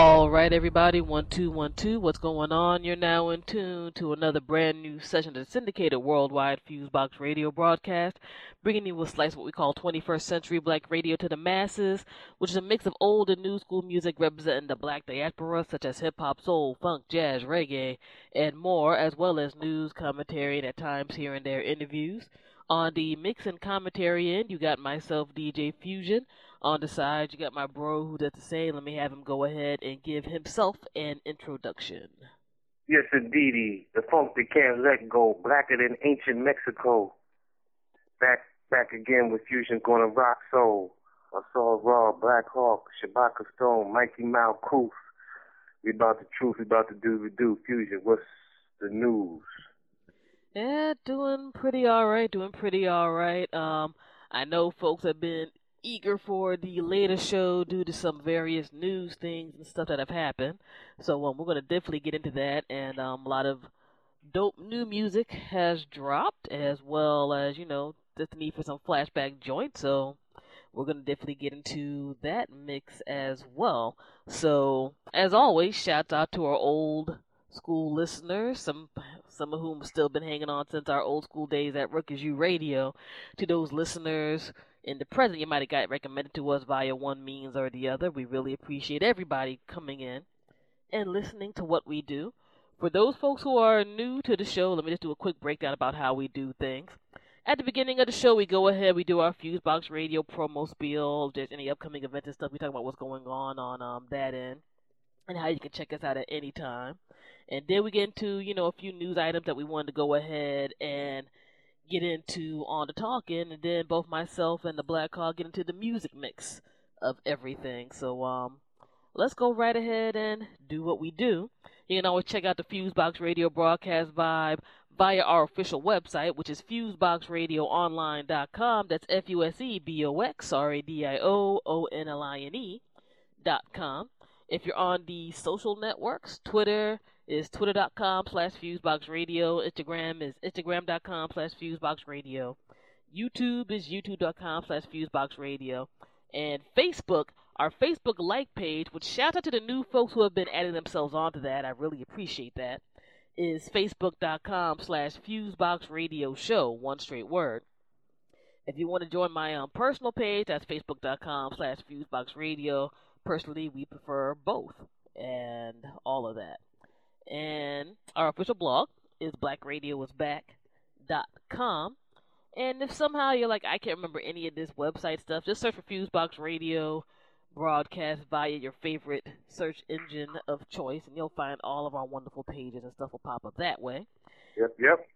All right, everybody, one two one two. What's going on? You're now in tune to another brand new session of the syndicated worldwide Fusebox radio broadcast, bringing you a slice of what we call 21st century black radio to the masses, which is a mix of old and new school music representing the black diaspora, such as hip hop, soul, funk, jazz, reggae, and more, as well as news, commentary, and at times here and there interviews. On the mix and commentary end, you got myself, DJ Fusion. On the side, you got my bro who does the same. Let me have him go ahead and give himself an introduction. Yes, indeedy. The funk that can't let go, blacker than ancient Mexico. Back, back again with Fusion gonna rock soul. Ausar Ra, Black Hawk, Shabaka Stone, Mikey Malkuth. We about the truth, we about to do we do. Fusion, what's the news? Yeah, doing pretty alright, doing pretty alright. Um, I know folks have been eager for the latest show due to some various news things and stuff that have happened. So um, we're to definitely get into that, and um, a lot of dope new music has dropped, as well as you know just the need for some flashback joints. So we're to definitely get into that mix as well. So as always, shouts out to our old school listeners, some some of whom have still been hanging on since our old school days at Rookies U Radio. To those listeners in the present you might have got recommended to us via one means or the other. We really appreciate everybody coming in and listening to what we do. For those folks who are new to the show, let me just do a quick breakdown about how we do things. At the beginning of the show, we go ahead, we do our Fusebox Radio promo spiel. There's any upcoming events and stuff, we talk about what's going on on um, that end and how you can check us out at any time. And then we get into, you know, a few news items that we wanted to go ahead and get into on the talking, and then both myself and the Black Hawk get into the music mix of everything. So um, let's go right ahead and do what we do. You can always check out the Fusebox Radio broadcast vibe via our official website, which is fuseboxradioonline.com. That's F U S E B O X R A D I O O N L I N E dot com. If you're on the social networks, Twitter, is twitter.com slash fuseboxradio. Instagram is instagram.com slash fuseboxradio. YouTube is youtube.com slash fuseboxradio. And Facebook, our Facebook like page, which shout out to the new folks who have been adding themselves onto that. I really appreciate that. Is facebook.com slash fuseboxradio show. One straight word. If you want to join my um, personal page, that's facebook.com slash fuseboxradio. Personally, we prefer both and all of that. And our official blog is blackradioisback.com. And if somehow you're like, I can't remember any of this website stuff, just search for Fusebox Radio broadcast via your favorite search engine of choice, and you'll find all of our wonderful pages and stuff will pop up that way. Yep, yep.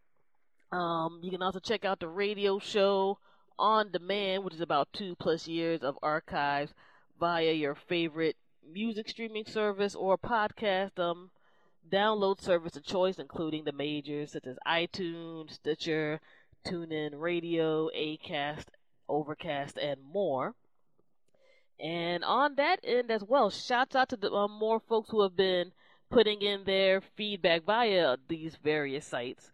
Um, you can also check out the radio show on demand, which is about two plus years of archives via your favorite music streaming service or podcast um download service of choice, including the majors such as iTunes, Stitcher, TuneIn Radio, Acast, Overcast, and more. And on that end as well, shouts out to the um, more folks who have been putting in their feedback via these various sites.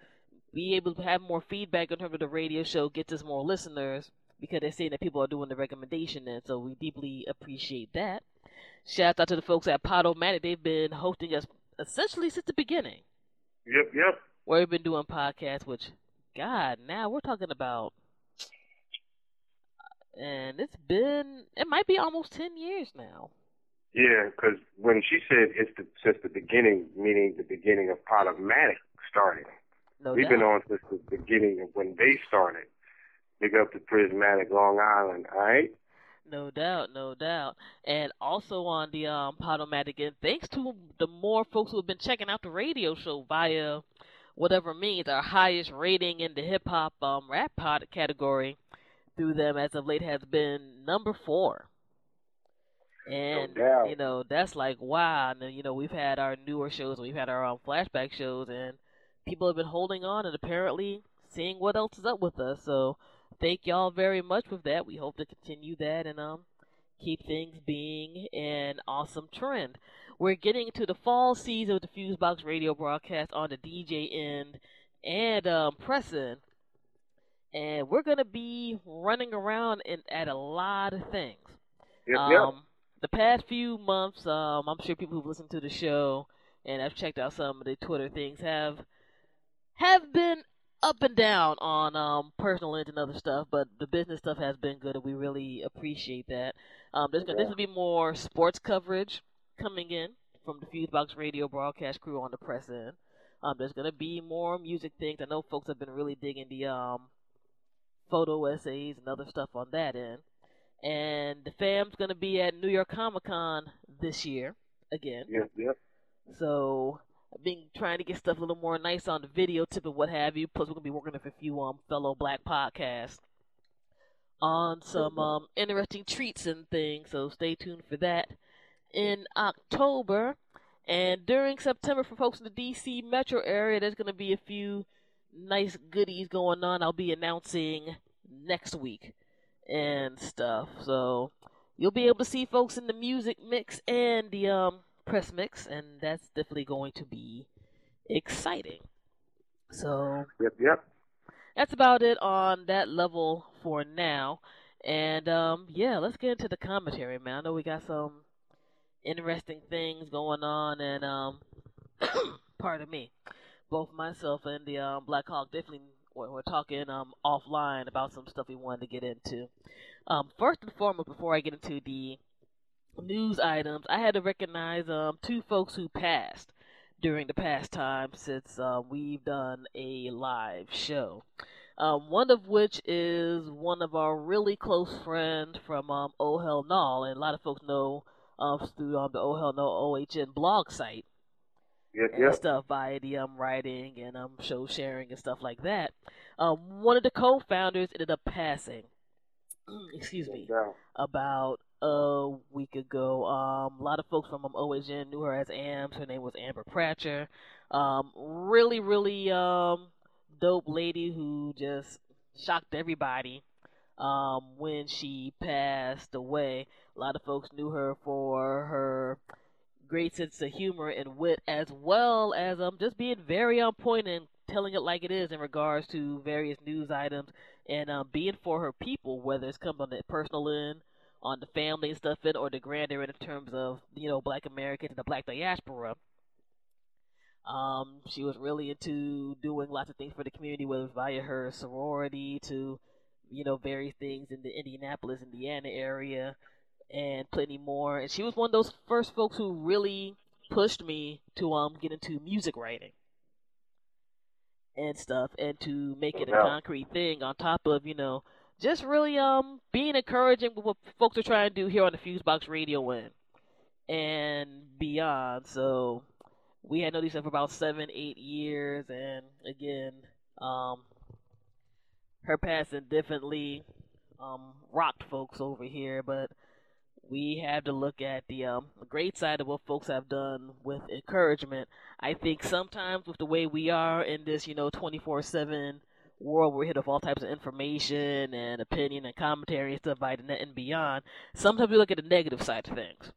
Be able to have more feedback in terms of the radio show gets us more listeners because they're saying that people are doing the recommendation, and so we deeply appreciate that. Shout out to the folks at Podomatic. They've been hosting us essentially since the beginning. Yep, yep. Where we've been doing podcasts, which, God, now we're talking about, and it's been, it might be almost 10 years now. Yeah, because when she said it's the, since the beginning, meaning the beginning of Podomatic starting. No We've doubt. been on since the beginning of when they started. Big up to Prismatic Long Island, all right? No doubt, no doubt. And also on the um, Podomatic end, thanks to the more folks who have been checking out the radio show via whatever means, our highest rating in the hip hop um, rap pod category through them as of late has been number four. And doubt. you know that's like wow. And you know we've had our newer shows, we've had our um, flashback shows, and people have been holding on and apparently seeing what else is up with us. So thank y'all very much with that. We hope to continue that and um keep things being an awesome trend. We're getting to the fall season of the Fusebox radio broadcast on the DJ end and um, press end. And we're going to be running around in, at a lot of things. Yep, um, yep. The past few months, um, I'm sure people who've listened to the show and have checked out some of the Twitter things have have been up and down on um, personal ends and other stuff, but the business stuff has been good, and we really appreciate that. Um, there's gonna, Yeah. this will be more sports coverage coming in from the Fusebox Radio broadcast crew on the press end. Um, there's gonna be more music things. I know folks have been really digging the um, photo essays and other stuff on that end. And the fam's gonna be at New York Comic Con this year again. Yep, yep. So Been trying to get stuff a little more nice on the video tip and what have you. Plus, we're gonna be working with a few um fellow black podcasts on some um interesting treats and things. So stay tuned for that in October. And during September, for folks in the DC metro area, there's gonna be a few nice goodies going on. I'll be announcing next week and stuff. So you'll be able to see folks in the music mix and the um press mix, and that's definitely going to be exciting. So Yep, yep. that's about it on that level for now. And um, yeah, let's get into the commentary, man. I know we got some interesting things going on, and um, pardon me, both myself and the um, Black Hawk definitely we're, we're talking um offline about some stuff we wanted to get into. Um, first and foremost, before I get into the news items, I had to recognize um two folks who passed during the past time since uh, we've done a live show. Um, one of which is one of our really close friends from um, Oh Hell No, and a lot of folks know um, through um, the Oh Hell No OHN blog site Yep, and yep. stuff via the um, writing and um, show sharing and stuff like that. Um, one of the co-founders ended up passing. Excuse me about a week ago. Um, a lot of folks from um, knew her as Ambz. Her name was Amber Pratcher. Um, really, really um, dope lady who just shocked everybody um, when she passed away. A lot of folks knew her for her great sense of humor and wit, as well as um, just being very on point and telling it like it is in regards to various news items and um, being for her people, whether it's come on the personal end, on the family and stuff, end, or the grander end in terms of you know Black Americans and the Black diaspora. Um, she was really into doing lots of things for the community, whether via her sorority to, you know, various things in the Indianapolis, Indiana area, and plenty more. And she was one of those first folks who really pushed me to um get into music writing and stuff, and to make it a concrete thing. On top of you know, just really um being encouraging with what folks are trying to do here on the Fusebox Radio end and beyond. So we had known each for about seven, eight years, and again, um, her passing definitely um, rocked folks over here. But we have to look at the um, great side of what folks have done with encouragement. I think sometimes with the way we are in this, you know, twenty four seven world, we're hit with all types of information and opinion and commentary and stuff by the net and beyond. Sometimes we look at the negative side of things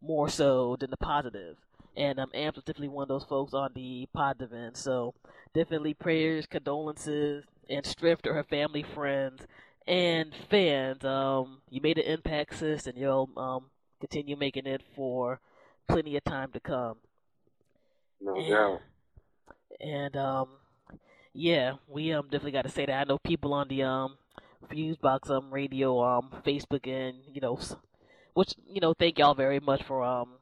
more so than the positive. And um, Ambz was definitely one of those folks on the positive end. So definitely prayers, condolences, and strength to her family, friends, and fans. Um, you made an impact, sis, and you'll um, continue making it for plenty of time to come. No And, doubt. and um, yeah, we um definitely got to say that. I know people on the um Fusebox um radio um Facebook and you know, which you know, thank y'all very much for um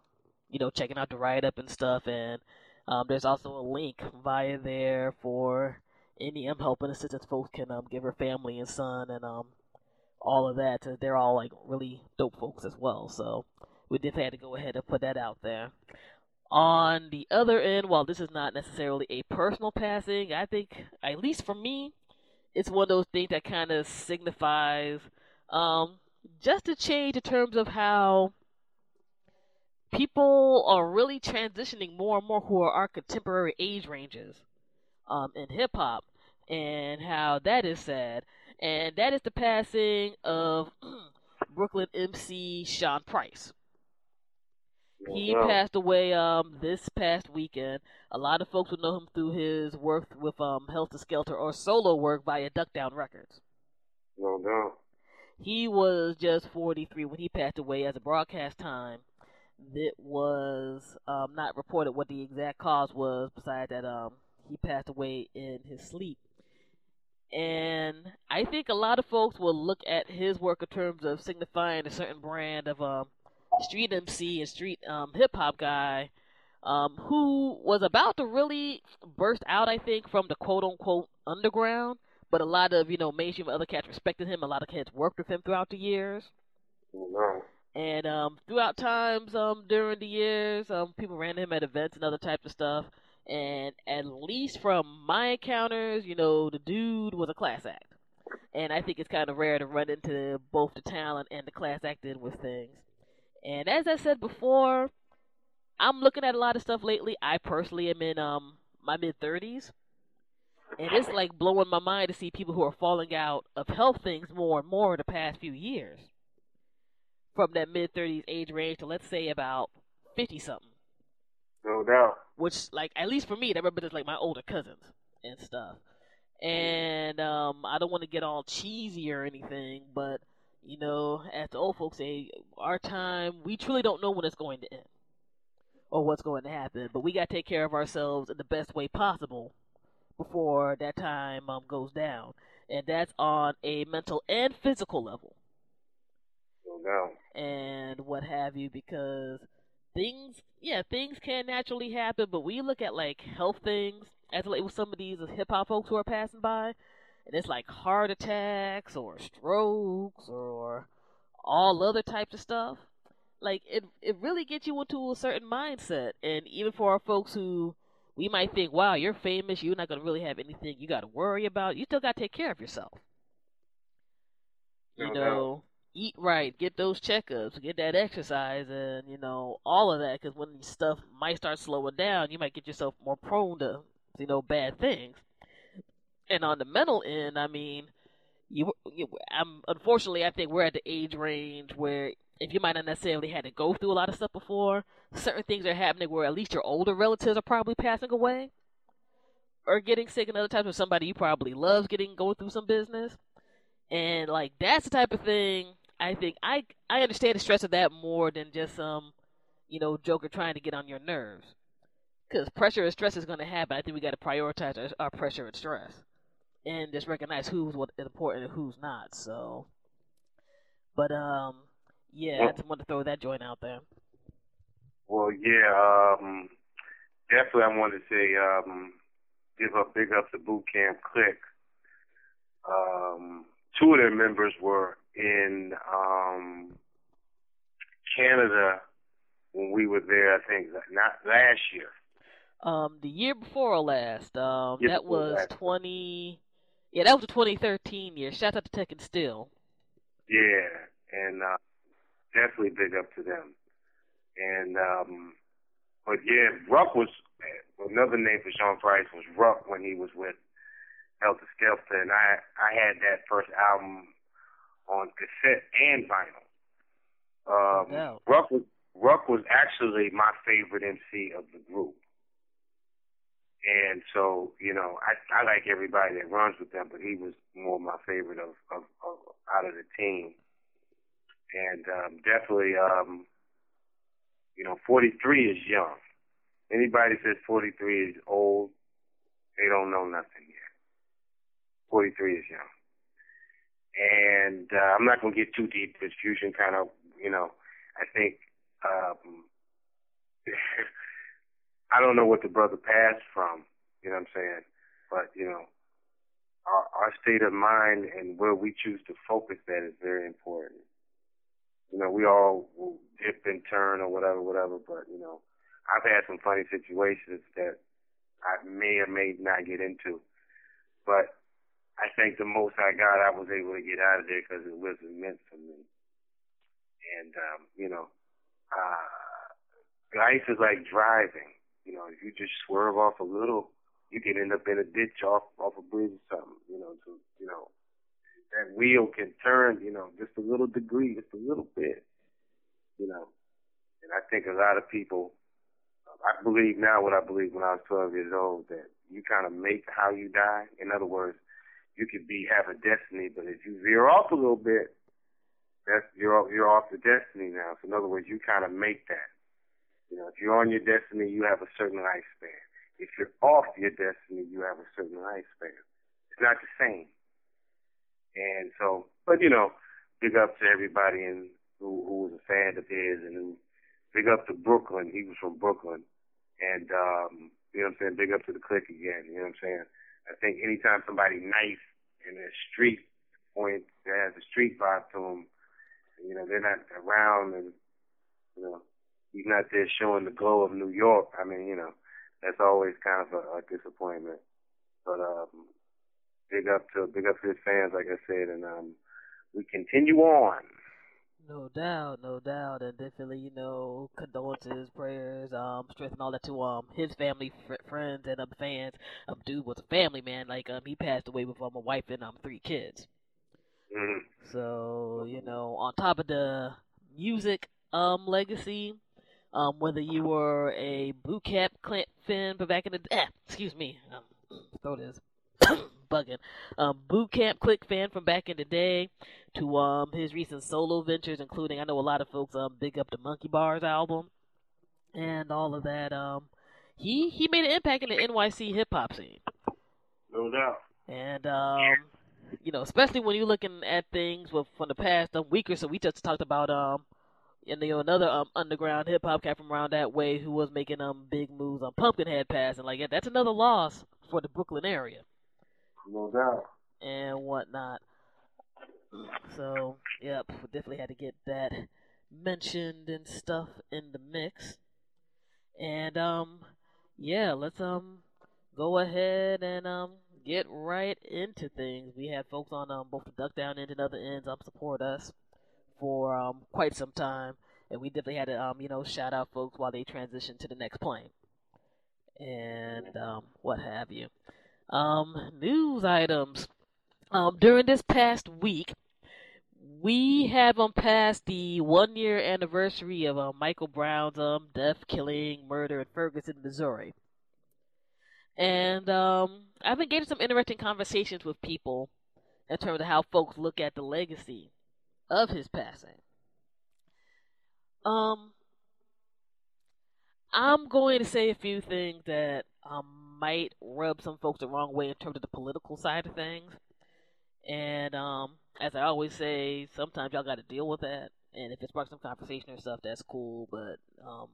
you know checking out the write up and stuff. And um, there's also a link via there for any um help and assistance folks can um give her family and son and um all of that. Uh, They're all like really dope folks as well. So we definitely had to go ahead and put that out there. On the other end, while this is not necessarily a personal passing, I think, at least for me, it's one of those things that kind of signifies um, just a change in terms of how people are really transitioning more and more who are our contemporary age ranges um, in hip hop, and how that is sad. and that is the passing of Brooklyn MC Sean Price. He passed away um this past weekend. A lot of folks would know him through his work with um Heltah Skeltah or solo work via Duck Down Records. No doubt. He was just 43 when he passed away as a broadcast time. It was um, not reported what the exact cause was, besides that um, he passed away in his sleep. And I think a lot of folks will look at his work in terms of signifying a certain brand of um, street MC and street um, hip hop guy um, who was about to really burst out, I think, from the quote unquote underground but a lot of you know mainstream other cats respected him. A lot of cats worked with him throughout the years, No and um, throughout times um, during the years, um, people ran him at events and other types of stuff. And at least from my encounters, you know, the dude was a class act, and I think it's kind of rare to run into both the talent and the class acting with things. And as I said before, I'm looking at a lot of stuff lately. I personally am in um my mid 30s. And it's like blowing my mind to see people who are falling out of health things more and more in the past few years. From that mid 30s age range to let's say about 50 something. No doubt. Which, like, at least for me, that represents like my older cousins and stuff. And um, I don't want to get all cheesy or anything, but you know, as the old folks say, our time, we truly don't know when it's going to end or what's going to happen, but we got to take care of ourselves in the best way possible before that time um, goes down. And that's on a mental and physical level No and what have you because things yeah things can naturally happen but we look at like health things as like with some of these hip hop folks who are passing by and it's like heart attacks or strokes or all other types of stuff like it it really gets you into a certain mindset and even for our folks who we might think wow you're famous you're not going to really have anything you got to worry about you still got to take care of yourself you No doubt. know eat right, get those checkups, get that exercise, and you know all of that. Because when stuff might start slowing down, you might get yourself more prone to you know bad things. And on the mental end, I mean, you, you I'm unfortunately I think we're at the age range where if you might not necessarily had to go through a lot of stuff before, certain things are happening where at least your older relatives are probably passing away or getting sick, and other times where somebody you probably loves getting going through some business. And like that's the type of thing I think I I understand the stress of that more than just some, you know, joker trying to get on your nerves. Because pressure and stress is going to happen. I think we got to prioritize our, our pressure and stress, and just recognize who's what is important and who's not. So, but um, yeah, I just wanted to throw that joint out there. Well, yeah, um, definitely I want to say, um, give up, big up to Boot Camp Clik. Um, two of their members were in, um, Canada when we were there, I think, not last year. Um, the year before last, um, Year that before was last. twenty. Yeah, that was the 2013 year. Shout out to and Still. Yeah, and uh, definitely big up to them. And um, but yeah, Ruck was another name for Sean Price was Ruck when he was with Heltah Skeltah, and I I had that first album on cassette and vinyl. Um, No. Ruck was Ruck was actually my favorite MC of the group. And so, you know, I I like everybody that runs with them, but he was more my favorite of, of, of out of the team. And um definitely um you know, forty three is young. Anybody says forty three is old, they don't know nothing yet. Forty three is young. And uh, I'm not gonna get too deep because fusion kind of you know, I think um I don't know what the brother passed from, you know what I'm saying? But, you know, our our state of mind and where we choose to focus that is very important. You know, we all will dip and turn or whatever, whatever, but you know, I've had some funny situations that I may or may not get into. But I think the most I got, I was able to get out of there because it wasn't meant for me. And, um, you know, uh, life is like driving. You know, if you just swerve off a little, you can end up in a ditch off off a bridge or something. You know, so you know, that wheel can turn, you know, just a little degree, just a little bit, you know. And I think a lot of people, I believe now what I believed when I was 12 years old, that you kind of make how you die. In other words, you could be have a destiny, but if you veer off a little bit, that's you're you're off the destiny now. So in other words, you kind of make that. You know, if you're on your destiny, you have a certain lifespan. If you're off your destiny, you have a certain lifespan. It's not the same. And so, but you know, big up to everybody and who, who was a fan of his and who, big up to Brooklyn. He was from Brooklyn. And, um, you know what I'm saying? Big up to the clique again. You know what I'm saying? I think anytime somebody nice in a street point that has a street vibe to them, you know, they're not around and, you know, he's not there showing the glow of New York. I mean, you know, that's always kind of a, a disappointment. But, um, big up to big up to his fans, like I said, and um, we continue on. No doubt, no doubt, and definitely, you know, condolences, prayers, um, strength, and all that to um his family, fr- friends, and um fans. Um, dude was a family man. Like um, he passed away with um a wife and um three kids. Mm-hmm. So you know, on top of the music um legacy, um whether you were a Boot Camp Clik fan, but back in the eh, excuse me, um, throat is bugging. Um, Boot Camp Clik fan from back in the day to um his recent solo ventures, including I know a lot of folks um big up the Monkey Bars album and all of that. Um, he he made an impact in the NYC hip hop scene. No doubt. And um, you know, especially when you're looking at things with, from the past a week or so, we just talked about um, and you know another um underground hip hop cat from around that way who was making um big moves on Pumpkinhead Pass, and like yeah, that's another loss for the Brooklyn area. No doubt. And whatnot. So, yep, we definitely had to get that mentioned and stuff in the mix. And um, yeah, let's um go ahead and um get right into things. We had folks on um both the duck down end and other ends um support us for um quite some time, and we definitely had to um you know shout out folks while they transitioned to the next plane and um what have you. Um, news items. Um, during this past week, we have um passed the one year anniversary of um, Michael Brown's um death, killing, murder in Ferguson, Missouri. And um, I've been getting some interesting conversations with people in terms of how folks look at the legacy of his passing. Um, I'm going to say a few things that um, might rub some folks the wrong way in terms of the political side of things. And um, as I always say, sometimes y'all got to deal with that. And if it sparks some conversation or stuff, that's cool. But um,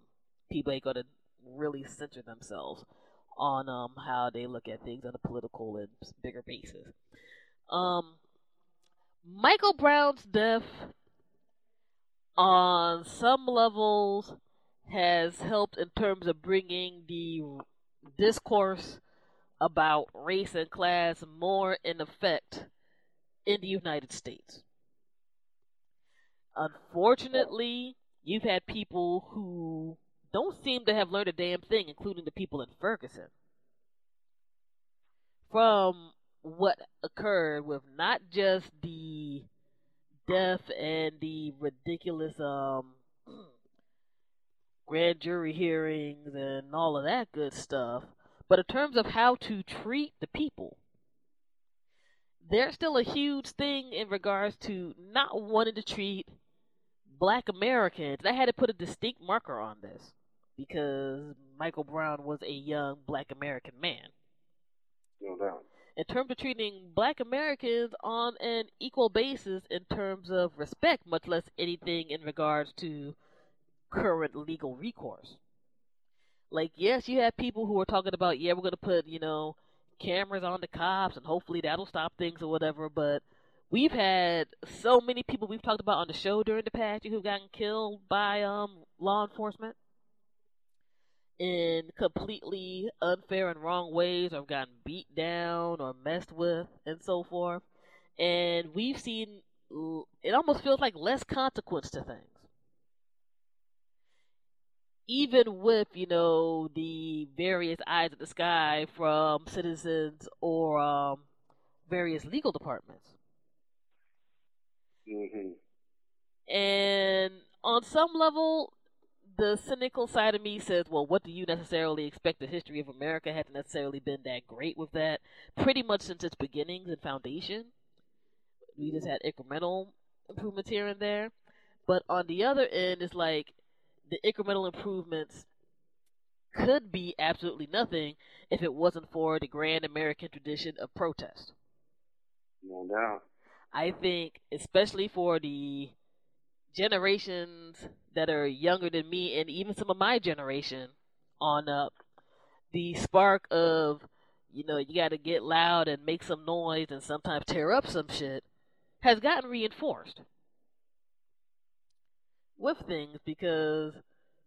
people ain't gonna really center themselves on um, how they look at things on a political and bigger basis. Um, Michael Brown's death, on some levels, has helped in terms of bringing the discourse about race and class more in effect in the United States. Unfortunately, you've had people who don't seem to have learned a damn thing, including the people in Ferguson, from what occurred with not just the death and the ridiculous um grand jury hearings and all of that good stuff, but in terms of how to treat the people, there's still a huge thing in regards to not wanting to treat black Americans. I had to put a distinct marker on this because Michael Brown was a young black American man. No doubt. In terms of treating black Americans on an equal basis in terms of respect, much less anything in regards to current legal recourse. Like, yes, you have people who are talking about, yeah, we're going to put, you know, cameras on the cops and hopefully that'll stop things or whatever, but we've had so many people we've talked about on the show during the past who've gotten killed by um law enforcement in completely unfair and wrong ways or have gotten beat down or messed with and so forth. And we've seen it almost feels like less consequence to things even with you know the various eyes of the sky from citizens or um, various legal departments. Mm-hmm. And on some level, the cynical side of me says, well, what do you necessarily expect? The history of America hasn't necessarily been that great with that. Pretty much since its beginnings and foundation, we just had incremental improvements here and there. But on the other end, it's like the incremental improvements could be absolutely nothing if it wasn't for the grand American tradition of protest. No doubt. I think, especially for the generations that are younger than me and even some of my generation on up, the spark of, you know, you got to get loud and make some noise and sometimes tear up some shit has gotten reinforced with things because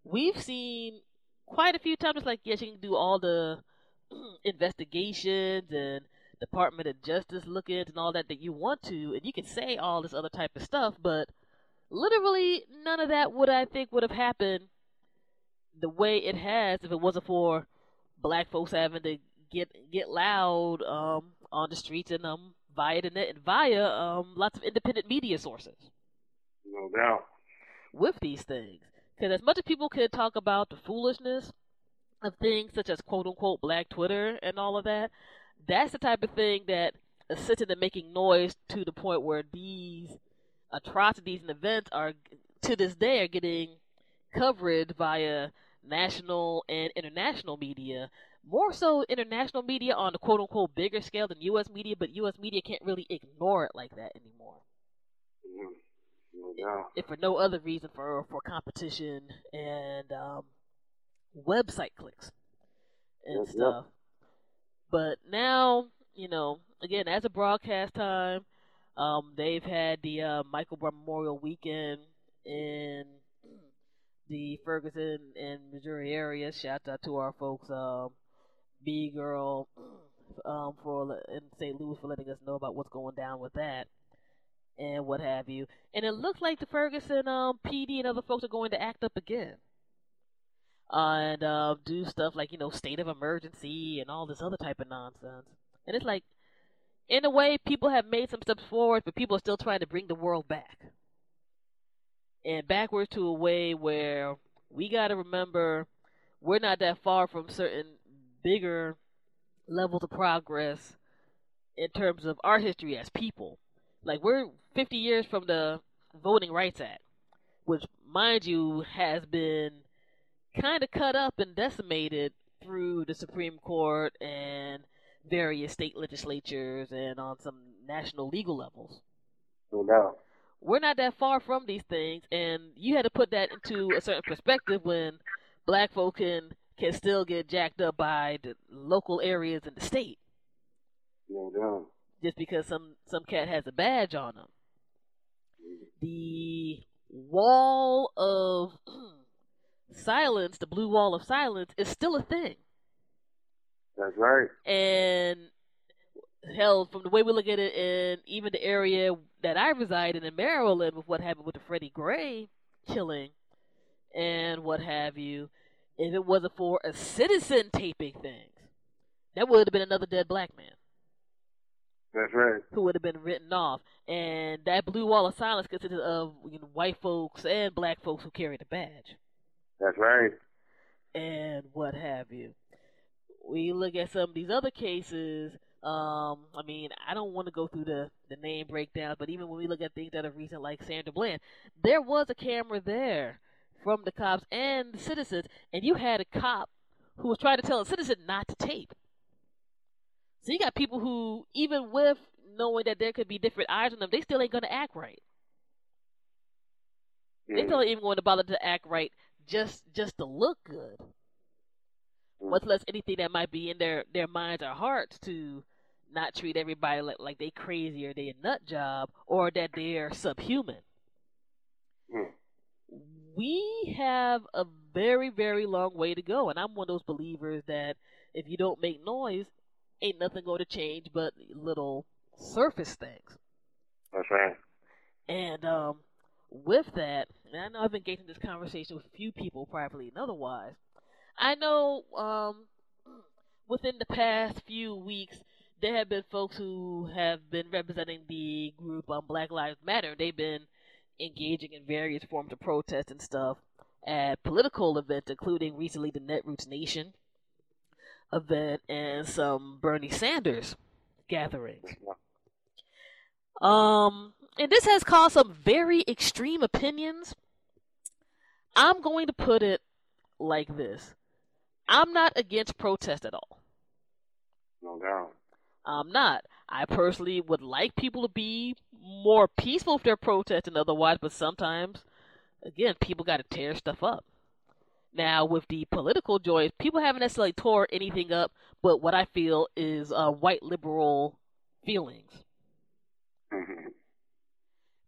we've seen quite a few times like yes you can do all the investigations and department of justice look-ins and all that that you want to and you can say all this other type of stuff but literally none of that would i think would have happened the way it has if it wasn't for black folks having to get get loud um, on the streets and um via the net and via um lots of independent media sources No doubt. with these things. Because as much as people could talk about the foolishness of things such as quote unquote black Twitter and all of that, that's the type of thing that assisted in making noise to the point where these atrocities and events are to this day are getting covered via national and international media. More so international media on the quote unquote bigger scale than US media, but US media can't really ignore it like that anymore Mm-hmm. No doubt. if for no other reason for for competition and um, website clicks and Yep, yep. stuff. But now, you know, again, as a broadcast time, um, they've had the uh, Michael Brown Memorial Weekend in the Ferguson and Missouri area. Shout out to our folks, um, B Girl, um, for in St. Louis for letting us know about what's going down with that and what have you. And it looks like the Ferguson um, PD and other folks are going to act up again. Uh, and uh, do stuff like, you know, state of emergency and all this other type of nonsense. And it's like, in a way, people have made some steps forward, but people are still trying to bring the world back. And backwards to a way where we got to remember we're not that far from certain bigger levels of progress in terms of our history as people. Like we're 50 years from the Voting Rights Act, which, mind you, has been kind of cut up and decimated through the Supreme Court and various state legislatures and on some national legal levels. No. We're not that far from these things, and you had to put that into a certain perspective when black folk can can still get jacked up by the local areas in the state No just because some some cat has a badge on them. The wall of silence, the blue wall of silence, is still a thing. That's right. And hell, from the way we look at it and even the area that I reside in in Maryland with what happened with the Freddie Gray killing and what have you, if it wasn't for a citizen taping things, that would have been another dead black man That's right. who would have been written off. And that blue wall of silence consisted of you know, white folks and black folks who carried the badge That's right. and what have you. We look at some of these other cases. Um, I mean, I don't want to go through the, the name breakdown, but even when we look at things that are recent, like Sandra Bland, there was a camera there from the cops and the citizens, and you had a cop who was trying to tell a citizen not to tape. So you got people who, even with knowing that there could be different eyes on them, they still ain't gonna act right. They Mm. still ain't even going to bother to act right just just to look good. Much less anything that might be in their their minds or hearts to not treat everybody like, like they crazy or they a nut job or that they're subhuman. Mm. We have a very very long way to go, and I'm one of those believers that if you don't make noise, ain't nothing going to change but little surface things. That's right. And um, with that, and I know I've engaged in this conversation with a few people privately and otherwise. I know um, within the past few weeks there have been folks who have been representing the group on Black Lives Matter. They've been engaging in various forms of protest and stuff at political events, including recently the Netroots Nation event and some Bernie Sanders gatherings. Um, and this has caused some very extreme opinions. I'm going to put it like this I'm not against protest at all. No doubt. I'm not. I personally would like people to be more peaceful if they're protesting otherwise, but sometimes, again, people got to tear stuff up. Now, with the political joys, people haven't necessarily tore anything up, but what I feel is uh, white liberal feelings. Mm-hmm.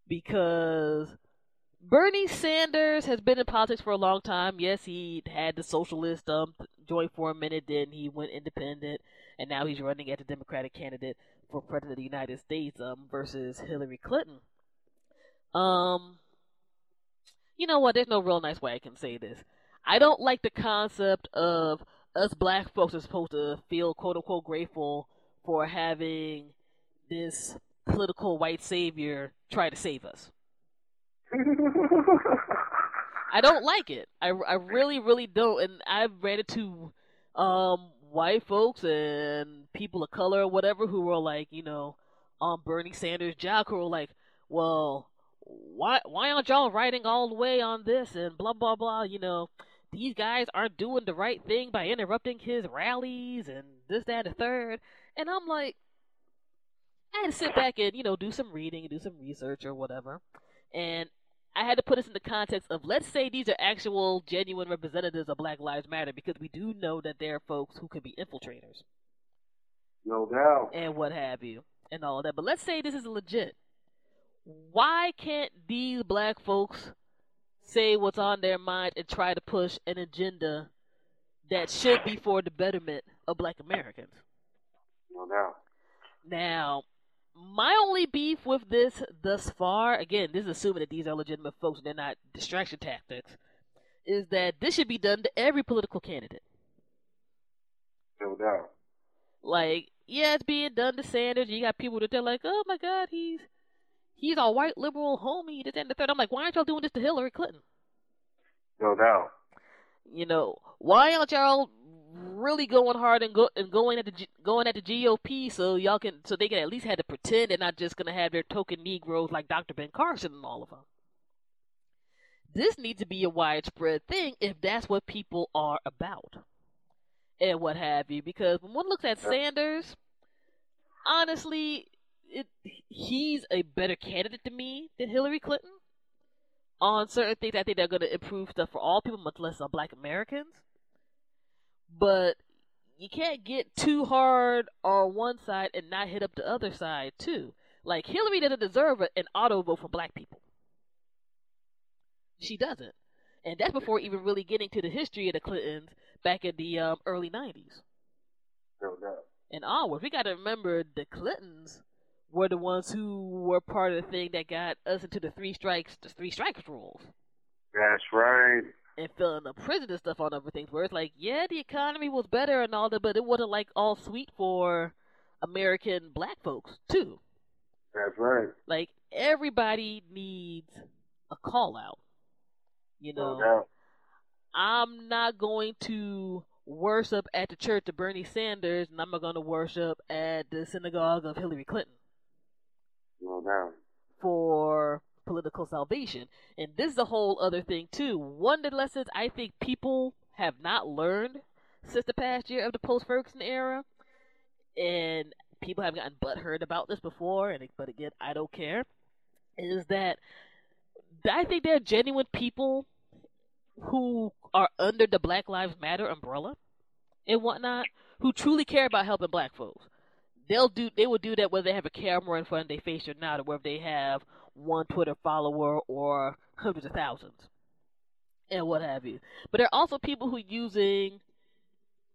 Because Bernie Sanders has been in politics for a long time. Yes, he had the socialist um, joint for a minute, then he went independent, and now he's running as a Democratic candidate for president of the United States um, versus Hillary Clinton. Um, you know what? There's no real nice way I can say this. I don't like the concept of us black folks are supposed to feel quote unquote grateful for having this political white savior try to save us. I don't like it. I, I really, really don't. And I've ran into um, white folks and people of color or whatever who were like, you know, on Bernie Sanders' job who were like, well, why why aren't y'all writing all the way on this and blah blah blah? You know, these guys aren't doing the right thing by interrupting his rallies and this that and the third. And I'm like, I had to sit back and you know do some reading and do some research or whatever, and I had to put this in the context of let's say these are actual genuine representatives of Black Lives Matter because we do know that there are folks who can be infiltrators. No doubt. And what have you and all that. But let's say this is legit. Why can't these black folks say what's on their mind and try to push an agenda that should be for the betterment of black Americans? No doubt. Now, my only beef with this thus far, again, this is assuming that these are legitimate folks and they're not distraction tactics, is that this should be done to every political candidate. No doubt. Like, yeah, it's being done to Sanders. You got people that they're like, oh my God, he's he's a white liberal homie. This and the third. I'm like, why aren't y'all doing this to Hillary Clinton? No doubt. You know, why aren't y'all really going hard and go and going at the G, going at the GOP so y'all can so they can at least have to pretend they're not just gonna have their token Negroes like Dr. Ben Carson and all of them. This needs to be a widespread thing if that's what people are about, and what have you. Because when one looks at Sanders, honestly, it he's a better candidate to me than Hillary Clinton on certain things. I think they're going to improve stuff for all people, much less on Black Americans but you can't get too hard on one side and not hit up the other side too. Like Hillary doesn't deserve an auto vote for black people. She doesn't, and that's before even really getting to the history of the Clintons back in the um, early '90s. No doubt. And onward, we got to remember the Clintons were the ones who were part of the thing that got us into the three strikes, the three strikes rules. That's right and filling the prison and stuff on other things where it's like, yeah, the economy was better and all that, but it wasn't like all sweet for American black folks too. That's right. Like everybody needs a call out. You know. No I'm not going to worship at the church of Bernie Sanders and I'm not gonna worship at the synagogue of Hillary Clinton. No doubt. For political salvation. And this is a whole other thing too. One of the lessons I think people have not learned since the past year of the post Ferguson era, and people have gotten butthurt about this before, and but again, I don't care. Is that I think there are genuine people who are under the Black Lives Matter umbrella and whatnot who truly care about helping black folks. They'll do they will do that whether they have a camera in front of their face or not, or whether they have one Twitter follower or hundreds of thousands and what have you. But there are also people who are using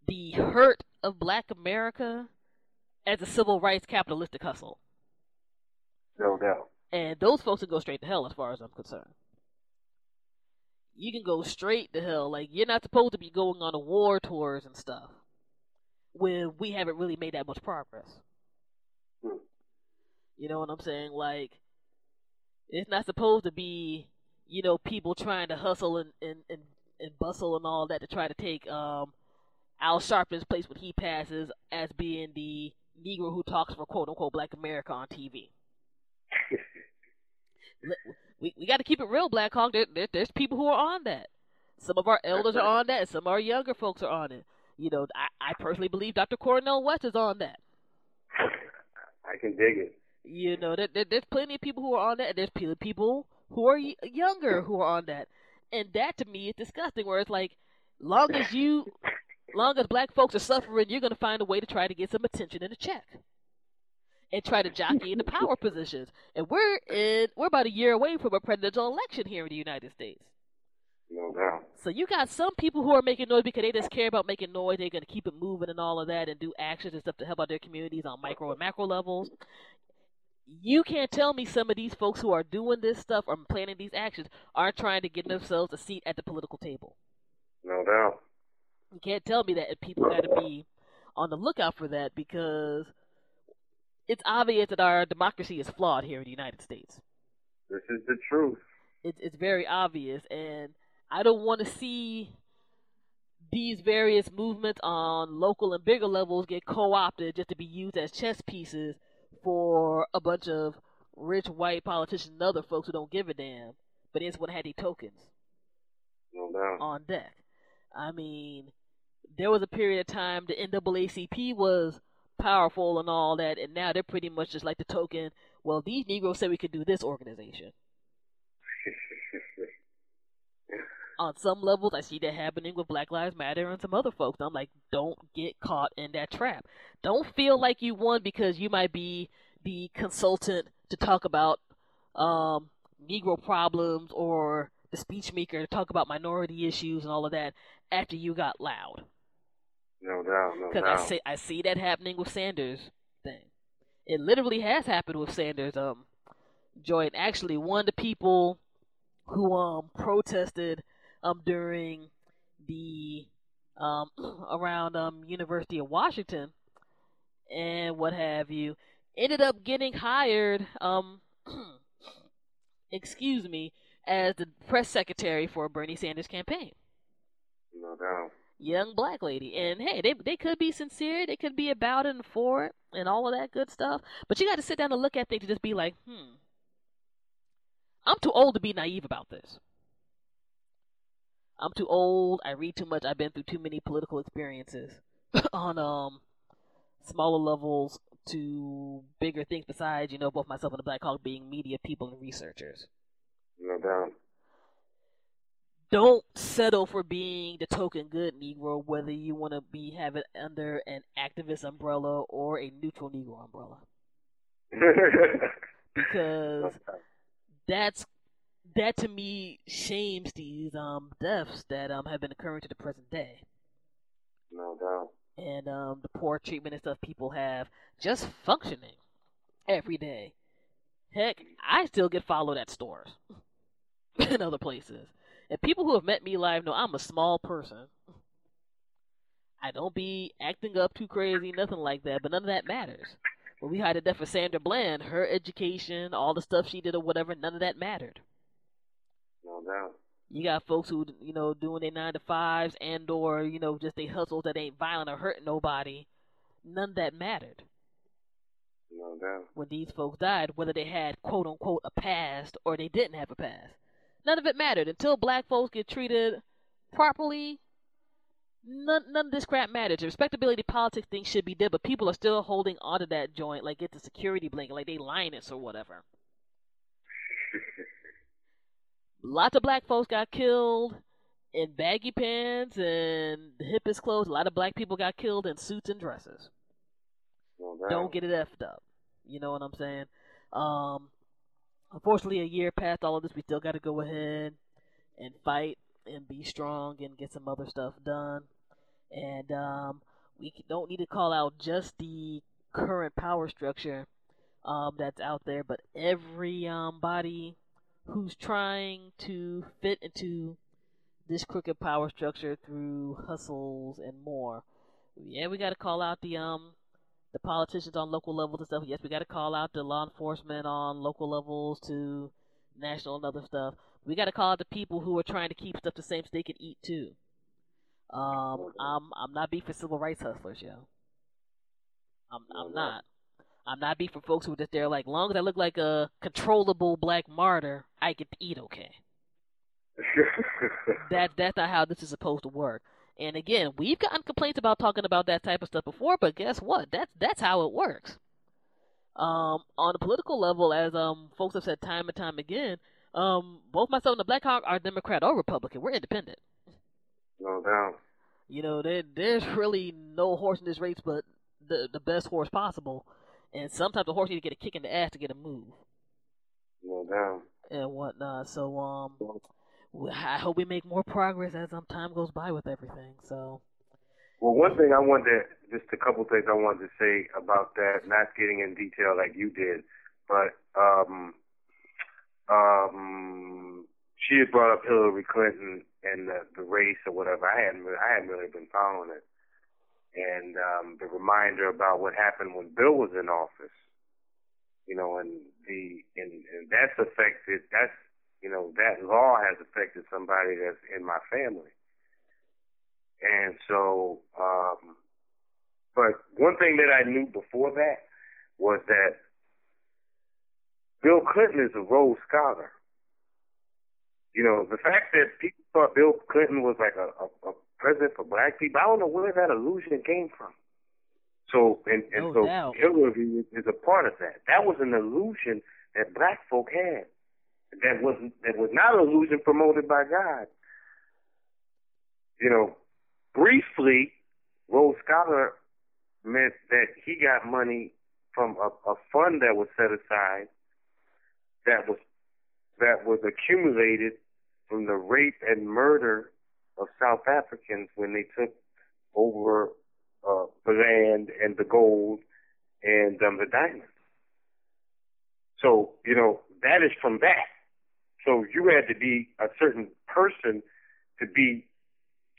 the hurt of black America as a civil rights capitalistic hustle. No doubt. And those folks can go straight to hell as far as I'm concerned. You can go straight to hell. Like, you're not supposed to be going on a war tours and stuff when we haven't really made that much progress. Hmm. You know what I'm saying? Like, it's not supposed to be, you know, people trying to hustle and, and, and, and bustle and all that to try to take um, Al Sharpton's place when he passes as being the Negro who talks for quote unquote Black America on TV. we we got to keep it real, Black Hawk. There, there, there's people who are on that. Some of our elders are on that, and some of our younger folks are on it. You know, I, I personally believe Dr. Cornel West is on that. I can dig it. You know, there, there, there's plenty of people who are on that, and there's people who are y- younger who are on that. And that to me is disgusting. Where it's like, long as you, long as black folks are suffering, you're gonna find a way to try to get some attention and a check, and try to jockey into power positions. And we're in, we're about a year away from a presidential election here in the United States. No doubt. So you got some people who are making noise because they just care about making noise. They're going to keep it moving and all of that, and do actions and stuff to help out their communities on micro and macro levels. You can't tell me some of these folks who are doing this stuff or planning these actions aren't trying to get themselves a seat at the political table. No doubt. You can't tell me that, and people got to be on the lookout for that because it's obvious that our democracy is flawed here in the United States. This is the truth. It's it's very obvious, and I don't want to see these various movements on local and bigger levels get co-opted just to be used as chess pieces for a bunch of rich white politicians and other folks who don't give a damn, but it's what had the tokens No on deck. I mean, there was a period of time the NAACP was powerful and all that, and now they're pretty much just like the token. Well, these Negroes said we could do this organization. On some levels, I see that happening with Black Lives Matter and some other folks. I'm like, don't get caught in that trap. Don't feel like you won because you might be the consultant to talk about um, Negro problems or the speech maker to talk about minority issues and all of that after you got loud. no doubt. No Because I see I see that happening with Sanders thing. It literally has happened with Sanders. Um, Joy, actually, one of the people who um protested um during the um around um University of Washington and what have you ended up getting hired um excuse me as the press secretary for Bernie Sanders campaign no doubt. young black lady. And hey, they they could be sincere, they could be about it and for it and all of that good stuff. But you got to sit down and look at things and just be like, hmm, I'm too old to be naive about this. I'm too old. I read too much. I've been through too many political experiences on um smaller levels to bigger things besides, you know, both myself and the Black Hawk being media people and researchers No doubt. don't settle for being the token good Negro, whether you want to be have it under an activist umbrella or a neutral Negro umbrella, because that's that to me shames these um deaths that um have been occurring to the present day, no doubt. and um the poor treatment and stuff people have just functioning every day. Heck, I still get followed at stores and other places. And people who have met me live know I'm a small person. I don't be acting up too crazy, nothing like that, but none of that matters. When we hired a death for Sandra Bland, her education, all the stuff she did or whatever, none of that mattered. You got folks who, you know, doing their nine to fives and or, you know, just they hustles that ain't violent or hurting nobody. None of that mattered No doubt. when these folks died, whether they had quote unquote a past or they didn't have a past. None of it mattered until black folks get treated properly. None, none of this crap matters. The respectability politics thing should be dead, but people are still holding onto that joint like it's a security blanket, like they Linus or whatever. Lots of black folks got killed in baggy pants and the hippest clothes. A lot of black people got killed in suits and dresses doubt. don't get it effed up. You know what I'm saying? Um, unfortunately, a year past all of this, we still got to go ahead and fight and be strong and get some other stuff done. And um, we don't need to call out just the current power structure um, that's out there, but every um, body who's trying to fit into this crooked power structure through hustles and more. Yeah, we got to call out the um the politicians on local levels and stuff. Yes, we got to call out the law enforcement on local levels to national and other stuff. We got to call out the people who are trying to keep stuff the same so they can eat too. Um, I'm I'm not beef for civil rights hustlers, yo. I'm I'm not. I'm not beef for folks who are just there like, long as I look like a controllable black martyr, I get to eat okay. that that's not how this is supposed to work. And again, we've gotten complaints about talking about that type of stuff before, but guess what? That's that's how it works. Um, on the political level, as um folks have said time and time again, um, both myself and the Black Hawk are Democrat or Republican. We're independent. No doubt. You know, there there's really no horse in this race, but the the best horse possible. And sometimes the horse need to get a kick in the ass to get a move. No doubt. And whatnot. So um, I hope we make more progress as um time goes by with everything. So. Well, one thing I wanted, just a couple things I wanted to say about that, not getting in detail like you did, but um, um, she had brought up Hillary Clinton and the, the race or whatever. I hadn't, I hadn't really been following it and um, the reminder about what happened when Bill was in office. You know, and the and, and that's affected. That's you know that law has affected somebody that's in my family. And so, um, but one thing that I knew before that was that Bill Clinton is a Rhodes Scholar. You know, the fact that people thought Bill Clinton was like a, a, a president for black people. I don't know where that illusion came from. So and, and no so doubt. Hillary is a part of that. That was an illusion that black folk had. That was that was not an illusion promoted by God. You know, briefly, Rhodes Scholar meant that he got money from a, a fund that was set aside that was that was accumulated from the rape and murder of South Africans when they took over uh, the land and the gold and um, the diamonds. So, you know, that is from that. So you had to be a certain person to be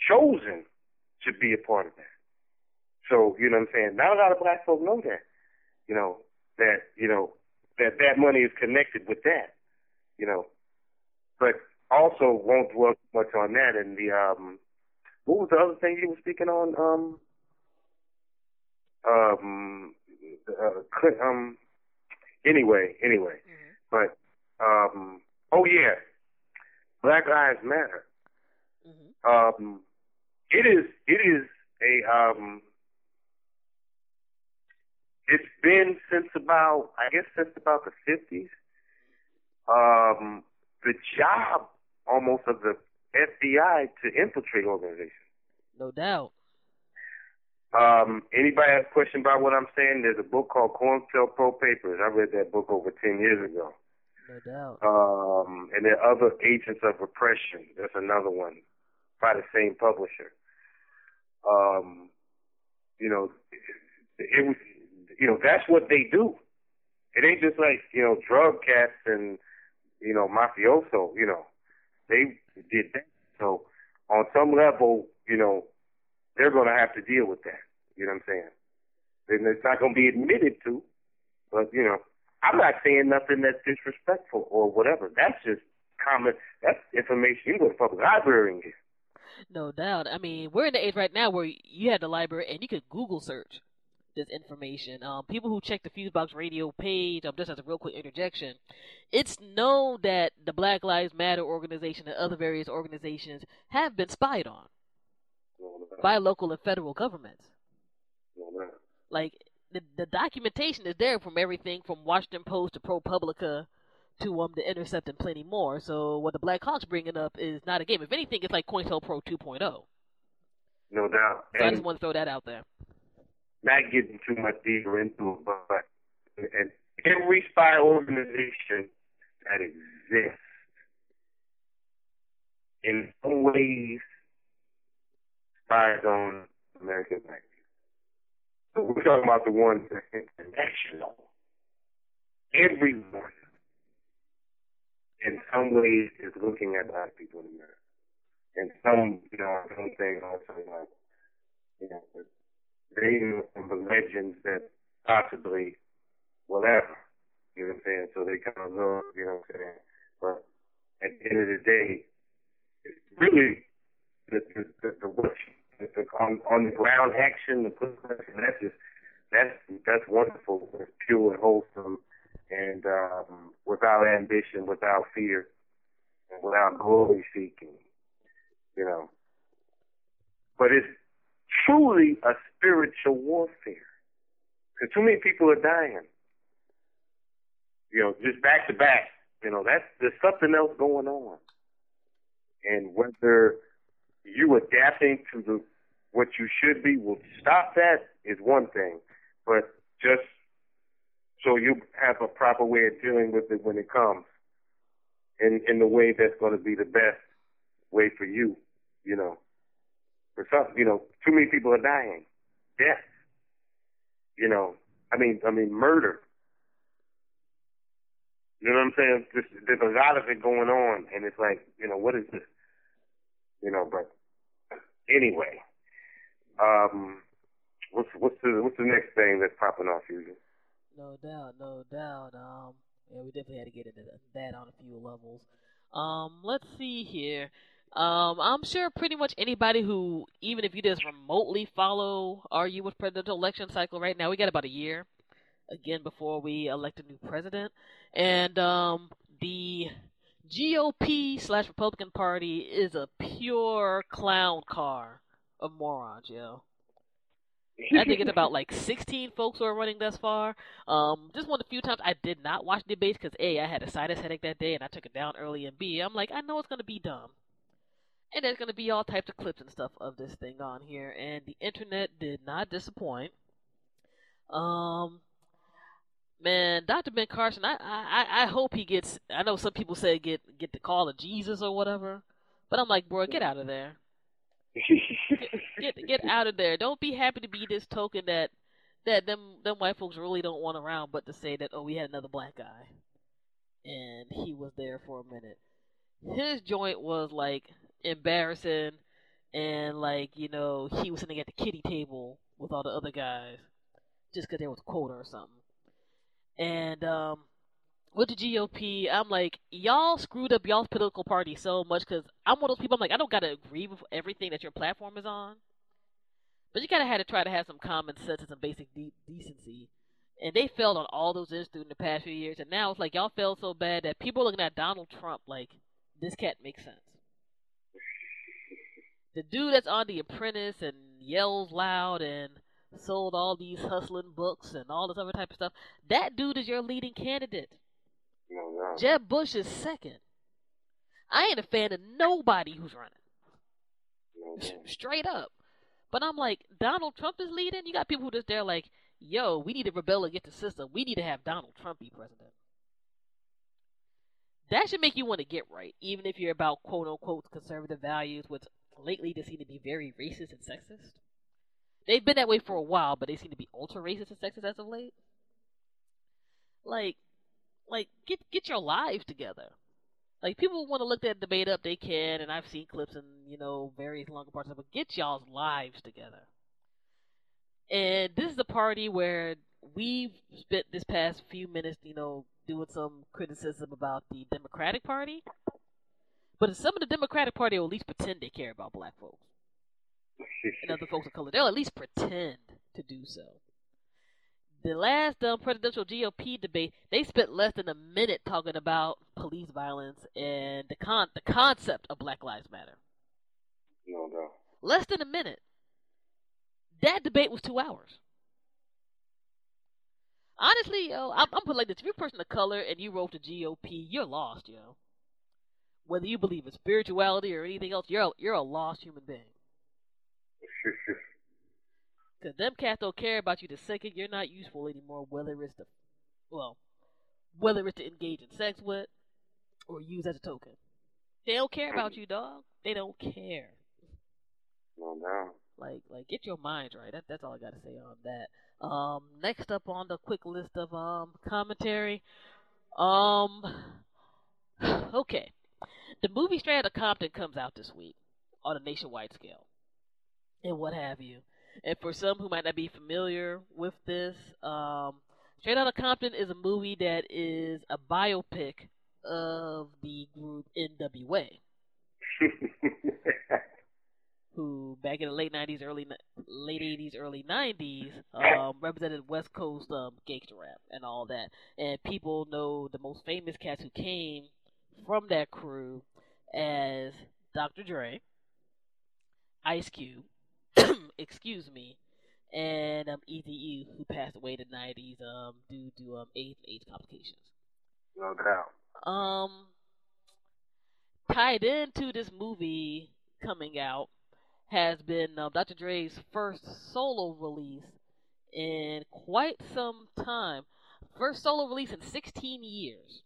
chosen to be a part of that. So, you know what I'm saying? Not a lot of black folk know that. You know, that, you know, that that money is connected with that. You know. But also won't dwell much on that. And the um, what was the other thing you were speaking on? Um, um, uh, um. Anyway, anyway, mm-hmm. but um, oh yeah, Black Lives Matter. Mm-hmm. Um, it is it is a um. It's been since about I guess since about the fifties. Um, the job almost of the FBI to infiltrate organizations. No doubt. Um, anybody has a question about what I'm saying? There's a book called COINTELPRO Papers. I read that book over 10 years ago. No doubt. Um, and there are other agents of repression. That's another one by the same publisher. Um, you know, it, it was, you know, that's what they do. It ain't just like, you know, drug cats and, you know, mafioso, you know. They did that. So on some level, you know, they're going to have to deal with that. You know what I'm saying? And it's not going to be admitted to, but you know, I'm not saying nothing that's disrespectful or whatever. That's just common. That's information you go to public library and get. No doubt. I mean, we're in the age right now where you had the library and you could Google search this information. Um, people who check the Fusebox Radio page, um, just as a real quick interjection, it's known that the Black Lives Matter organization and other various organizations have been spied on by local and federal governments. Like the the documentation is there from everything from Washington Post to ProPublica to um the Intercept and plenty more. So what the Black Hawks bringing up is not a game. If anything, it's like COINTELPRO 2.0. No doubt. So and I just want to throw that out there not getting too much deeper into it, but and every spy organization that exists in some ways spies on American black So we're talking about the ones that are international. Everyone in some ways is looking at black people in America. And some, you know, some things also like, you know, they from the legends that possibly whatever. You know what I'm saying? So they kind of know, you know what I'm saying? But at the end of the day, it's really the the the, the, the, the on on the ground action, the action. That's just that's that's wonderful. It's pure and wholesome, and um, without ambition, without fear, and without glory seeking. You know, but it's truly a spiritual warfare. Because too many people are dying. You know, just back to back. You know, that's there's something else going on. And whether you adapting to the what you should be will stop that is one thing. But just so you have a proper way of dealing with it when it comes. In in the way that's gonna be the best way for you, you know. For some you know, too many people are dying. Death. You know. I mean I mean murder. You know what I'm saying? There's, there's a lot of it going on, and it's like, you know, what is this? You know, but anyway, um, what's what's the what's the next thing that's popping off, Fusion? No doubt, no doubt. Um, yeah, we definitely had to get into that on a few levels. Um, let's see here. Um, I'm sure pretty much anybody who, even if you just remotely follow our U.S. presidential election cycle right now, we got about a year again before we elect a new president, and um, the GOP slash Republican Party is a pure clown car of morons, yo. I think it's about like 16 folks who are running thus far. Um, just one of the few times I did not watch debates because A, I had a sinus headache that day and I took it down early, and B, I'm like, I know it's going to be dumb. And there's going to be all types of clips and stuff of this thing on here, and the internet did not disappoint. Um, man, Dr. Ben Carson, I, I I hope he gets. I know some people say get get the call of Jesus or whatever, but I'm like, bro, get out of there. get, get get out of there. Don't be happy to be this token that that them them white folks really don't want around, but to say that oh we had another black guy, and he was there for a minute. His joint was like embarrassing, and like you know he was sitting at the kitty table with all the other guys, just because there was a quota or something. And um, with the GOP, I'm like, y'all screwed up y'all's political party so much because I'm one of those people. I'm like, I don't gotta agree with everything that your platform is on, but you gotta have to try to have some common sense and some basic de- decency. And they failed on all those issues in the past few years, and now it's like y'all failed so bad that people are looking at Donald Trump like this can't make sense. The dude that's on The Apprentice and yells loud and sold all these hustling books and all this other type of stuff. That dude is your leading candidate. No, no. Jeb Bush is second. I ain't a fan of nobody who's running. Straight up. But I'm like, Donald Trump is leading? You got people who just there like, yo, we need to rebel against the system. We need to have Donald Trump be president. That should make you want to get right, even if you're about quote unquote conservative values, which lately they seem to be very racist and sexist. They've been that way for a while, but they seem to be ultra racist and sexist as of late. Like, like get get your lives together. Like people want to look that debate up, they can, and I've seen clips and you know various longer parts of it. Get y'all's lives together. And this is a party where we've spent this past few minutes, you know, doing some criticism about the Democratic Party. But some of the Democratic Party will at least pretend they care about black folks and other folks of color. They'll at least pretend to do so. The last um, presidential GOP debate, they spent less than a minute talking about police violence and the con the concept of Black Lives Matter. No, no. Less than a minute. That debate was two hours. Honestly, yo, I'm, I'm putting like this: if you're a person of color and you wrote the GOP, you're lost, yo. Whether you believe in spirituality or anything else, you're a, you're a lost human being. Because them cats don't care about you the second you're not useful anymore, whether it's the, well, whether it's to engage in sex with or use as a token. They don't care about you, dog. They don't care. No, no. Like, like, get your mind right. That, that's all I gotta say on that. Um, next up on the quick list of um commentary, um, okay, the movie Straight Outta Compton comes out this week on a nationwide scale, and what have you. And for some who might not be familiar with this, um, Straight Outta Compton is a movie that is a biopic of the group NWA. who back in the late '90s, early late '80s, early '90s, um, represented West Coast um, gangster rap and all that. And people know the most famous cats who came from that crew as Dr. Dre, Ice Cube, excuse me, and um, Eazy-E, who passed away in the '90s um, due to um, AIDS and AIDS complications. No doubt. Um, tied into this movie coming out has been uh, Dr. Dre's first solo release in quite some time. First solo release in 16 years.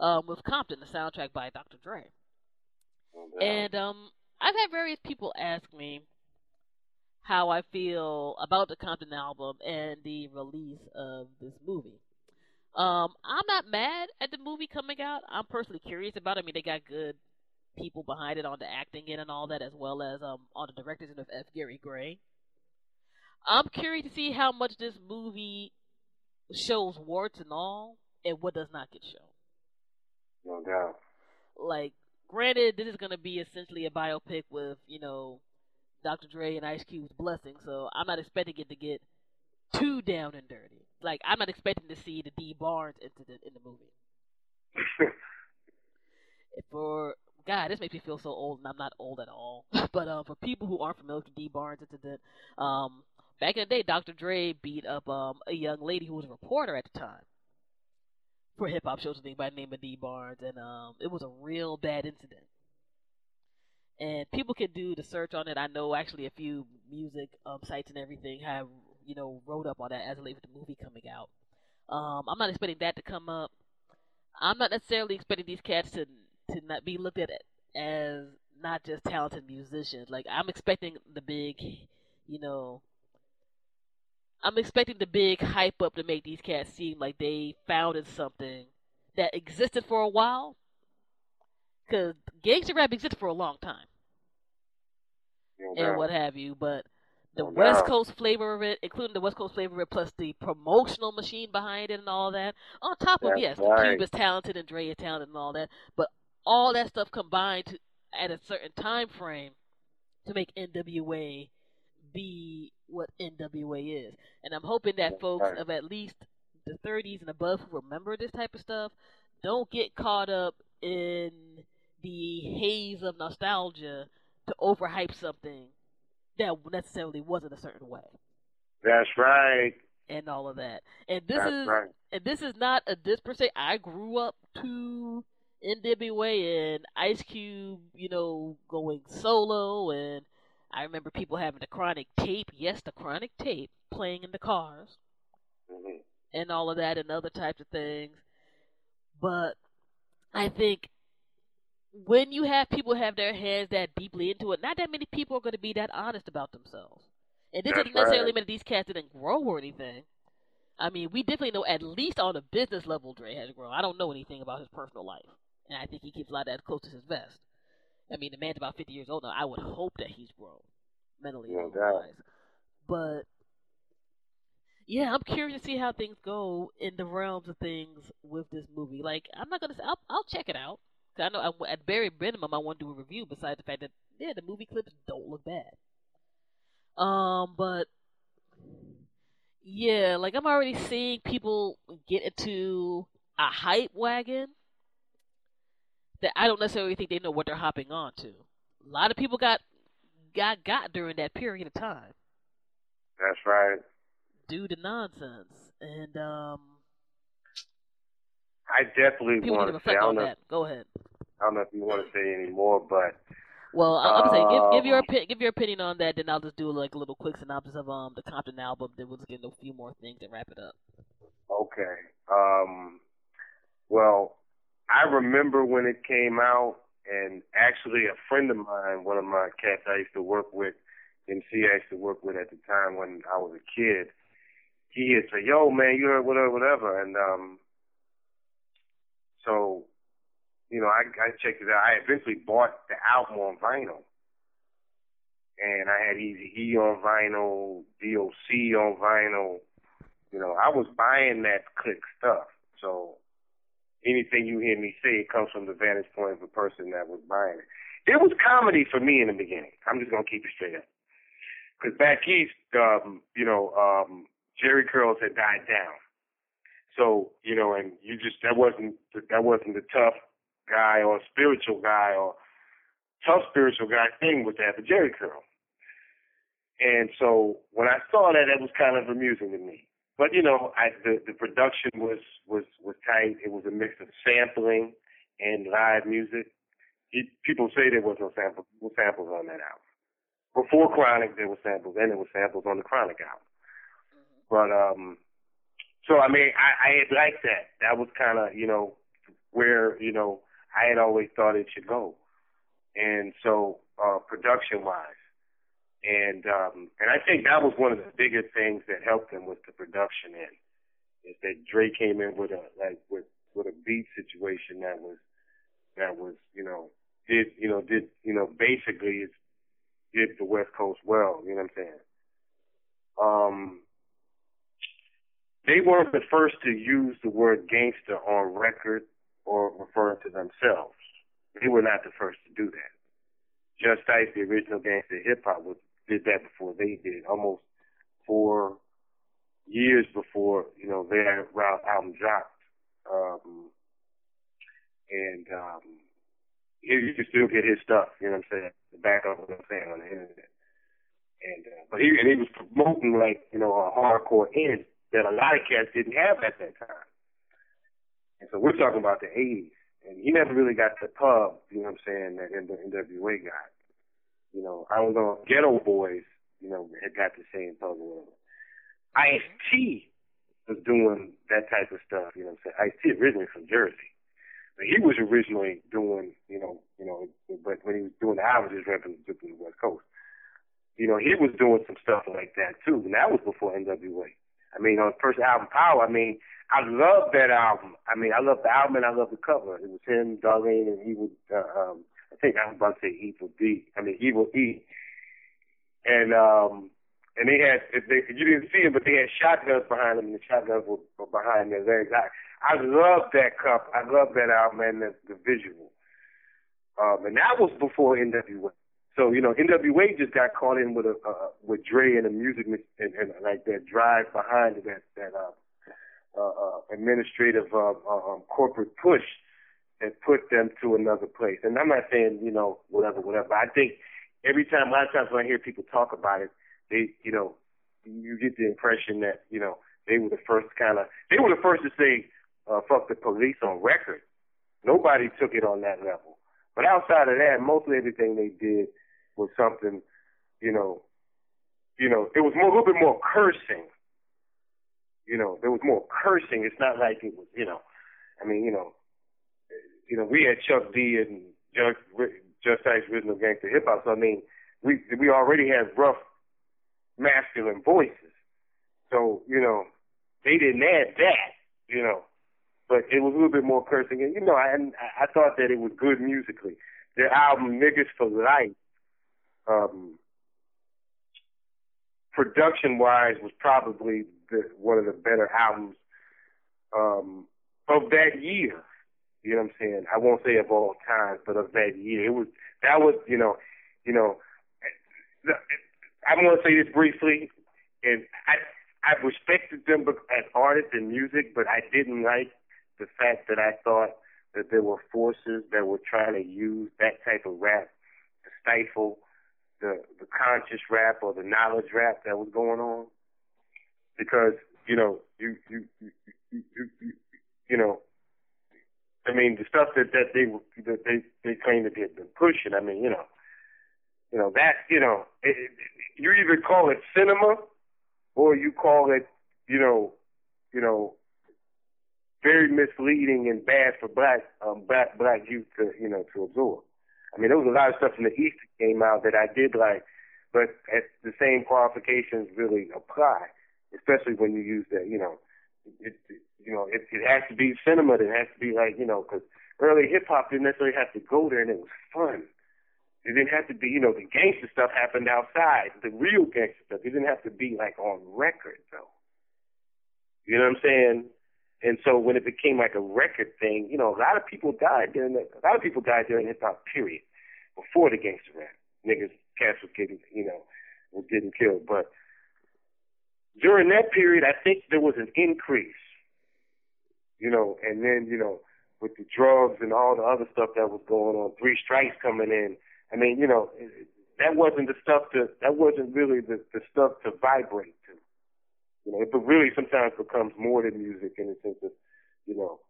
Um, with Compton, the soundtrack by Dr. Dre. And um, I've had various people ask me how I feel about the Compton album and the release of this movie. Um, I'm not mad at the movie coming out. I'm personally curious about it. I mean, they got good people behind it on the acting in and all that, as well as um on the directors of F. Gary Gray. I'm curious to see how much this movie shows warts and all, and what does not get shown. No doubt. Like, granted, this is going to be essentially a biopic with you know Dr. Dre and Ice Cube's blessing, so I'm not expecting it to get too down and dirty. Like, I'm not expecting to see the Dee Barnes incident in the movie. for God, this makes me feel so old, and I'm not old at all. but um, for people who aren't familiar with the Dee Barnes incident, um, back in the day, Dr. Dre beat up um a young lady who was a reporter at the time for hip hop shows thing by the name of Dee Barnes, and um, it was a real bad incident. And people can do the search on it. I know actually a few music um, sites and everything have you know wrote up on that as relates with the movie coming out. Um, I'm not expecting that to come up. I'm not necessarily expecting these cats to to not be looked at as not just talented musicians. Like I'm expecting the big, you know, I'm expecting the big hype up to make these cats seem like they founded something that existed for a while. Cause gangster rap existed for a long time, no and what have you. But the No West doubt. Coast flavor of it, including the West Coast flavor of it, plus the promotional machine behind it and all that. On top of That's yes, right. Cube is talented and Dre is talented and all that, but all that stuff combined to, at a certain time frame to make NWA be what NWA is. And I'm hoping that folks of at least the 30s and above who remember this type of stuff don't get caught up in the haze of nostalgia to overhype something that necessarily wasn't a certain way That's right. and all of that. And this That's is right. and this is not a diss per se. I grew up to NWA and Ice Cube, you know, going solo, and I remember people having the Chronic tape. Yes, the Chronic tape playing in the cars hmm and all of that, and other types of things. But I think when you have people have their hands that deeply into it, not that many people are going to be that honest about themselves. And this That's doesn't necessarily right. mean that these cats didn't grow or anything. I mean, we definitely know at least on a business level, Dre has grown. I don't know anything about his personal life, and I think he keeps a lot of that close to his vest. I mean, the man's about 50 years old now. I would hope that he's grown mentally and But yeah, I'm curious to see how things go in the realms of things with this movie. Like, I'm not gonna say I'll, I'll check it out. 'Cause I know I, at very minimum I want to do a review. Besides the fact that yeah, the movie clips don't look bad. Um, but yeah, like I'm already seeing people get into a hype wagon that I don't necessarily think they know what they're hopping on to. A lot of people got got got during that period of time That's right. due to nonsense, and um, I definitely want to say. I don't on know. that. Go ahead. I don't know if you want to say any more, but Well, I- I'm saying give, give your Um, opi- give your opinion on that. Then I'll just do like a little quick synopsis of um the Compton album. Then we'll just get into a few more things and wrap it up. okay. Um. Well, I remember when it came out, and actually, a friend of mine, one of my cats I used to work with, MC I used to work with at the time when I was a kid, he had say, "Yo, man, you heard whatever, whatever," and um. So, you know, I I checked it out. I eventually bought the album on vinyl, and I had Easy E on vinyl, DOC on vinyl. You know, I was buying that click stuff. So anything you hear me say, comes from the vantage point of a person that was buying it. It was comedy for me in the beginning. I'm just gonna keep it straight up. Because back east, um, you know, um, Jheri curls had died down. So you know, and you just that wasn't that wasn't the tough guy or spiritual guy or tough spiritual guy thing with that, the Jheri curl. And so when I saw that, that was kind of amusing to me. But you know, I, the the production was was was tight. It was a mix of sampling and live music. It, people say there was no samples samples on that album. Before Chronic, there were samples, and there were samples on the Chronic album. Mm-hmm. But um, so I mean, I, I had liked that. That was kind of you know where you know I had always thought it should go. And so uh, production wise, and um, and I think that was one of the bigger things that helped them with the production end is that Dre came in with a like with with a beat situation that was that was you know did you know did you know basically did the West Coast well. You know what I'm saying? Um, they weren't the first to use the word gangster on record or referring to themselves. They were not the first to do that. Just Ice, the original gangster hip hop, was did that before they did, almost four years before you know their album dropped. Um, and um, you can still get his stuff. You know what I'm saying? The back of what I'm saying on the internet. And uh, but he and he was promoting like you know a hardcore end that a lot of cats didn't have at that time. And so we're talking about the 80s. And he never really got the pub, you know what I'm saying, that NWA got. You know, I don't know Geto Boys, you know, had got the same or whatever. Ice T was doing that type of stuff, you know what I'm saying? Ice T originally from Jersey. But he was originally doing, you know, you know, but when he was doing the album, he was repping the West Coast. You know, he was doing some stuff like that too, and that was before NWA. I mean, on the first album, Power, I mean, I love that album. I mean, I love the album and I love the cover. It was him, Darlene, and he would, uh, um, I think I was about to say Evil D. I mean, Evil E. And, um, and they had, they, you didn't see him, but they had shotguns behind them, and the shotguns were, were behind their legs. I, I love that cup. I love that album and the, the visual. Um, and that was before NWA. So you know, NWA just got caught in with a uh, with Dre and the music and, and like that drive behind that that uh, uh, uh, administrative uh, uh, um, corporate push that put them to another place. And I'm not saying you know whatever, whatever. I think every time, a lot of times when I hear people talk about it, they you know you get the impression that you know they were the first kind of they were the first to say uh, fuck the police on record. Nobody took it on that level. But outside of that, mostly everything they did was something, you know, you know, it was more, a little bit more cursing. You know, there was more cursing. It's not like it was, you know, I mean, you know, you know, we had Chuck D and Just, Just Ice Original Gangster Hip Hop. So I mean, we we already had rough, masculine voices. So you know, they didn't add that. You know, but it was a little bit more cursing. And you know, I I thought that it was good musically. Their album Niggas for Life um, production wise was probably the, one of the better albums um, of that year. You know what I'm saying? I won't say of all time, but of that year. It was that was you know, you know. I'm to say this briefly, and I I respected them as artists and music, but I didn't like the fact that I thought that there were forces that were trying to use that type of rap to stifle the the conscious rap or the knowledge rap that was going on, because you know you you you you, you, you know. I mean, the stuff that that they that they they claim that they've been pushing. I mean, you know, you know that you know it, it, you either call it cinema or you call it you know you know very misleading and bad for black um black black youth to you know to absorb. I mean, there was a lot of stuff in the East that came out that I did like, but at the same qualifications really apply, especially when you use that, you know, it, you know, it, it has to be cinema. It has to be like, you know, because early hip hop didn't necessarily have to go there, and it was fun. It didn't have to be, you know, the gangster stuff happened outside, the real gangster stuff. It didn't have to be like on record though. You know what I'm saying? And so when it became like a record thing, you know, a lot of people died during the, a lot of people died during hip hop period before the gangster rap. Niggas, cats was getting, you know, was getting killed. But during that period, I think there was an increase. You know, and then you know, with the drugs and all the other stuff that was going on, three strikes coming in. I mean, you know, that wasn't the stuff to that wasn't really the the stuff to vibrate to. You know, it really sometimes becomes more than music in the sense of, you know,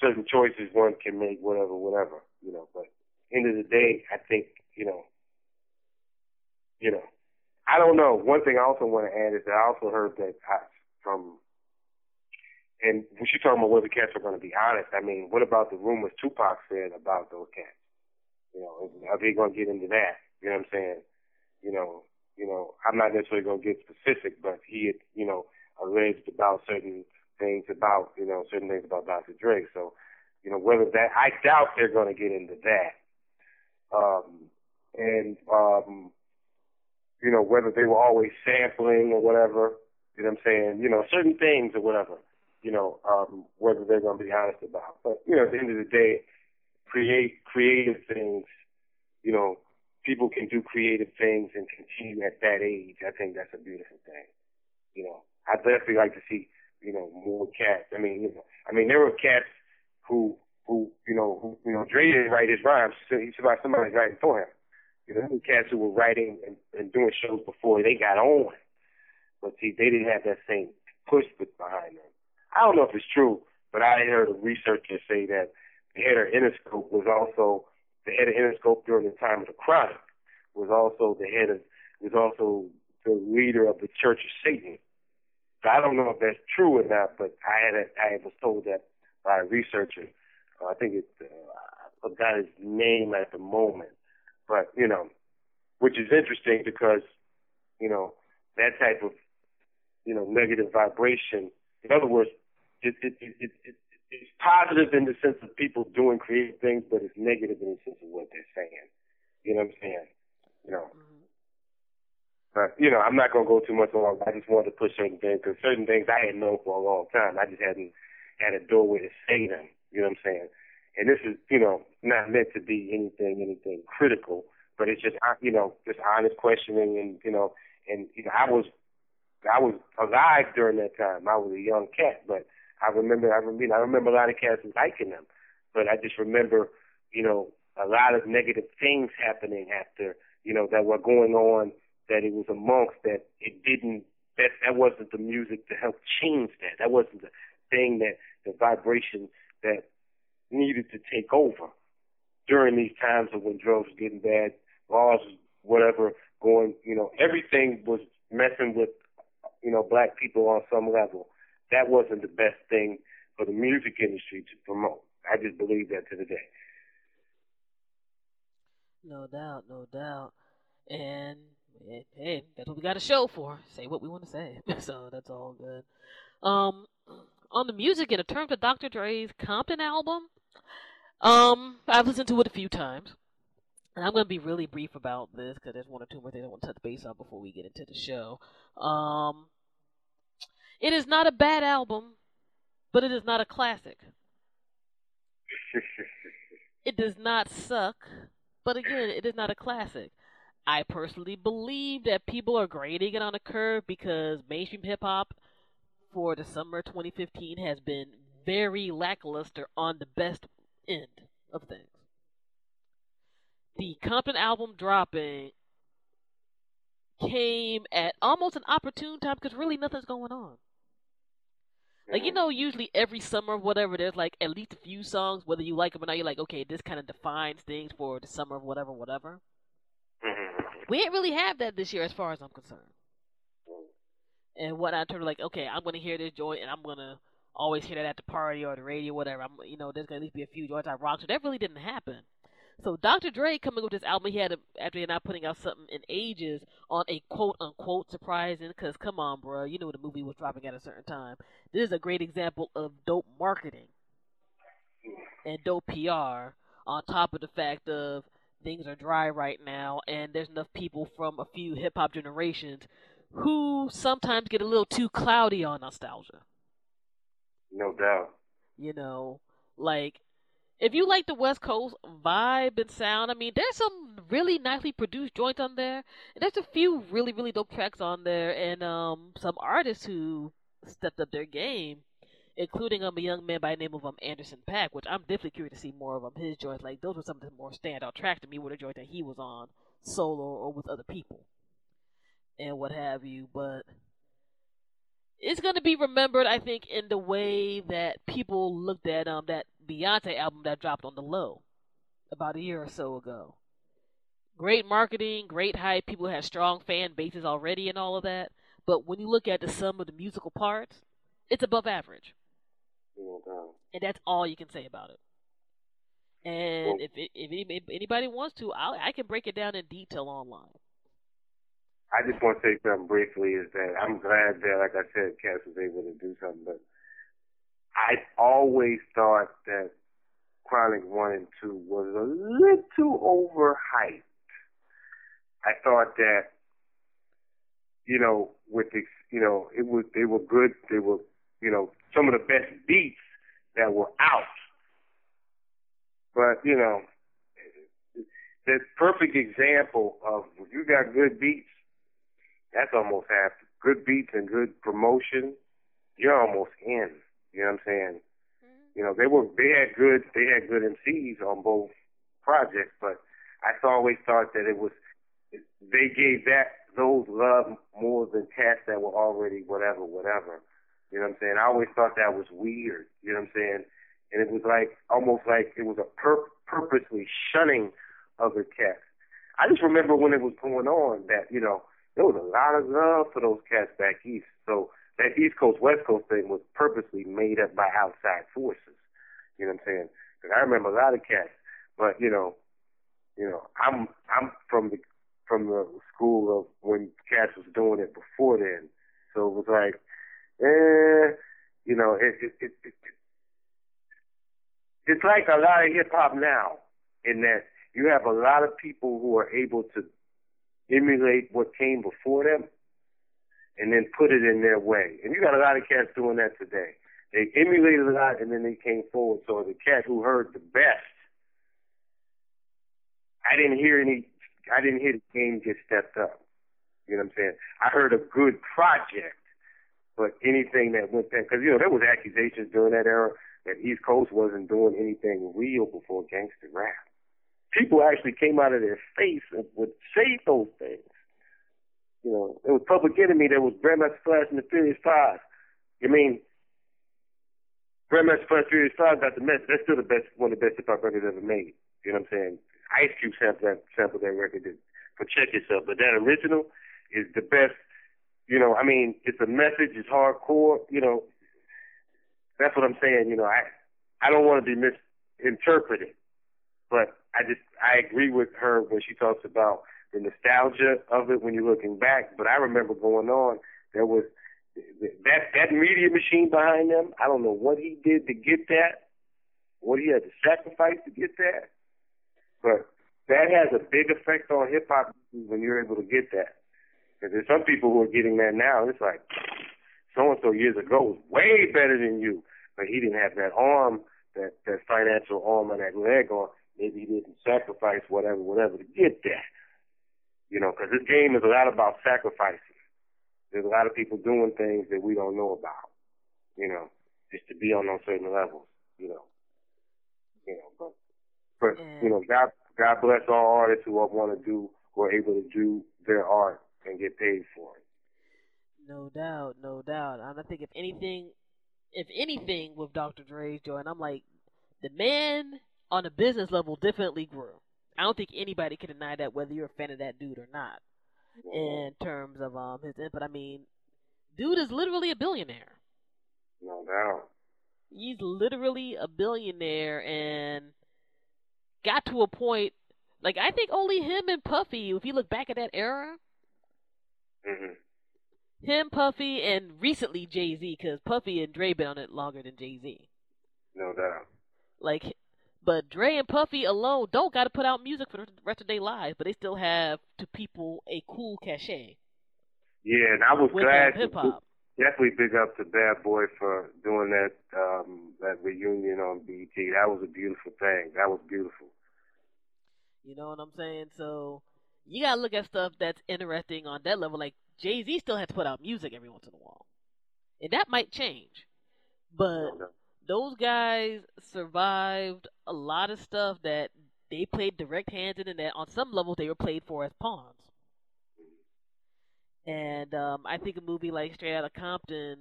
certain choices one can make, whatever, whatever. You know, but end of the day, I think, you know, you know, I don't know. One thing I also want to add is that I also heard that I, from and when she talking about whether cats are going to be honest, I mean, what about the rumors Tupac said about those cats? You know, are they going to get into that? You know what I'm saying? You know, you know, I'm not necessarily going to get specific, but he had, you know, alleged about certain things about, you know, certain things about Dr. Dre. So, you know, whether that, I doubt they're going to get into that. Um, and, um, you know, whether they were always sampling or whatever, you know what I'm saying? You know, certain things or whatever you know, um, whether they're going to be honest about. But you know, at the end of the day, create creative things. You know, people can do creative things and continue at that age. I think that's a beautiful thing. You know, I definitely like to see you know more cats. I mean, you know, I mean there were cats who who you know who you know Dre didn't write his rhymes. So he about somebody writing for him. You know, cats who were writing and, and doing shows before they got on. But see, they didn't have that same push behind them. I don't know if it's true, but I heard a researcher say that the head of Interscope was also the head of Interscope during the time of the Chronic was also the head of was also the leader of the Church of Satan. So I don't know if that's true or not, but I had a, I was told that by a researcher. Uh, I think it uh, I forgot his name at the moment, but you know, which is interesting because you know that type of you know negative vibration. In other words, it, it, it, it, it, it's positive in the sense of people doing creative things, but it's negative in the sense of what they're saying. You know what I'm saying? You know. Mm-hmm. But you know, I'm not gonna go too much along. I just wanted to push certain things because certain things I had known for a long time. I just hadn't had a doorway to say them. You know what I'm saying? And this is, you know, not meant to be anything, anything critical, but it's just, you know, just honest questioning, and you know, and you know, I was, I was alive during that time. I was a young cat, but I remember, I remember, I remember a lot of cats liking them, but I just remember, you know, a lot of negative things happening after, you know, that were going on. That it was amongst that it didn't. That that wasn't the music to help change that. That wasn't the thing that the vibration that needed to take over during these times of when drugs were getting bad, laws, whatever, going. You know, everything was messing with, you know, black people on some level that wasn't the best thing for the music industry to promote. I just believe that to the day. No doubt, no doubt. And hey, that's what we got a show for. Say what we want to say. so that's all good. Um, on the music, in terms of Dr. Dre's Compton album, um, I've listened to it a few times. And I'm going to be really brief about this because there's one or two more things I want to touch base on before we get into the show. Um, it is not a bad album, but it is not a classic. it does not suck, but again, it is not a classic. I personally believe that people are grading it on a curve because mainstream hip hop for the summer 2015 has been very lackluster on the best end of things. The Compton album dropping came at almost an opportune time because really nothing's going on. Like you know, usually every summer, whatever, there's like at least a few songs, whether you like them or not. You're like, okay, this kind of defines things for the summer, whatever, whatever. Mm-hmm. We didn't really have that this year, as far as I'm concerned. And what I turned like, okay, I'm gonna hear this joint, and I'm gonna always hear that at the party or the radio, whatever. I'm, you know, there's gonna at least be a few joints I rock. So that really didn't happen. So Dr. Dre coming with this album, he had a, after not putting out something in ages on a quote unquote surprising. Because come on, bro, you know the movie was dropping at a certain time. This is a great example of dope marketing and dope PR. On top of the fact of things are dry right now, and there's enough people from a few hip hop generations who sometimes get a little too cloudy on nostalgia. No doubt. You know, like if you like the West Coast vibe and sound, I mean, there's some really nicely produced joints on there, and there's a few really really dope tracks on there, and um some artists who stepped up their game, including um a young man by the name of um Anderson .Paak, which I'm definitely curious to see more of um his joints. Like those were some of the more standout tracks to me, were the joints that he was on solo or with other people, and what have you. But it's going to be remembered, I think, in the way that people looked at um that Beyonce album that dropped on the low about a year or so ago. Great marketing, great hype. People had strong fan bases already, and all of that. But when you look at the sum of the musical parts, it's above average, and that's all you can say about it. And well, if it, if anybody wants to, I'll, I can break it down in detail online. I just want to say something briefly is that I'm glad that, like I said, Cass was able to do something, but I always thought that Chronic 1 and 2 was a little overhyped. I thought that, you know, with the, you know, it was, they were good, they were, you know, some of the best beats that were out. But, you know, the perfect example of you got good beats, that's almost half. Good beats and good promotion, you're almost in. You know what I'm saying? Mm-hmm. You know, they were they had good they had good MCs on both projects, but I always thought that it was they gave that those love more than cats that were already whatever, whatever. You know what I'm saying? I always thought that was weird. You know what I'm saying? And it was like almost like it was a pur- purposely shunning of the cats. I just remember when it was going on that you know there was a lot of love for those cats back east. So that East Coast West Coast thing was purposely made up by outside forces. You know what I'm saying? Because I remember a lot of cats, but you know, you know, I'm I'm from the from the school of when cats was doing it before then. So it was like, eh, you know, it it it, it it's like a lot of hip hop now, in that you have a lot of people who are able to emulate what came before them and then put it in their way. And you got a lot of cats doing that today. They emulated a lot and then they came forward. So the cat who heard the best, I didn't hear any, I didn't hear the game get stepped up. You know what I'm saying? I heard a good project, but anything that went there, because you know there was accusations during that era that East Coast wasn't doing anything real before gangster rap. People actually came out of their face and would say those things. You know, it was Public Enemy. There was Grandmaster Flash and the Furious Five. I mean, Grandmaster Flash Furious Five got the message. That's still the best, one of the best hip hop records ever made. You know what I'm saying? Ice Cube sampled that, sampled that record. But check yourself. But that original is the best. You know, I mean, it's a message. It's hardcore. You know, that's what I'm saying. You know, I I don't want to be misinterpreted, but I just I agree with her when she talks about the nostalgia of it when you're looking back. But I remember going on, there was that that media machine behind them. I don't know what he did to get that, what he had to sacrifice to get that, but that has a big effect on hip hop when you're able to get that. Because there's some people who are getting that now. It's like so and so years ago was way better than you, but he didn't have that arm, that that financial arm and that leg on. Maybe he didn't sacrifice whatever, whatever to get that. You know, because this game is a lot about sacrificing. There's a lot of people doing things that we don't know about. You know, just to be on those certain levels. You know, you know, but but you know, God God bless all artists who want to do who are able to do their art and get paid for it. No doubt, no doubt. And I think if anything, if anything with Dr. Dre's joint, I'm like, the man on a business level definitely grew. I don't think anybody can deny that whether you're a fan of that dude or not. In terms of um his input, I mean, dude is literally a billionaire. No doubt. He's literally a billionaire and got to a point. Like I think only him and Puffy, if you look back at that era, mm-hmm. him, Puffy, and recently Jay Z, because Puffy and Dre been on it longer than Jay Z. No doubt. Like But Dre and Puffy alone don't got to put out music for the rest of their lives, but they still have to people a cool cachet. Yeah, and I was glad. hip hop. Definitely big up to Bad Boy for doing that um that reunion on BET. That was a beautiful thing. That was beautiful. You know what I'm saying? So you gotta look at stuff that's interesting on that level. Like Jay Z still has to put out music every once in a while, and that might change. But those guys survived a lot of stuff that they played direct hands in, and that on some levels they were played for as pawns. And um, I think a movie like Straight Outta Compton,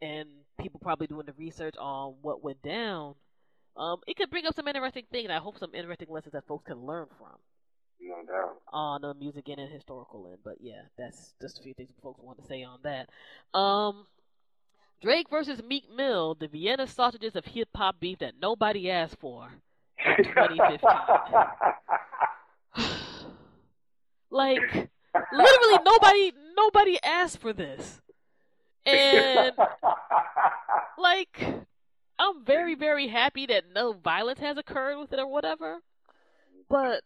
and people probably doing the research on what went down, um, it could bring up some interesting things. And I hope some interesting lessons that folks can learn from. No doubt. On the music end and historical end, but yeah, that's just a few things folks want to say on that. Um, Drake versus Meek Mill, the Vienna sausages of hip hop beef that nobody asked for in 2015. like literally nobody nobody asked for this. And like I'm very very happy that no violence has occurred with it or whatever. But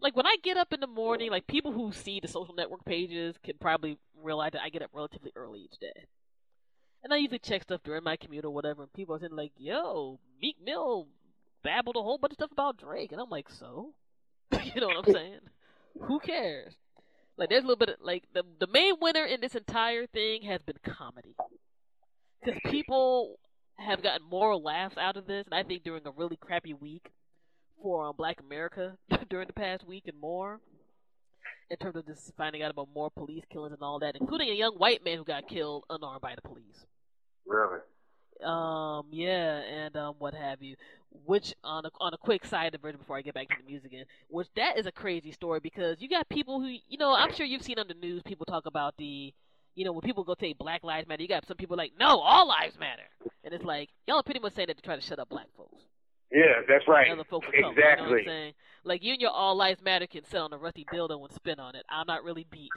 like when I get up in the morning, like people who see the social network pages can probably realize that I get up relatively early each day. And I usually check stuff during my commute or whatever, and people are saying like, "Yo, Meek Mill babbled a whole bunch of stuff about Drake," and I'm like, "So?" you know what I'm saying? Who cares? Like, there's a little bit of like the the main winner in this entire thing has been comedy, because people have gotten more laughs out of this, and I think during a really crappy week for um, Black America during the past week and more, in terms of just finding out about more police killings and all that, including a young white man who got killed unarmed by the police. Really? Um, yeah, and um, what have you. Which on a on a quick side diversion before I get back to the music again, which that is a crazy story because you got people who you know I'm sure you've seen on the news people talk about the you know when people go say Black Lives Matter, you got some people like no, all lives matter, and it's like y'all are pretty much saying that to try to shut up black folks. Yeah, that's right. Other folks exactly. Color, you know what I'm saying? Like you and your all lives matter can sit on a rusty dildo and spin on it. I'm not really beat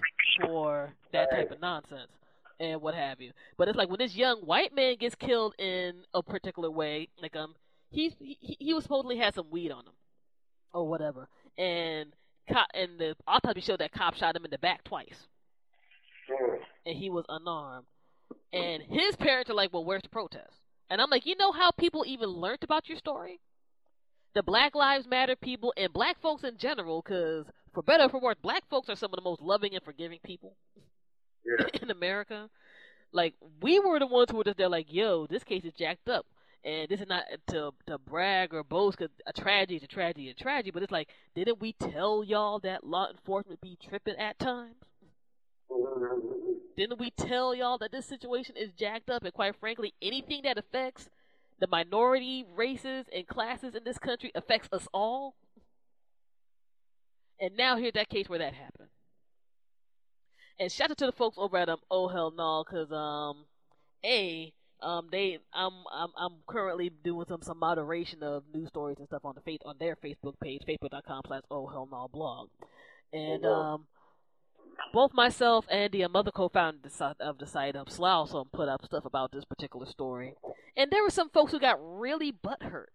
for that type of nonsense and what have you. But it's like when this young white man gets killed in a particular way, like um, he he, he was supposedly had some weed on him, or whatever, and cop and the autopsy showed that cop shot him in the back twice, and he was unarmed. And his parents are like, "Well, where's the protest?" And I'm like, you know how people even learned about your story? The Black Lives Matter people and black folks in general, because for better or for worse, black folks are some of the most loving and forgiving people yeah. in America. Like we were the ones who were just there, like, yo, this case is jacked up, and this is not to to brag or boast, because a tragedy is a tragedy, is a tragedy. But it's like, didn't we tell y'all that law enforcement be tripping at times? Didn't we tell y'all that this situation is jacked up, and quite frankly, anything that affects the minority races and classes in this country affects us all? And now here's that case where that happened. And shout out to the folks over at um Oh Hell No, cause um a um they I'm I'm I'm currently doing some some moderation of news stories and stuff on the face on their Facebook page, facebook.com slash Oh Hell No blog, and um both myself and the um, other co-founder of the site, um, Slough, put up stuff about this particular story, and there were some folks who got really butthurt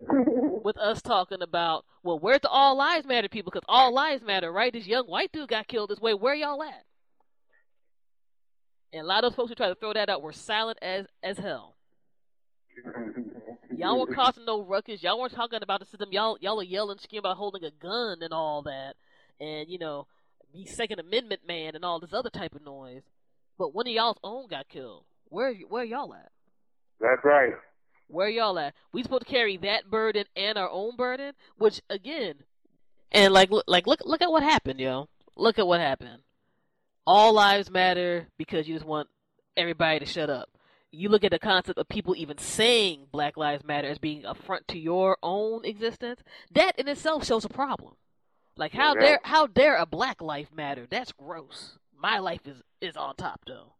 with us talking about, well, where's the all lives matter people? Because all lives matter, right? This young white dude got killed this way. Where y'all at? And a lot of those folks who tried to throw that out were silent as as hell. Y'all weren't causing no ruckus. Y'all weren't talking about the system. Y'all y'all are yelling, screaming about holding a gun and all that, and you know, be Second Amendment man and all this other type of noise. But one of y'all's own got killed. Where where y'all at? That's right. Where y'all at? We supposed to carry that burden and our own burden, which again, and like look, like look look at what happened, yo. Look at what happened. All lives matter because you just want everybody to shut up. You look at the concept of people even saying Black Lives Matter as being a front to your own existence. That in itself shows a problem. Like how Yeah. dare how dare a black life matter? That's gross. My life is is on top though.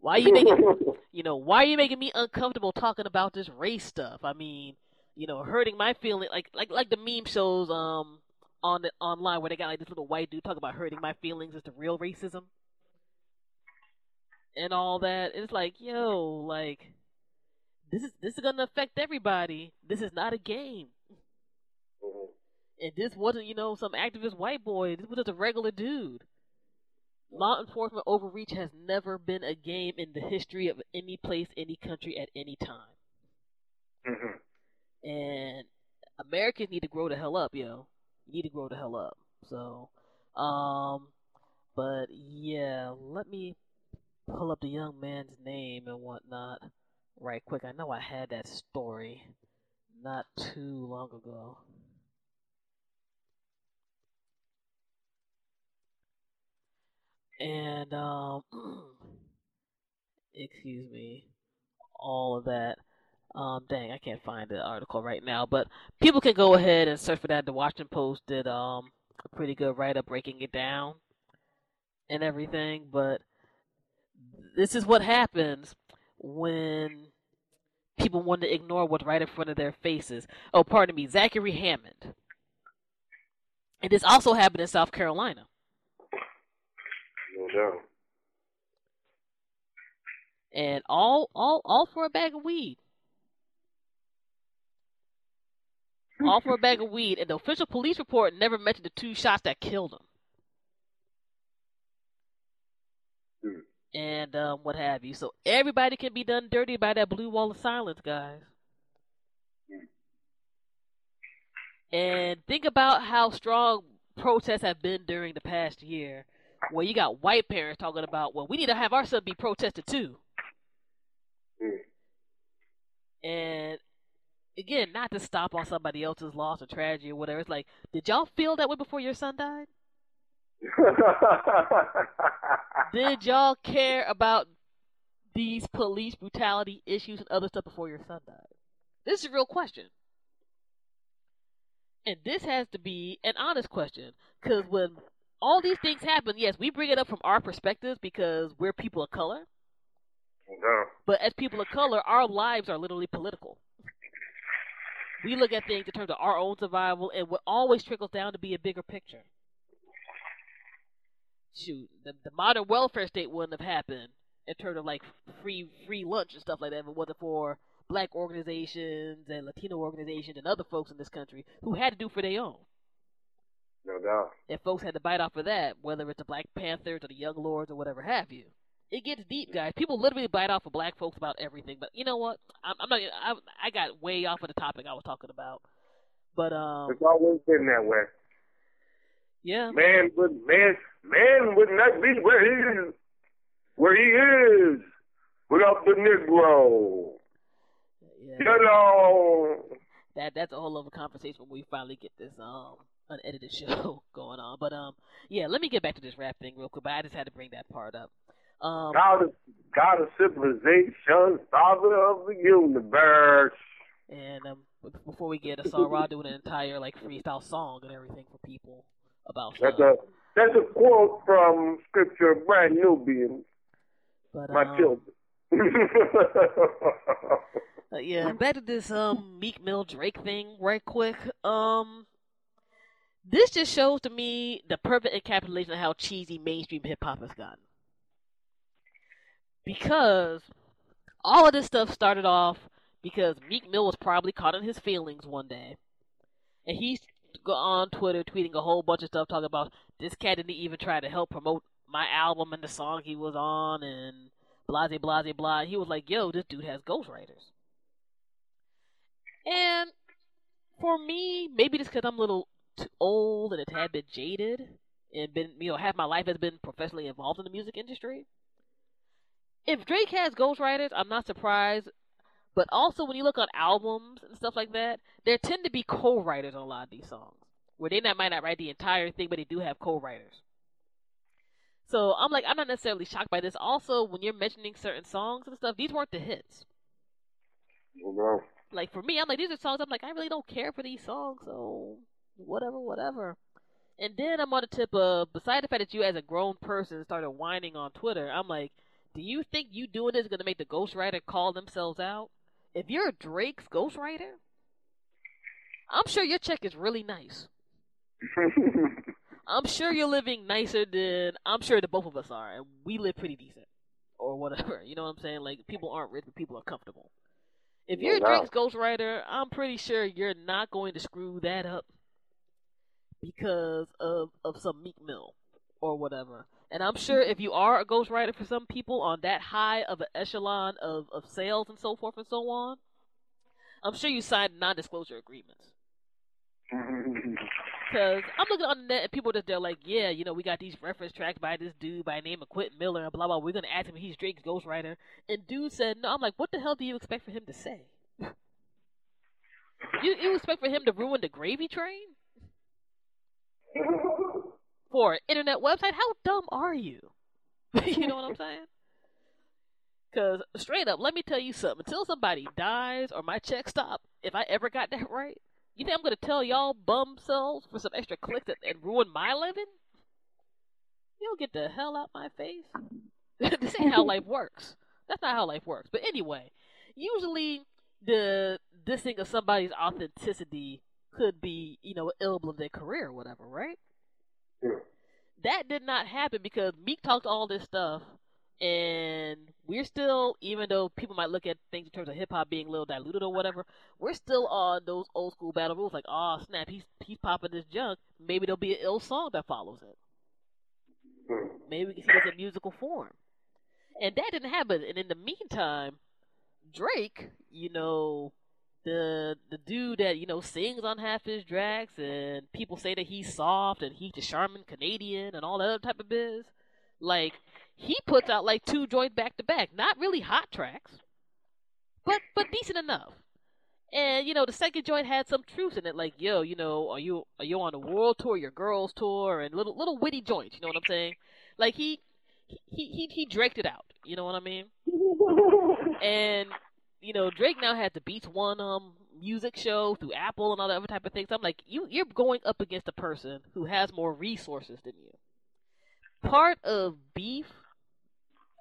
Why are you making you know, why are you making me uncomfortable talking about this race stuff? I mean, you know, hurting my feeling like like like the meme shows um on the online where they got like this little white dude talking about hurting my feelings is the real racism and all that. It's like, yo, like this is this is gonna affect everybody. This is not a game. And this wasn't, you know, some activist white boy. This was just a regular dude. Law enforcement overreach has never been a game in the history of any place, any country, at any time. Mm-hmm. And Americans need to grow the hell up, yo. You need to grow the hell up. So, um, but yeah, let me pull up the young man's name and whatnot right quick. I know I had that story not too long ago. And um excuse me, all of that. Um dang, I can't find the article right now, but people can go ahead and search for that. The Washington Post did um a pretty good write up breaking it down and everything, but this is what happens when people want to ignore what's right in front of their faces. Oh, pardon me, Zachary Hammond. And this also happened in South Carolina. And all all all for a bag of weed. all for a bag of weed, and the official police report never mentioned the two shots that killed him. Hmm. And um, what have you. So everybody can be done dirty by that blue wall of silence, guys. And think about how strong protests have been during the past year, where you got white parents talking about, well, we need to have our son be protested too. Hmm. And again, not to stop on somebody else's loss or tragedy or whatever. It's like, did y'all feel that way before your son died? Did y'all care about these police brutality issues and other stuff before your son died? This is a real question. And this has to be an honest question. Because when all these things happen, yes, we bring it up from our perspectives because we're people of color. no. But as people of color, our lives are literally political. We look at things in terms of our own survival, and what always trickles down to be a bigger picture. Shoot, the, the modern welfare state wouldn't have happened in terms of like free free lunch and stuff like that if it wasn't for black organizations and Latino organizations and other folks in this country who had to do for their own. No doubt. And folks had to bite off of that, whether it's the Black Panthers or the Young Lords or whatever have you. It gets deep, guys. People literally bite off of black folks about everything. But you know what? I'm, I'm not. I, I got way off of the topic I was talking about. But um, It's always been that way. yeah, Man would man man would not be where he is where he is without the Negro. yeah. Hello. that that's a whole other conversation when we finally get this um unedited show going on. But um, yeah, let me get back to this rap thing real quick. But I just had to bring that part up. Um, God of God of civilization, father of the universe. and um, before we get, I saw Rod doing an entire like freestyle song and everything for people about That's stuff. a that's a quote from scripture, Brand Nubian, But my um, children. Uh, yeah, back to this um Meek Mill Drake thing right quick. Um this just shows to me the perfect encapsulation of how cheesy mainstream hip hop has gotten. Because all of this stuff started off because Meek Mill was probably caught in his feelings one day. And he's on Twitter tweeting a whole bunch of stuff talking about this cat didn't even try to help promote my album and the song he was on and blase blase blah. blah. He was like, yo, this dude has ghostwriters. And for me, maybe just because I'm a little old and a tad bit jaded, and been you know half my life has been professionally involved in the music industry. If Drake has ghostwriters, I'm not surprised. But also, when you look on albums and stuff like that, there tend to be co-writers on a lot of these songs, where they not, might not write the entire thing, but they do have co-writers. So I'm like, I'm not necessarily shocked by this. Also, when you're mentioning certain songs and stuff, these weren't the hits no. like for me, I'm like these are songs I'm like I really don't care for these songs, so whatever, whatever. And then I'm on the tip of beside the fact that you as a grown person started whining on Twitter, I'm like, do you think you doing this is gonna make the ghostwriter call themselves out? If you're Drake's ghostwriter, I'm sure your check is really nice. I'm sure you're living nicer than I'm sure the both of us are, and we live pretty decent, or whatever. You know what I'm saying? Like people aren't rich, but people are comfortable. If you're doubt. Drake's ghostwriter, I'm pretty sure you're not going to screw that up. Because of of some Meek Mill or whatever. And I'm sure if you are a ghostwriter for some people on that high of an echelon of, of sales and so forth and so on, I'm sure you signed non-disclosure agreements. Because I'm looking on the net and people just they're like, yeah, you know, we got these reference tracks by this dude by name of Quentin Miller and blah blah. We're gonna ask him if he's Drake's ghostwriter. And dude said no. I'm like, what the hell do you expect for him to say? you you expect for him to ruin the gravy train for an internet website? How dumb are you? you know what I'm saying? Because straight up, let me tell you something. Until somebody dies or my check stop, if I ever got that right, you think I'm gonna tell y'all bum selves for some extra clicks and, and ruin my living? You'll get the hell out my face. this ain't how life works. That's not how life works. But anyway, usually the dissing of somebody's authenticity could be, you know, ill of their career or whatever, right? Yeah. That did not happen because Meek talked all this stuff and we're still, even though people might look at things in terms of hip hop being a little diluted or whatever, we're still on those old school battle rules. Like, oh snap, he's he's popping this junk. Maybe there'll be an ill song that follows it. Hmm. Maybe we can see this in musical form. And that didn't happen. And in the meantime, Drake, you know, the the dude that you know sings on half his tracks, and people say that he's soft and he's the charming Canadian and all that other type of biz. Like he puts out like two joints back to back. Not really hot tracks, but but decent enough. And you know, the second joint had some truth in it, like yo, you know, are you are you on a world tour, your girls tour, and little little witty joints. You know what I'm saying? Like he he he he draked it out. You know what I mean? And you know, Drake now has the Beats One um music show through Apple and all that other type of things. I'm like, you you're going up against a person who has more resources than you. Part of beef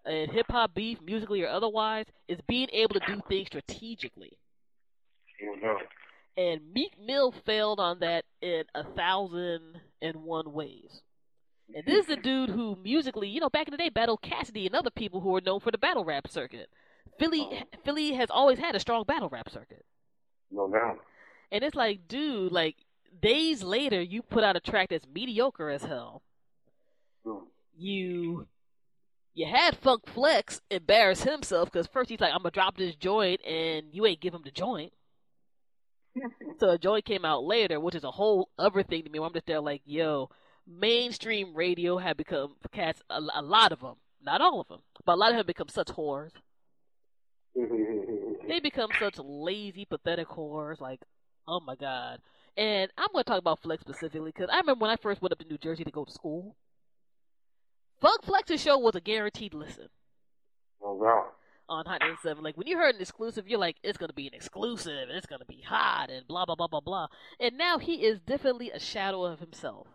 and hip hop beef, musically or otherwise, is being able to do things strategically. Mhm. And Meek Mill failed on that in a thousand and one ways. And this is a dude who musically, you know, back in the day, battled Cassidy and other people who were known for the battle rap circuit. Philly, Philly has always had a strong battle rap circuit. No doubt. And it's like, dude, like days later, you put out a track that's mediocre as hell. Hmm. You, you had Funk Flex embarrass himself because first he's like, "I'm gonna drop this joint," and you ain't give him the joint. so a joint came out later, which is a whole other thing to me. Where I'm just there like, yo, mainstream radio had become cats. A, a lot of them, not all of them, but a lot of them become such whores. They become such lazy, pathetic whores. Like, oh my god. And I'm going to talk about Flex specifically because I remember when I first went up to New Jersey to go to school. Funk Flex's show was a guaranteed listen no doubt. on Hot 97. Like when you heard an exclusive, you're like, it's gonna be an exclusive and it's gonna be hot and blah blah blah blah blah. And now he is definitely a shadow of himself.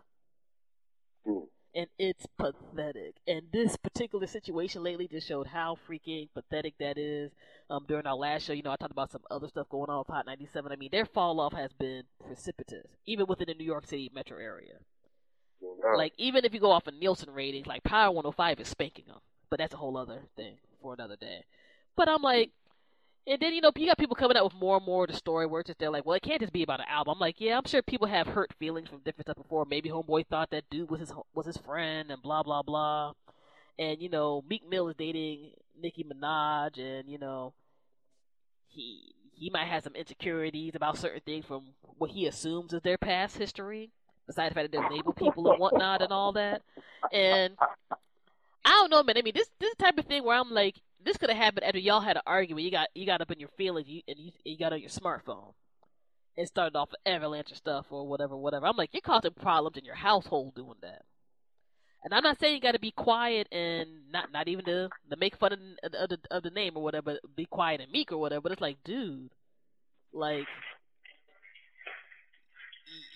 Hmm. And it's pathetic. And this particular situation lately just showed how freaking pathetic that is. Um, during our last show, you know, I talked about some other stuff going on with Hot 97. I mean, their fall off has been precipitous, even within the New York City metro area. Like even if you go off of Nielsen ratings, like Power 105 is spanking them, but that's a whole other thing for another day. But I'm like, and then you know you got people coming out with more and more of the story where it's just they're like, well, it can't just be about an album. I'm like, yeah, I'm sure people have hurt feelings from different stuff before. Maybe Homeboy thought that dude was his was his friend and blah blah blah. And you know Meek Mill is dating Nicki Minaj, and you know he he might have some insecurities about certain things from what he assumes is their past history besides the fact that they're label people and whatnot and all that. And I don't know, man. I mean, this this type of thing where I'm like, this could have happened after y'all had an argument. You got you got up in your feelings, you, and you, you got on your smartphone and started off with avalanche or stuff or whatever, whatever. I'm like, you're causing problems in your household doing that. And I'm not saying you got to be quiet and not not even to, to make fun of, of, the, of the name or whatever, be quiet and meek or whatever. But it's like, dude, like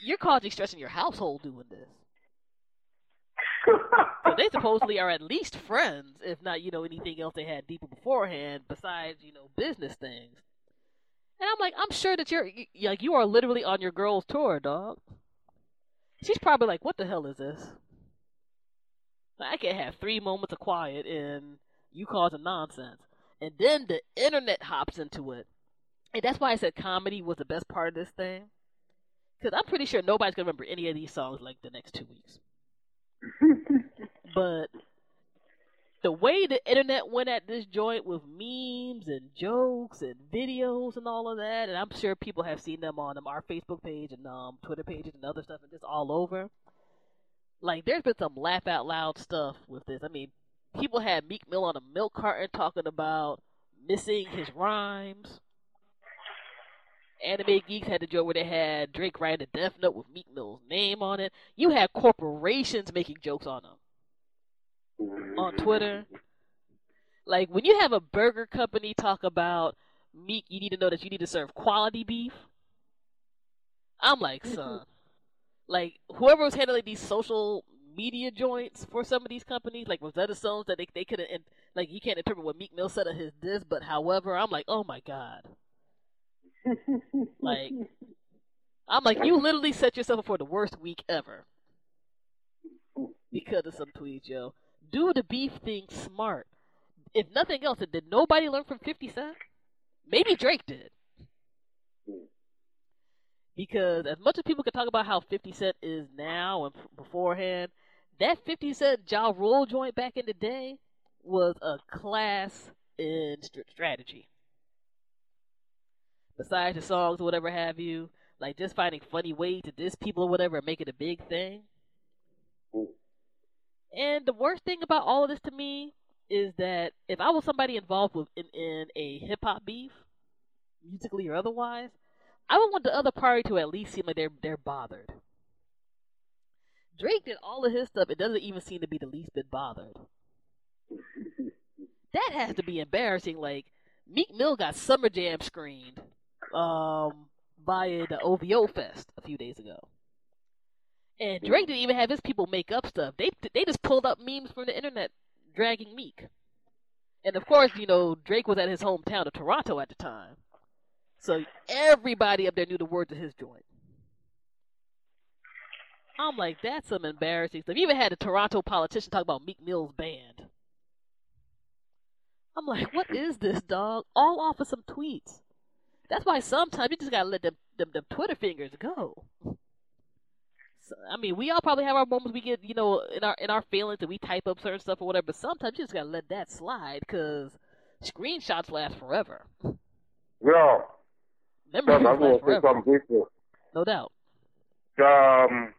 you're causing stress in your household doing this. So they supposedly are at least friends, if not, you know, anything else they had deeper beforehand besides, you know, business things. And I'm like, I'm sure that you're like you are literally on your girl's tour, dog. She's probably like, what the hell is this? I can't have three moments of quiet and you causing nonsense. And then the internet hops into it. And that's why I said comedy was the best part of this thing. because I'm pretty sure nobody's gonna remember any of these songs like the next two weeks. but the way the internet went at this joint with memes and jokes and videos and all of that, and I'm sure people have seen them on um, our Facebook page and um, Twitter pages and other stuff, and just all over. Like, there's been some laugh out loud stuff with this. I mean, people had Meek Mill on a milk carton talking about missing his rhymes. Anime Geeks had the joke where they had Drake writing a death note with Meek Mill's name on it. You had corporations making jokes on them on Twitter. Like when you have a burger company talk about Meek, you need to know that you need to serve quality beef. I'm like, son, mm-hmm. like whoever was handling these social media joints for some of these companies, like Rosetta Stones, that they they couldn't like you can't interpret what Meek Mill said of his diss, but however, I'm like, oh my god, like I'm like, you literally set yourself up for the worst week ever because of some tweets, yo. Do the beef thing smart. If nothing else, did nobody learn from 50 Cent? Maybe Drake did. Because as much as people can talk about how 50 Cent is now and beforehand, that 50 Cent Ja Rule joint back in the day was a class in strategy. Besides the songs or whatever have you, like just finding funny ways to diss people or whatever and make it a big thing. And the worst thing about all of this to me is that if I was somebody involved with in, in a hip hop beef, musically or otherwise, I would want the other party to at least seem like they're they're bothered. Drake did all of his stuff. It doesn't even seem to be the least bit bothered. that has to be embarrassing. Like Meek Mill got Summer Jam screened um, by the OVO Fest a few days ago. And Drake didn't even have his people make up stuff. They they just pulled up memes from the internet dragging Meek. And of course, you know, Drake was at his hometown of Toronto at the time. So everybody up there knew the words of his joint. I'm like, that's some embarrassing stuff. You even had a Toronto politician talk about Meek Mill's band. I'm like, what is this, dog? All off of some tweets. That's why sometimes you just gotta let them them, them Twitter fingers go. So, I mean, we all probably have our moments we get, you know, in our in our feelings and we type up certain stuff or whatever. But sometimes you just gotta let that slide because screenshots last forever. Yeah. Memories I'm last gonna say forever. something different. No doubt. Um,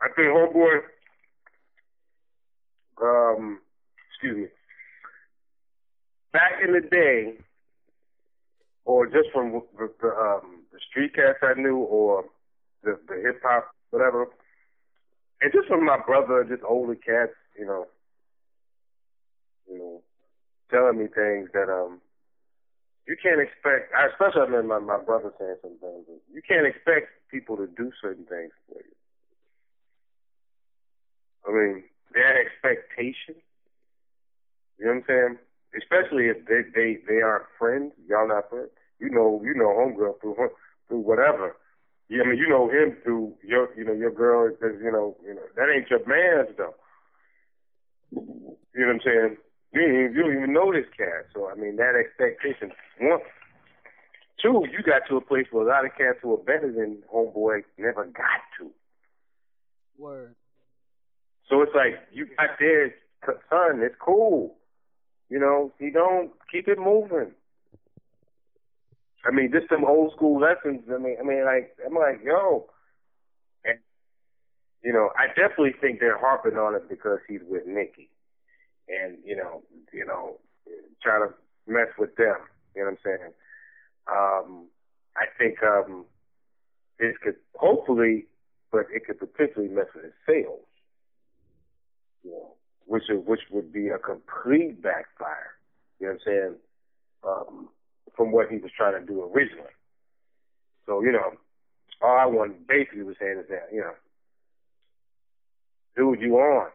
I think homeboy. Um, excuse me. Back in the day, or just from the, the um the street cats I knew, or the the hip hop whatever, and just from my brother, just older cats, you know, you know, telling me things that um you can't expect, especially I remember my, my brother saying some things, you can't expect people to do certain things for you. I mean, that expectation, you know what I'm saying? Especially if they, they, they aren't friends, y'all not friends. You know, you know homegirl through, through whatever. Yeah, I mean, you know him through your, you know, your girl, because, you know, you know, that ain't your man's though. You know what I'm saying? You don't, even, you don't even know this cat. So, I mean, that expectation. One, two, you got to a place where a lot of cats who are better than Homeboy never got to. Word. So it's like, you got there, son, it's cool. You know, you don't keep it moving. I mean, just some old school lessons. I mean, I mean, like, I'm like, yo. And, you know, I definitely think they're harping on it because he's with Nikki and you know, you know, trying to mess with them. You know what I'm saying? Um, I think um, this could hopefully, but it could potentially mess with his sales. You know, which which would be a complete backfire. You know what I'm saying? Um, from what he was trying to do originally. So you know, all I want basically was saying is that you know, dude, you on?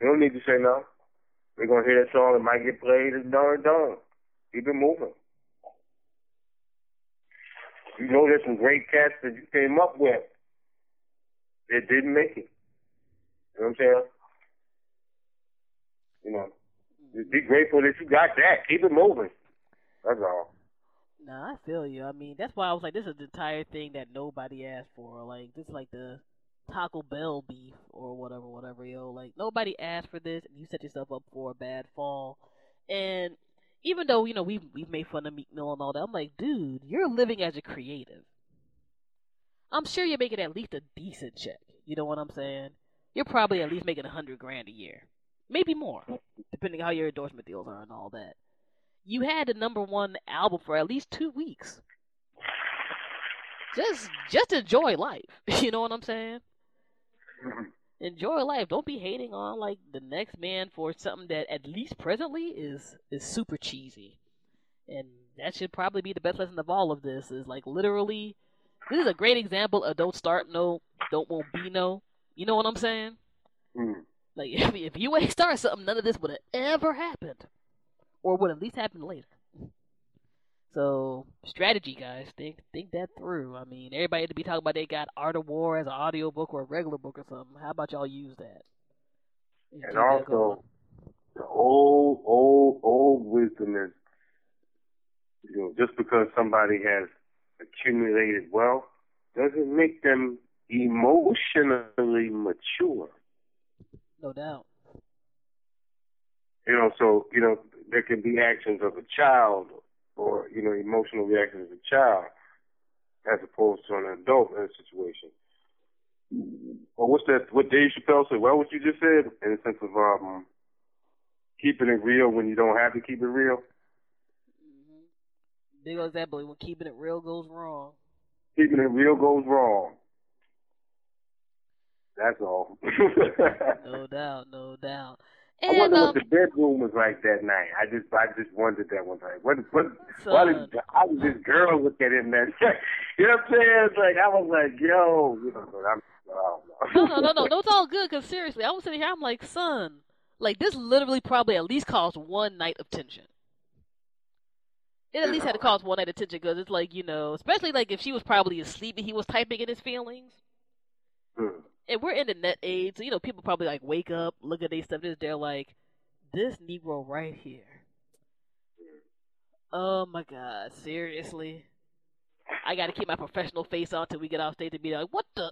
You don't need to say no. We're gonna hear that song. It might get played. It's done. Done. Keep it moving. You know, there's some great cats that you came up with that didn't make it. You know what I'm saying? You know, just be grateful that you got that. Keep it moving. That's all. Nah, I feel you. I mean, that's why I was like, this is the entire thing that nobody asked for. Like, this is like the Taco Bell beef or whatever, whatever, yo. Like, nobody asked for this, and you set yourself up for a bad fall. And even though you know we've we've made fun of Meek Mill and all that, I'm like, dude, you're living as a creative. I'm sure you're making at least a decent check. You know what I'm saying? You're probably at least making a hundred grand a year, maybe more, depending how your endorsement deals are and all that. You had the number one album for at least two weeks. Just just enjoy life. You know what I'm saying? enjoy life. Don't be hating on like the next man for something that at least presently is is super cheesy. And that should probably be the best lesson of all of this is like literally this is a great example of don't start no, don't won't be no. You know what I'm saying? Mm. Like if, if you ain't start something, none of this would have ever happened. Or would at least happen later. So strategy, guys. Think think that through. I mean, everybody to be talking about they got Art of War as an audio book or a regular book or something. How about y'all use that? And going. also, the old, old, old wisdom is, you know, just because somebody has accumulated wealth doesn't make them emotionally mature. No doubt. You know, so, you know, there can be actions of a child or, you know, emotional reactions of a child as opposed to an adult in a situation. Or what's that, what Dave Chappelle said, well, what you just said, in the sense of um, keeping it real when you don't have to keep it real. hmm Big old example when keeping it real goes wrong. Keeping it real goes wrong. That's all. No doubt, no doubt. I wonder um, what the bedroom was like that night. I just, I just wondered that one night. What, what, why did, how did this girl look at him that? you know what I'm saying? It's like I was like, yo, you know, I'm, I no, don't no, know. no, no, no. It's all good. Cause seriously, I was sitting here. I'm like, son, like this literally probably at least caused one night of tension. It at least had to cause one night of tension because it's like you know, especially like if she was probably asleep and he was typing in his feelings. Hmm. And we're in the net age, so you know, people probably like wake up, look at their stuff, and they're like, this Negro right here. Oh my God, seriously? I got to keep my professional face on till we get off stage to be like, what the?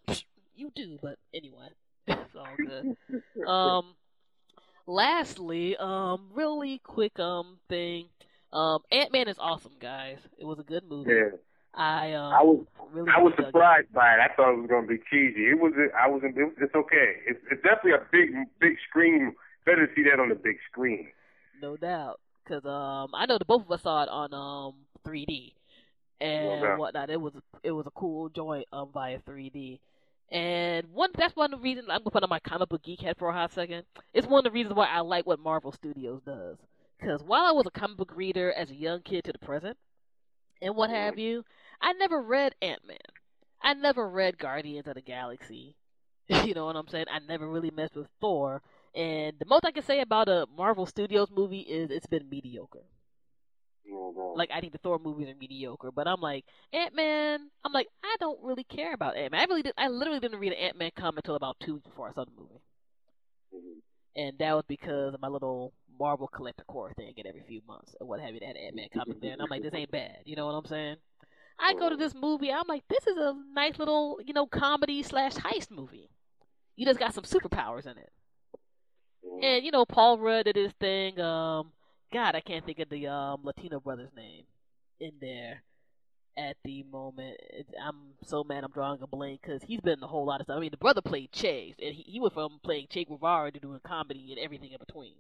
You do, but anyway, it's all good. Um, lastly, um, really quick um thing, um, Ant Man is awesome, guys. It was a good movie. Yeah, I um, I was, really, I was dug it. surprised by it. I thought it was gonna be cheesy. It was, I was, it was it's okay. It's, it's definitely a big, big screen. Better to see that on the big screen. No doubt, because um, I know the both of us saw it on um 3D and doubt. whatnot. It was it was a cool joint um via 3D. And one that's one of the reasons I'm gonna put on my comic book geek head for a hot second. It's one of the reasons why I like what Marvel Studios does. Because while I was a comic book reader as a young kid to the present, and what have you, I never read Ant Man. I never read Guardians of the Galaxy. you know what I'm saying? I never really messed with Thor. And the most I can say about a Marvel Studios movie is it's been mediocre. Like I think the Thor movies are mediocre, but I'm like Ant Man. I'm like I don't really care about Ant Man. I really did. I literally didn't read an Ant Man comic until about two weeks before I saw the movie, Mhm. and that was because of my little Marvel collector core thing. Get every few months or what have you, that Ant Man comic there, and I'm like, this ain't bad. You know what I'm saying? I go to this movie. I'm like, this is a nice little you know comedy slash heist movie. You just got some superpowers in it. And you know, Paul Rudd did his thing. Um, God, I can't think of the um Latino brother's name in there at the moment. It, I'm so mad I'm drawing a blank because he's been in a whole lot of stuff. I mean, the brother played Chase, and he, he went from playing Che Guevara to doing comedy and everything in between.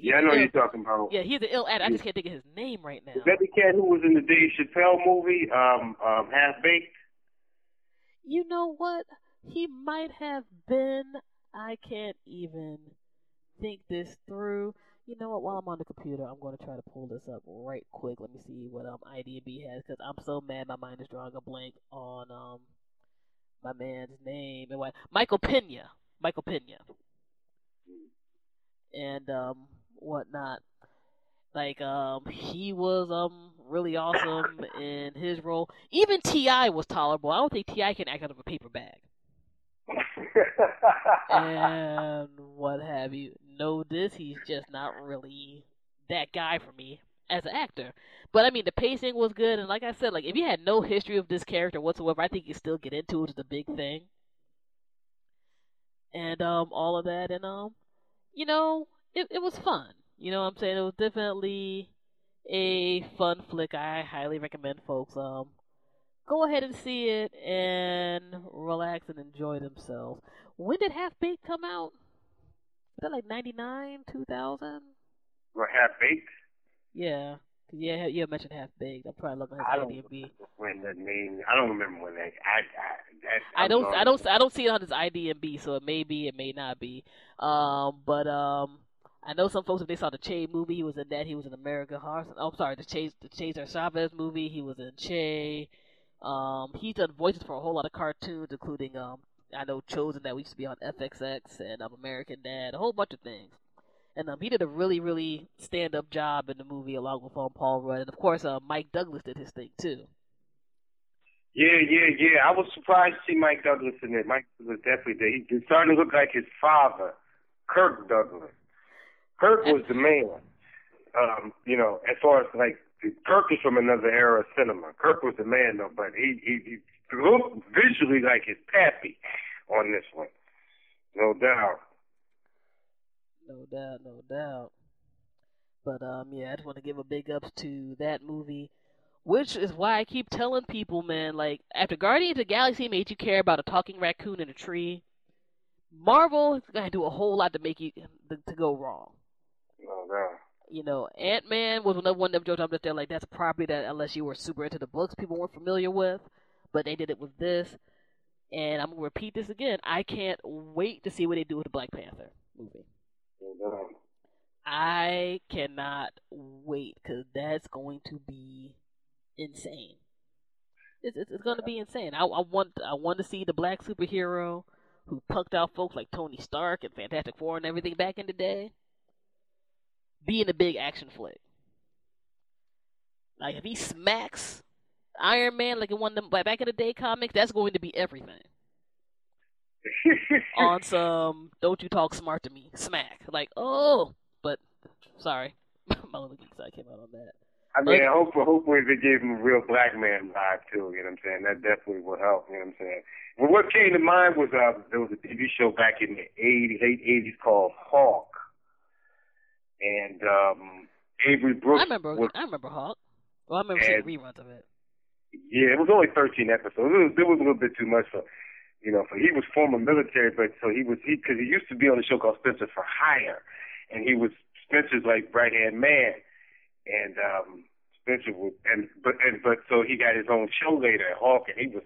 Yeah, I know ill- you're talking about. Yeah, he's an ill actor. I just can't think of his name right now. Is that the cat who was in the Dave Chappelle movie, um, um, Half Baked? You know what? He might have been. I can't even think this through. You know what? While I'm on the computer, I'm going to try to pull this up right quick. Let me see what um IDB has because I'm so mad my mind is drawing a blank on um my man's name and what Michael Pena. Michael Pena. And um whatnot. Like um he was um really awesome in his role. Even T.I. was tolerable. I don't think T.I. can act out of a paper bag. and what have you. Know this, he's just not really that guy for me. as an actor. But I mean, the pacing was good, and like I said, like if you had no history of this character whatsoever, I think you still get into it, is the big thing. And um, all of that, and um, you know, it it was fun. You know, what I'm saying it was definitely a fun flick. I highly recommend folks um go ahead and see it and relax and enjoy themselves. When did Half Baked come out? Was that like ninety nine, two thousand? Or half baked. Yeah. Yeah, you mentioned half baked. I'm probably looking at I his IMDb. when the name. I don't remember when that. I I I don't. I don't, I don't see it on his IDMB, so it may be, it may not be. Um, but um, I know some folks if they saw the Che movie, he was in that. He was in America Horror. Oh, I'm sorry, the Che, the Cesar Chavez movie, he was in Che. Um, he's done voices for a whole lot of cartoons, including um, I know Chozen that we used to be on FXX and um, American Dad, a whole bunch of things. And um, he did a really, really stand-up job in the movie along with um, Paul Rudd, and of course, uh, Mike Douglas did his thing too. Yeah, yeah, yeah. I was surprised to see Mike Douglas in it. Mike was definitely. He- He's starting to look like his father, Kirk Douglas. Kirk was the man. Um, you know, as far as like Kirk is from another era of cinema. Kirk was the man though, but he he, he looked visually like his pappy on this one. No doubt. No doubt, no doubt. But um, yeah, I just want to give a big ups to that movie, which is why I keep telling people, man. Like after Guardians of the Galaxy made you care about a talking raccoon in a tree, Marvel is gonna do a whole lot to make you to, to go wrong. Oh, Doubt. You know, Ant Man was another one of them jokes. I'm just there like that's a property that unless you were super into the books, people weren't familiar with. But they did it with this, and I'm gonna repeat this again. I can't wait to see what they do with the Black Panther movie. I cannot wait because that's going to be insane. It's, it's, it's going to be insane. I, I want I want to see the black superhero who punked out folks like Tony Stark and Fantastic Four and everything back in the day be in a big action flick. Like if he smacks Iron Man like in one of them back in the day comics, that's going to be everything. on some don't you talk smart to me smack like oh but sorry my little geek side came out on that I mean, hopefully, hopefully they gave him a real black man vibe too. You know what I'm saying? That definitely will help. You know what I'm saying? Well, what came to mind was uh, there was a TV show back in the 80s, late 80s called Hawk, and um, Avery Brooks. I remember Was, I remember Hawk well I remember seeing reruns of it yeah, it was only 13 episodes. It was, it was a little bit too much for, you know, for he was former military, but so he was he because he used to be on a show called Spenser for Hire, and he was Spenser's like right hand man, and um Spencer was and but and but so he got his own show later at Hawk, and he was,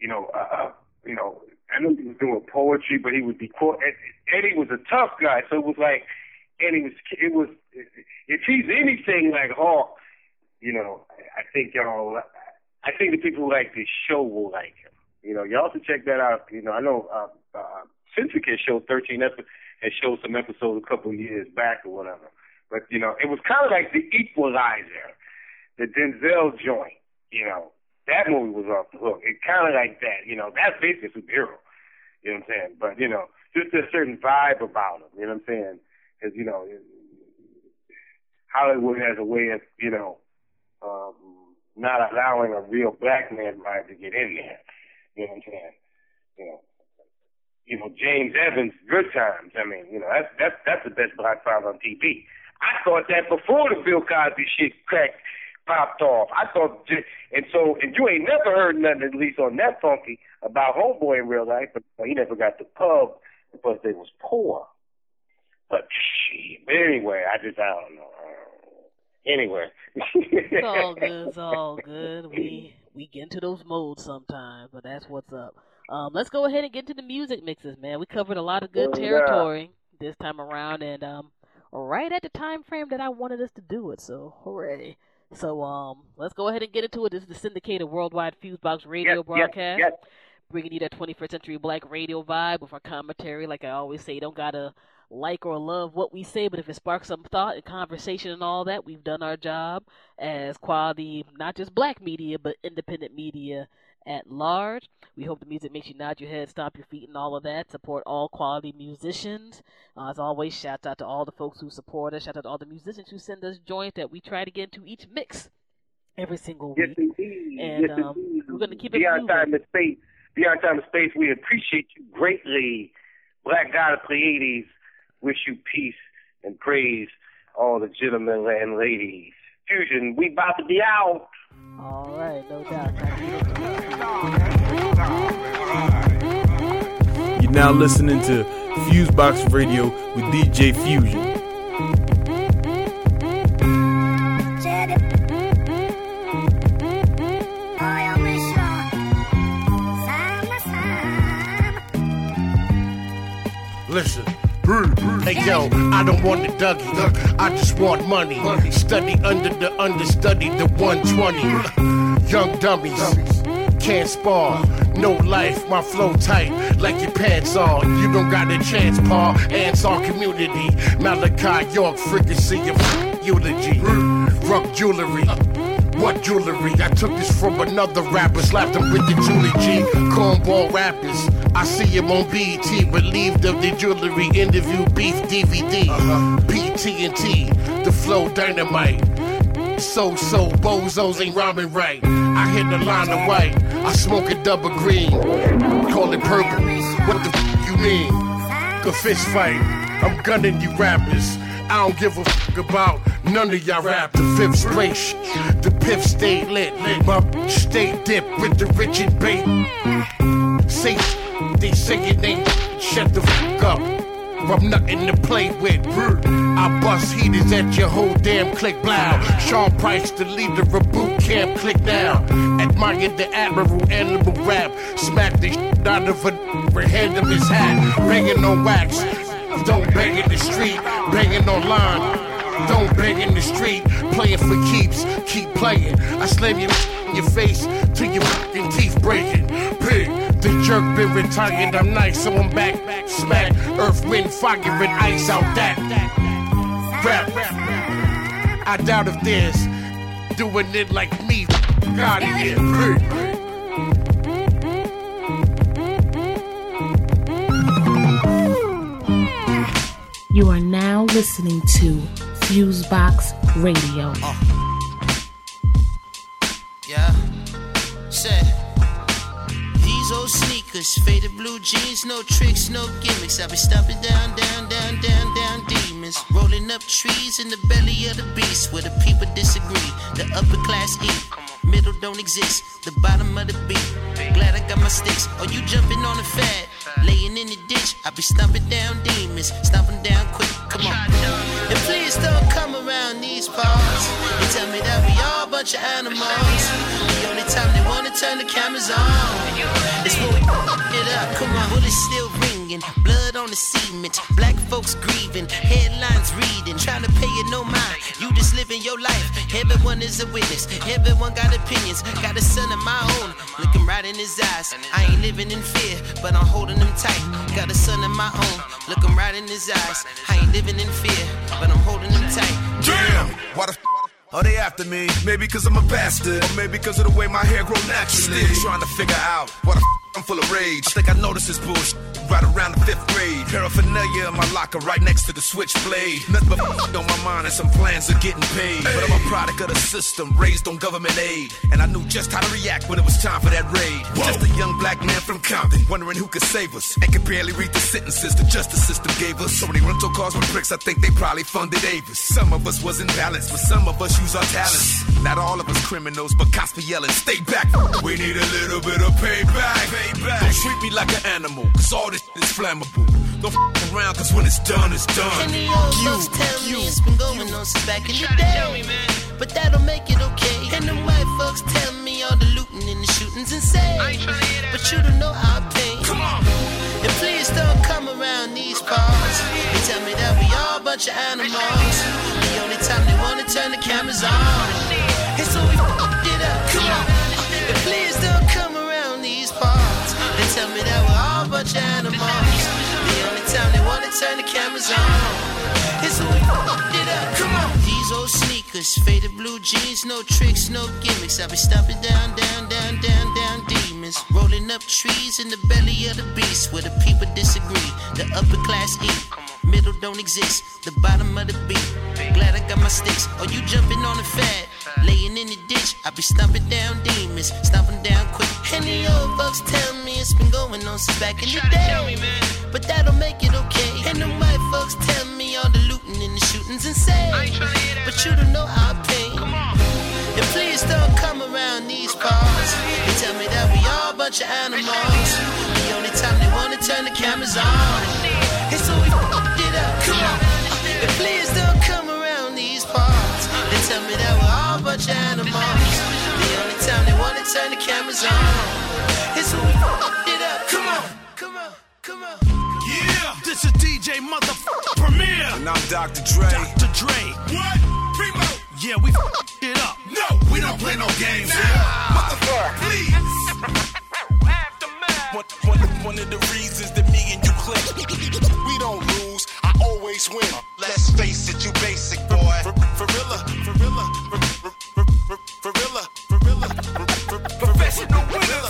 you know, uh, uh you know, I know he was doing poetry, but he would be quote. And Eddie was a tough guy, so it was like, and he was it was if he's anything like Hawk, you know, I think y'all. I think the people who like this show will like him. You know, y'all should check that out. You know, I know uh, uh, Syndicate showed 13 episodes and showed some episodes a couple of years back or whatever. But you know, it was kind of like the Equalizer, the Denzel joint. You know, that movie was off the hook. It kind of like that. You know, that's basically superhero. You know what I'm saying? But you know, just a certain vibe about him. You know what I'm saying? Because you know, Hollywood has a way of you know. Um, not allowing a real black man vibe to get in there. You know what I'm saying? You know, you know James Evans, Good Times. I mean, you know that's that's that's the best black father on TV. I thought that before the Bill Cosby shit cracked popped off. I thought, and so and you ain't never heard nothing at least on that funky about Homeboy in real life, but he never got the pub because they was poor. But. But anyway, I just I don't know. Anyway. it's all good. It's all good. We we get into those modes sometimes, but that's what's up. Um, let's go ahead and get into the music mixes, man. We covered a lot of good Oh, yeah. territory this time around, and um, right at the time frame that I wanted us to do it. So hooray! So um, let's go ahead and get into it. This is the syndicated worldwide Fusebox radio Yes, yes, broadcast, yes. bringing you that 21st century black radio vibe with our commentary. Like I always say, you don't gotta like or love what we say, but if it sparks some thought and conversation and all that, we've done our job as quality, not just black media, but independent media at large. We hope the music makes you nod your head, stomp your feet, and all of that. Support all quality musicians. Uh, as always, shout out to all the folks who support us. Shout out to all the musicians who send us joints that we try to get into each mix every single Yes, week. indeed. And yes, um, indeed. we're going to keep it Beyond moving. time and space. Beyond time and space, we appreciate you greatly. Black God of Pleiades, wish you peace and praise all the gentlemen and ladies. Fusion, we about to be out. All right, no doubt. Time to get You're now listening to Fusebox Radio with DJ Fusion. Listen. Hey yo, I don't want the Dougie. I just want money. Study under the understudy, the 120. Young dummies. Can't spar, no life, my flow tight, like your pants on. You don't got a chance, Paul. Ants on community. Malachi York, frequency of eulogy. Rock jewelry. What jewelry? I took this from another rapper, slapped him with the Julie G. Cornball rappers. I see him on BET, relieved of the jewelry interview beef DVD. PTNT, the flow dynamite. So so bozos ain't rhyming right. I hit the line of white. I smoke a double green. Call it purple. What the f you mean? A fist fight. I'm gunning you rappers. I don't give a f about none of y'all rap. The fifth straight The piff stay lit. My stay dip with the Richard bait. Say they say it ain't. Shut the f up. I'm nothing to play with. I bust heaters at your whole damn click blow. Sean Price, the leader of boot camp, Clik now. Admire the admiral, animal rap. Smack the shit out of a hand of his hat. Banging on wax. Don't bang in the street. Banging online. Don't bang in the street. Playing for keeps. Keep playing. I slam you in your face till your fucking teeth breaking. Pig. The jerk been retired, I'm nice, so I'm back. Back, smack, earth, wind, fire, and ice out that. Rap. I doubt if there's doing it like me. Of here. Pig. You are now listening to Fusebox Radio. Uh. Yeah. Say. These old sneakers, faded blue jeans, no tricks, no gimmicks. I be stomping down, down, down, down, down demons. Rolling up trees in the belly of the beast where the people disagree. The upper class eat. Middle don't exist, the bottom of the beat. Glad I got my sticks. Are you jumping on the fad? Laying in the ditch, I be stomping down demons, stomping down quick. Come on. And please don't come around these parts and tell me that we all a bunch of animals. The only time they wanna turn the cameras on is when we it up. Come on, bullets still ringing, blood on the cement, black folks grieving, headlines reading, trying to pay it no mind. You just living your life. Everyone is a witness. Everyone got opinions. Got a son of my own, looking right in his eyes. I ain't living in fear, but I'm holding him tight. Got a son of my own, looking right in his eyes. I ain't living in fear, but I'm holding him tight. Damn, why the f- are they after me? Maybe cause I'm a bastard, or maybe cause of the way my hair grow naturally. Still trying to figure out what the f- I'm full of rage. I think I noticed this bullshit right around the fifth grade. Paraphernalia in my locker right next to the switchblade. Nothing but on my mind and some plans of getting paid. But I'm a product of the system, raised on government aid. And I knew just how to react when it was time for that raid. Just a young black man from Compton, wondering who could save us. And could barely read the sentences the justice system gave us. So many rental cars with bricks, I think they probably funded Avis. Some of us wasn't balanced, but some of us use our talents. Not all of us criminals, but cops be yelling, stay back. We need a little bit of payback. Payback. Don't treat me like an animal, cause all this is flammable. Don't f around, cause when it's done, it's done. And the old folks tell me it's been going on since back in the day. But that don't make it okay. And the white folks tell me all the looting and the shootings insane. But you don't know our pain. Come on. And please don't come around these parts and tell me that we all a bunch of animals. The only time they wanna turn the cameras on is when we f***ed it up. Come on. And please tell me that we're all a bunch of animals. The only time they wanna turn the cameras on is when we f***ed it up. Come on. These old sneakers, faded blue jeans, no tricks, no gimmicks. I be stomping down, down, down, down, down demons. demons. Rolling up trees in the belly of the beast where the people disagree. The upper class eat, middle don't exist. The bottom of the beat. Glad I got my sticks. Are you jumping on the fat? Laying in the ditch, I be stomping down demons, stomping down quick. And the old folks tell me it's been going on since back in the day. But that'll make it okay. And the white folks tell me all the looting and insane. But you don't know how I pain. And please don't come around these parts and tell me that we all a bunch of animals. The only time they wanna turn the cameras on is so we fucked it up. Come on. And please don't come around these parts and tell me that we're all a bunch of animals. The only time they wanna turn the cameras on DJ Motherfucker Premier. And I'm Dr. Dre. Dr. Dre. What? Primo. Yeah, we f***ed it up. No, we don't play no games here. Motherfucker, please. One, one, one of the reasons that me and you click. We don't lose, I always win. Let's face it, you basic boy. For, for, real, for real, for, for, for, for real, for real, for, professional winner.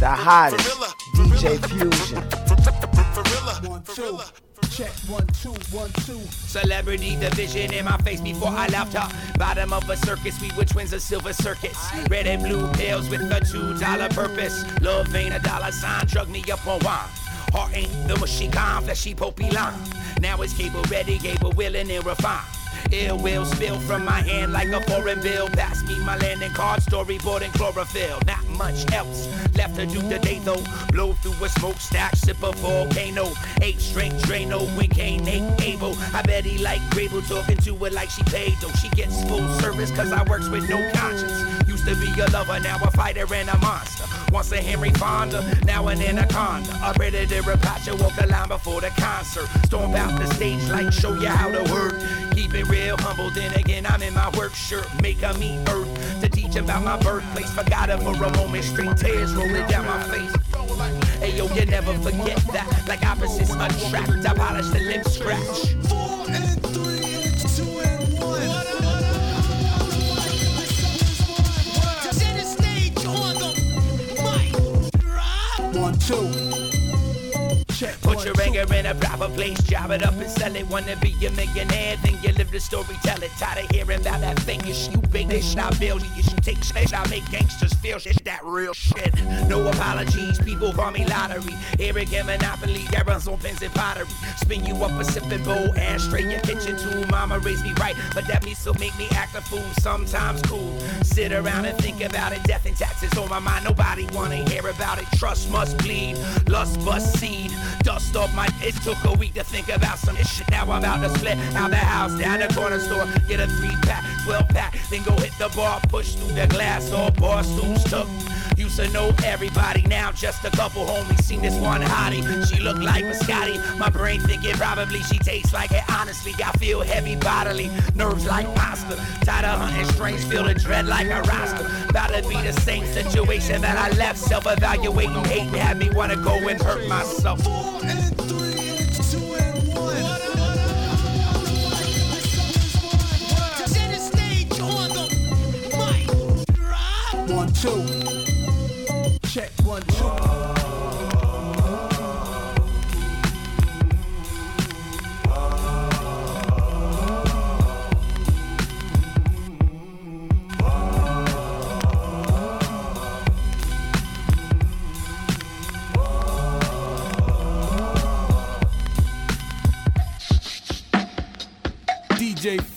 The hottest DJ Fusion. Two. Check one, two, one, two. Celebrity division in my face before I left her. Bottom of a circus, we were twins of silver circus. Red and blue pills with a two dollar purpose. Love ain't a dollar sign, drug me up on wine. Heart ain't the mushy kind, fleshy popey line. Now it's cable ready, cable willing and refined. Ill will spill from my hand like a foreign bill. Pass me my landing card, storyboard and chlorophyll. Not much else left to do today though. Blow through a smokestack, sip a volcano. Eight strength Drano when Kane ain't able. I bet he like Grable talking to her like she paid though. She gets full service cause I works with no conscience. Used to be a lover, now a fighter and a monster. Once a Henry Fonda, now an anaconda. A predator, a Pacha, walk the line before the concert. Storm out the stage like show you how to work. Keep it real humble, then again I'm in my work shirt. Make a me earth to teach about my birthplace. Forgot it for a moment, straight tears rolling down my face. Hey yo, you never forget that. Like opposites attract, I polish the lip scratch. One, two. Check Put one, your two. anger in a proper place, job it up and sell it. Wanna be a millionaire, then you live the story, tell it. Tired of hearing about that famous you big this not building. You should take space, I make gangsters feel shit, that real shit. No apologies, people call me lottery. Arrogant monopoly, that runs on pens and pottery. Spin you up a sipping bowl, ashtray your kitchen too. Mama raised me right, but that me still make me act a fool. Sometimes cool. Sit around and think about it. Death and taxes on my mind. Nobody wanna hear about it. Trust must bleed. Lust bust seed. Dust off my. It took a week to think about some shit. Now I'm about to split out the house, down the corner store, get a three pack, 12 pack, then go hit the bar, push through the glass, all bar stools took. Used to know everybody, now just a couple homies. Seen this one hottie, she look like Biscotti. My brain thinking probably she tastes like it. Honestly, I feel heavy bodily, nerves like pasta. Tired of hunting strange, feel the dread like a roster. About to be the same situation that I left. Self-evaluating, hate had me wanna go and hurt myself. One, two. Check one, two. DJ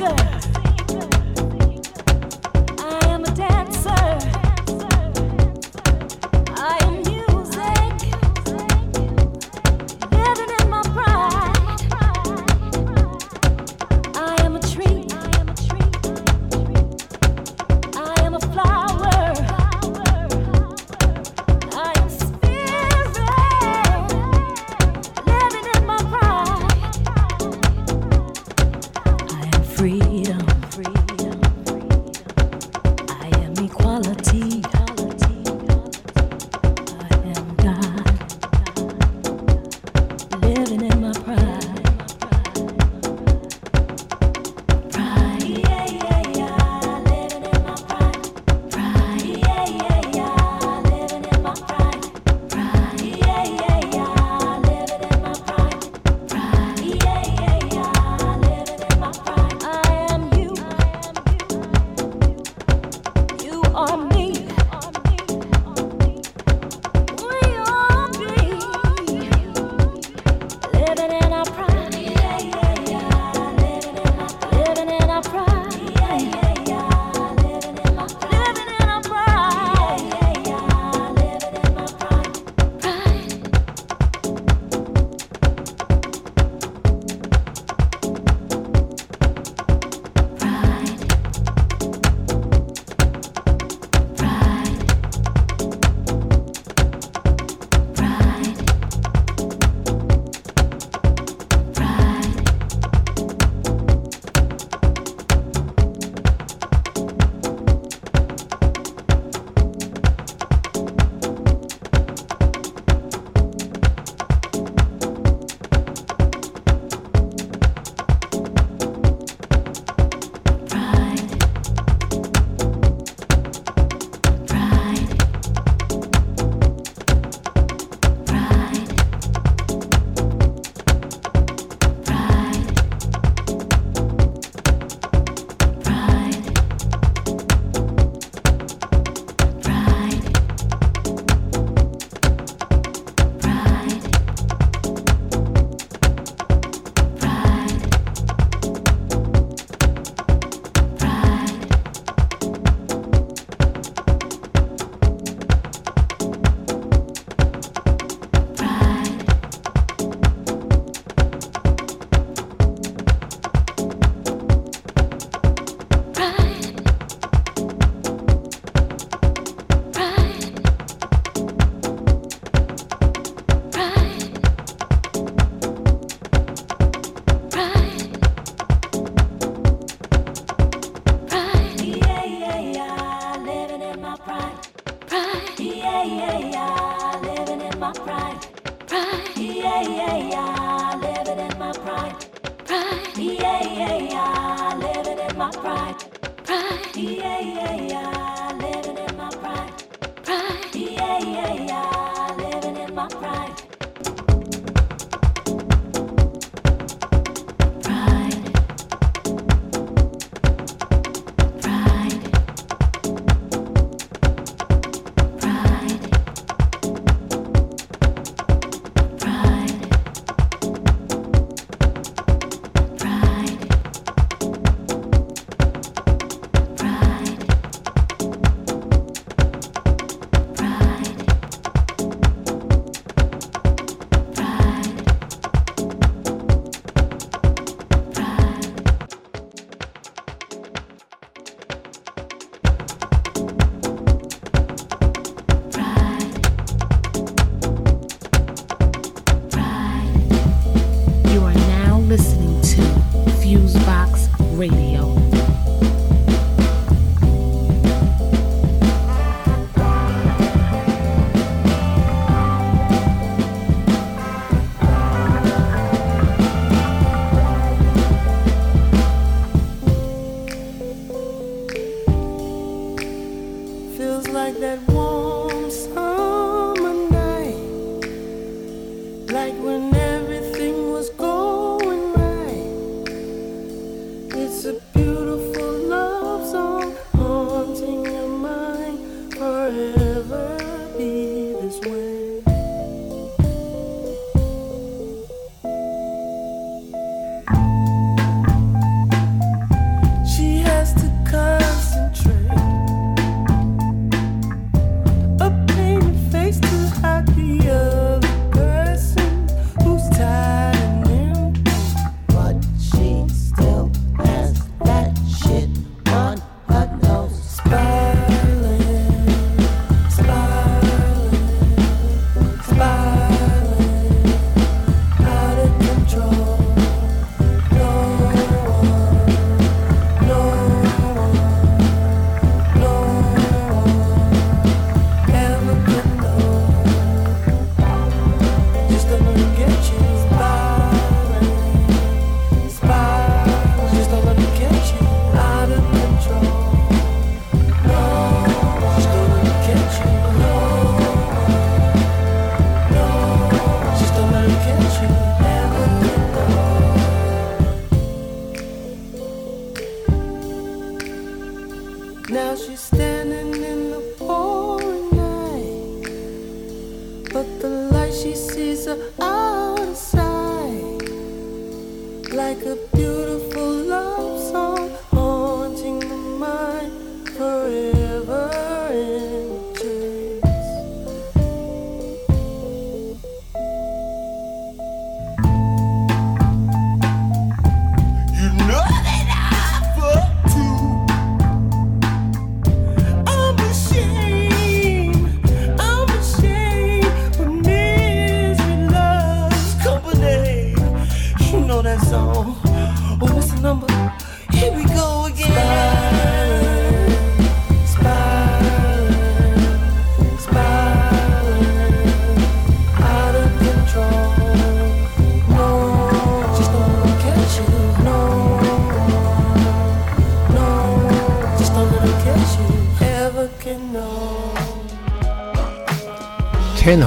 good.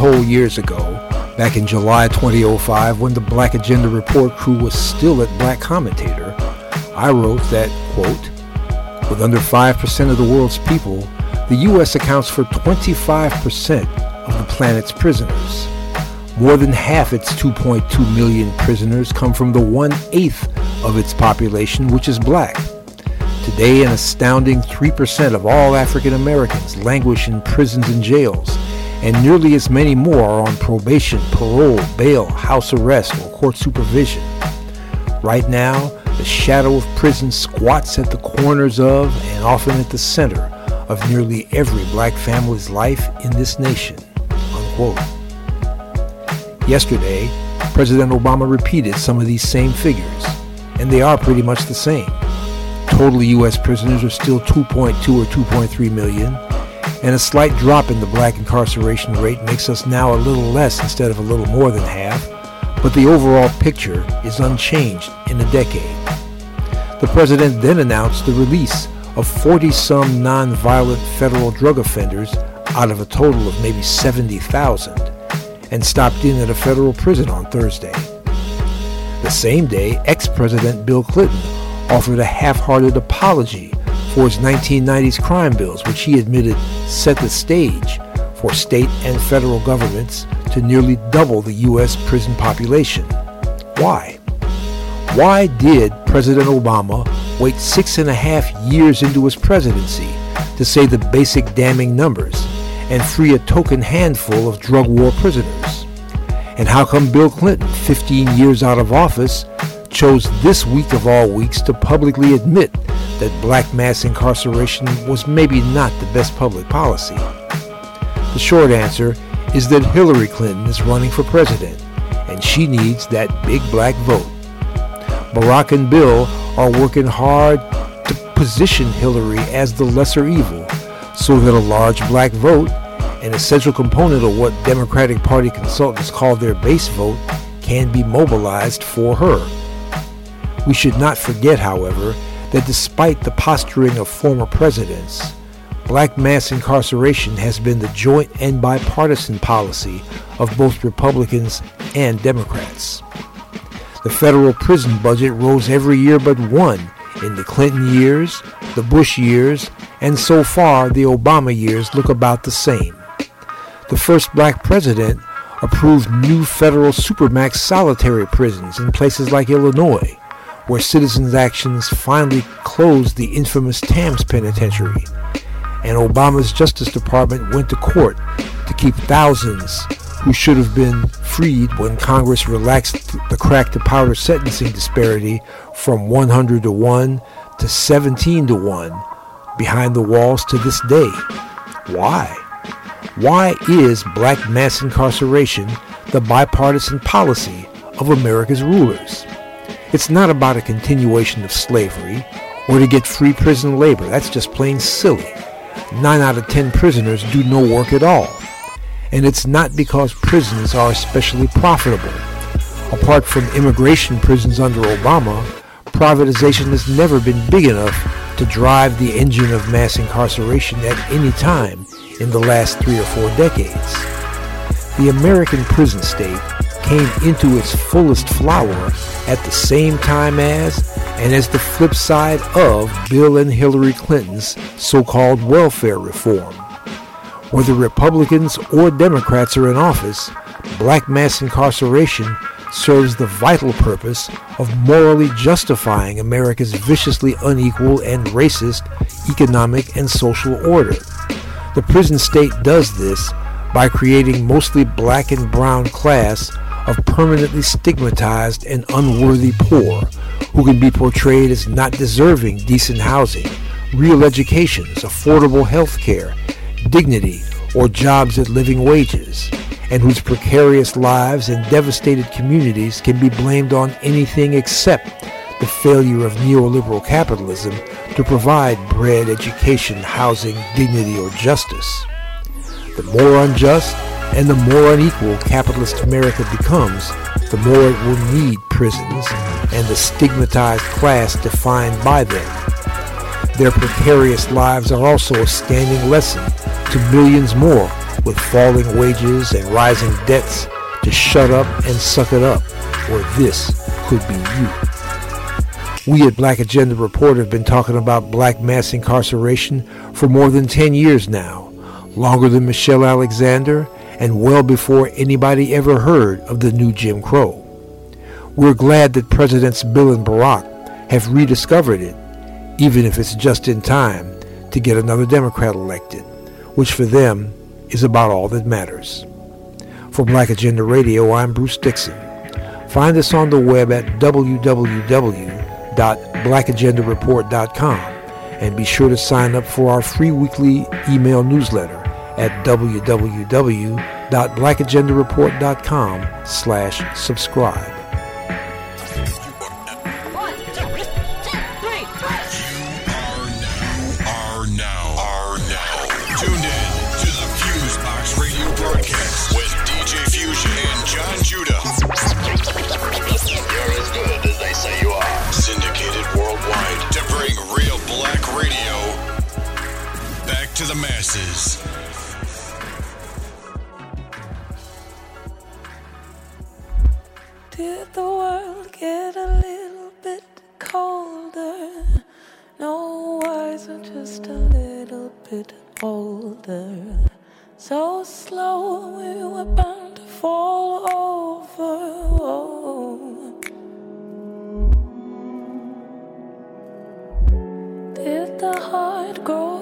Whole years ago, back in July 2005, when the Black Agenda Report crew was still at Black Commentator, I wrote that, quote, with under 5% of the world's people, the U.S. accounts for 25% of the planet's prisoners. More than half its 2.2 million prisoners come from the one-eighth of its population, which is black. Today, an astounding 3% of all African Americans languish in prisons and jails, and nearly as many more are on probation, parole, bail, house arrest, or court supervision. Right now, the shadow of prison squats at the corners of and often at the center of nearly every black family's life in this nation. Unquote. Yesterday, President Obama repeated some of these same figures, and they are pretty much the same. Total U.S. prisoners are still 2.2 or 2.3 million, and a slight drop in the black incarceration rate makes us now a little less instead of a little more than half, but the overall picture is unchanged in a decade. The president then announced the release of 40-some non-violent federal drug offenders out of a total of maybe 70,000 and stopped in at a federal prison on Thursday. The same day, ex-President Bill Clinton offered a half-hearted apology for his 1990s crime bills, which he admitted set the stage for state and federal governments to nearly double the U.S. prison population. Why? Why did President Obama wait six and a half years into his presidency to say the basic damning numbers and free a token handful of drug war prisoners? And how come Bill Clinton, 15 years out of office, chose this week of all weeks to publicly admit that black mass incarceration was maybe not the best public policy? The short answer is that Hillary Clinton is running for president, and she needs that big black vote. Barack and Bill are working hard to position Hillary as the lesser evil so that a large black vote, an essential component of what Democratic Party consultants call their base vote, can be mobilized for her. We should not forget, however, that despite the posturing of former presidents, black mass incarceration has been the joint and bipartisan policy of both Republicans and Democrats. The federal prison budget rose every year but one in the Clinton years, the Bush years, and so far the Obama years look about the same. The first black president approved new federal supermax solitary prisons in places like Illinois, where citizens' actions finally closed the infamous Tamms Penitentiary, and Obama's Justice Department went to court to keep thousands who should have been freed when Congress relaxed the crack to powder sentencing disparity from 100 to 1 to 17 to 1 behind the walls to this day. Why? Why is black mass incarceration the bipartisan policy of America's rulers? It's not about a continuation of slavery or to get free prison labor. That's just plain silly. Nine out of ten prisoners do no work at all. And it's not because prisons are especially profitable. Apart from immigration prisons under Obama, privatization has never been big enough to drive the engine of mass incarceration at any time in the last three or four decades. The American prison state came into its fullest flower at the same time as and as the flip side of Bill and Hillary Clinton's so-called welfare reform. Whether Republicans or Democrats are in office, black mass incarceration serves the vital purpose of morally justifying America's viciously unequal and racist economic and social order. The prison state does this by creating mostly black and brown class of permanently stigmatized and unworthy poor who can be portrayed as not deserving decent housing, real educations, affordable health care, dignity, or jobs at living wages, and whose precarious lives and devastated communities can be blamed on anything except the failure of neoliberal capitalism to provide bread, education, housing, dignity, or justice. The more unjust and the more unequal capitalist America becomes, the more it will need prisons and the stigmatized class defined by them. Their precarious lives are also a standing lesson to millions more with falling wages and rising debts to shut up and suck it up, or this could be you. We at Black Agenda Report have been talking about black mass incarceration for more than 10 years now, longer than Michelle Alexander and well before anybody ever heard of the new Jim Crow. We're glad that Presidents Bill and Barack have rediscovered it, even if it's just in time to get another Democrat elected, which for them is about all that matters. For Black Agenda Radio, I'm Bruce Dixon. Find us on the web at www.blackagendareport.com and be sure to sign up for our free weekly email newsletter at www.blackagendareport.com slash subscribe. Did the world get a little bit colder? No wiser, just a little bit older. So slow we were bound to fall over. Did the heart grow?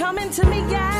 coming to me, yeah.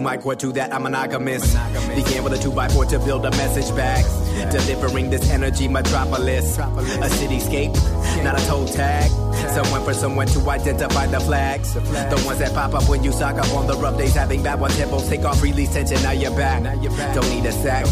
To my core, to that I'm monogamous. Began with a 2 by 4 to build a message back. Delivering this energy metropolis. A cityscape, not a toe tag. Someone for someone to identify the flags. The ones that pop up when you sock up on the rough days. Having bad one tempos, take off, release tension, now you're back. Don't need a sack,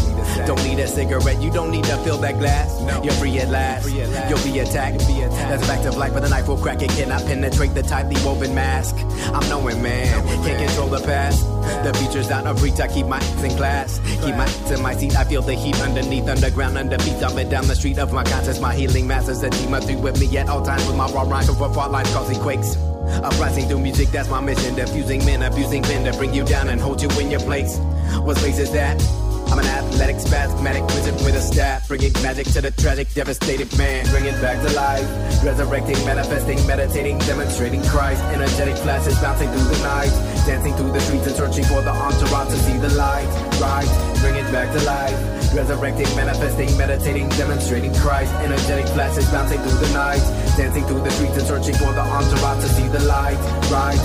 don't need a cigarette. You don't need to fill that glass. You're free at last. You'll be attacked. be That's a fact of life, but the knife will crack. It cannot penetrate the tightly woven mask. I'm knowing, man. Can't control the past. The future's out of reach, I keep my ass in class. Keep my ass in my seat. I feel the heat underneath, underground, under feet. Up and down the street of my conscience. My healing masters. A team of three with me at all times with my raw rhymes for fault lines causing quakes. Uprising through music, that's my mission. Diffusing men, abusing men to bring you down and hold you in your place. What space is that? I'm an athletic, spasmodic wizard with a staff, bringing magic to the tragic, devastated man. Bring it back to life, resurrecting, manifesting, meditating, demonstrating Christ. Energetic flashes bouncing through the night, dancing through the streets and searching for the entourage to see the light. Right, bring it back to life, resurrecting, manifesting, meditating, demonstrating Christ. Energetic flashes bouncing through the night, dancing through the streets and searching for the entourage to see the light. Right.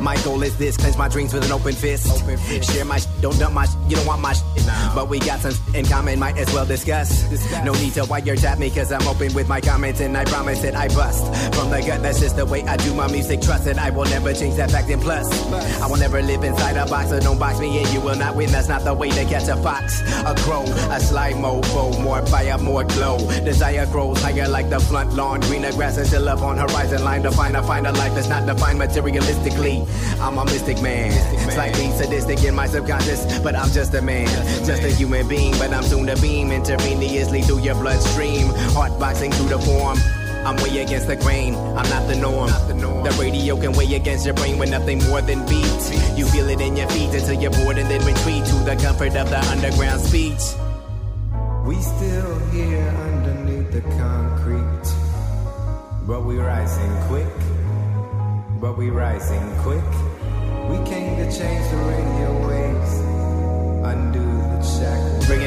My goal is this, clench my dreams with an open fist. Share my sh- don't dump my sh- you don't want my sh- But we got some in common, might as well discuss. No need to wiretap me, cause I'm open with my comments and I promise that I bust. From the gut, that's just the way I do my music. Trust it, I will never change that fact. And plus, I will never live inside a box, so don't box me in. You will not win, that's not the way to catch a fox. A crow, a sly mofo, more fire, more glow. Desire grows higher like the front lawn. Greener grass still up on horizon line to find a find a life that's not defined materialistically. I'm a mystic man, slightly sadistic in my subconscious, but I'm just a man, just a human being. But I'm soon to beam intravenously through your bloodstream, heart boxing through the form. I'm way against the grain, I'm not the norm. The radio can weigh against your brain with nothing more than beats. You feel it in your feet until you're bored and then retreat to the comfort of the underground speech. We still here underneath the concrete, but we rising quick. But we rising quick. We came to change the radio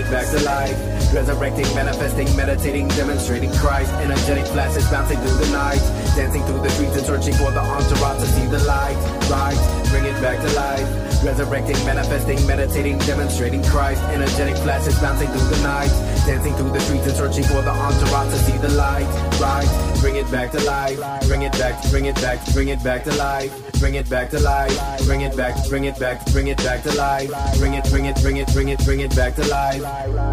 back to life, resurrecting, manifesting, meditating, demonstrating Christ. Energetic flashes bouncing through the night, dancing through the streets and searching for the entourage to see the light. Right, bring it back to life, resurrecting, manifesting, meditating, demonstrating Christ. Energetic flashes bouncing through the night, dancing through the streets and searching for the entourage to see the light. Right, bring it back to life, bring it back, bring it back, bring it back to life, bring it back to life, bring it back, bring it back, bring it back to life, bring it, bring it, bring it, bring it, bring it back to life.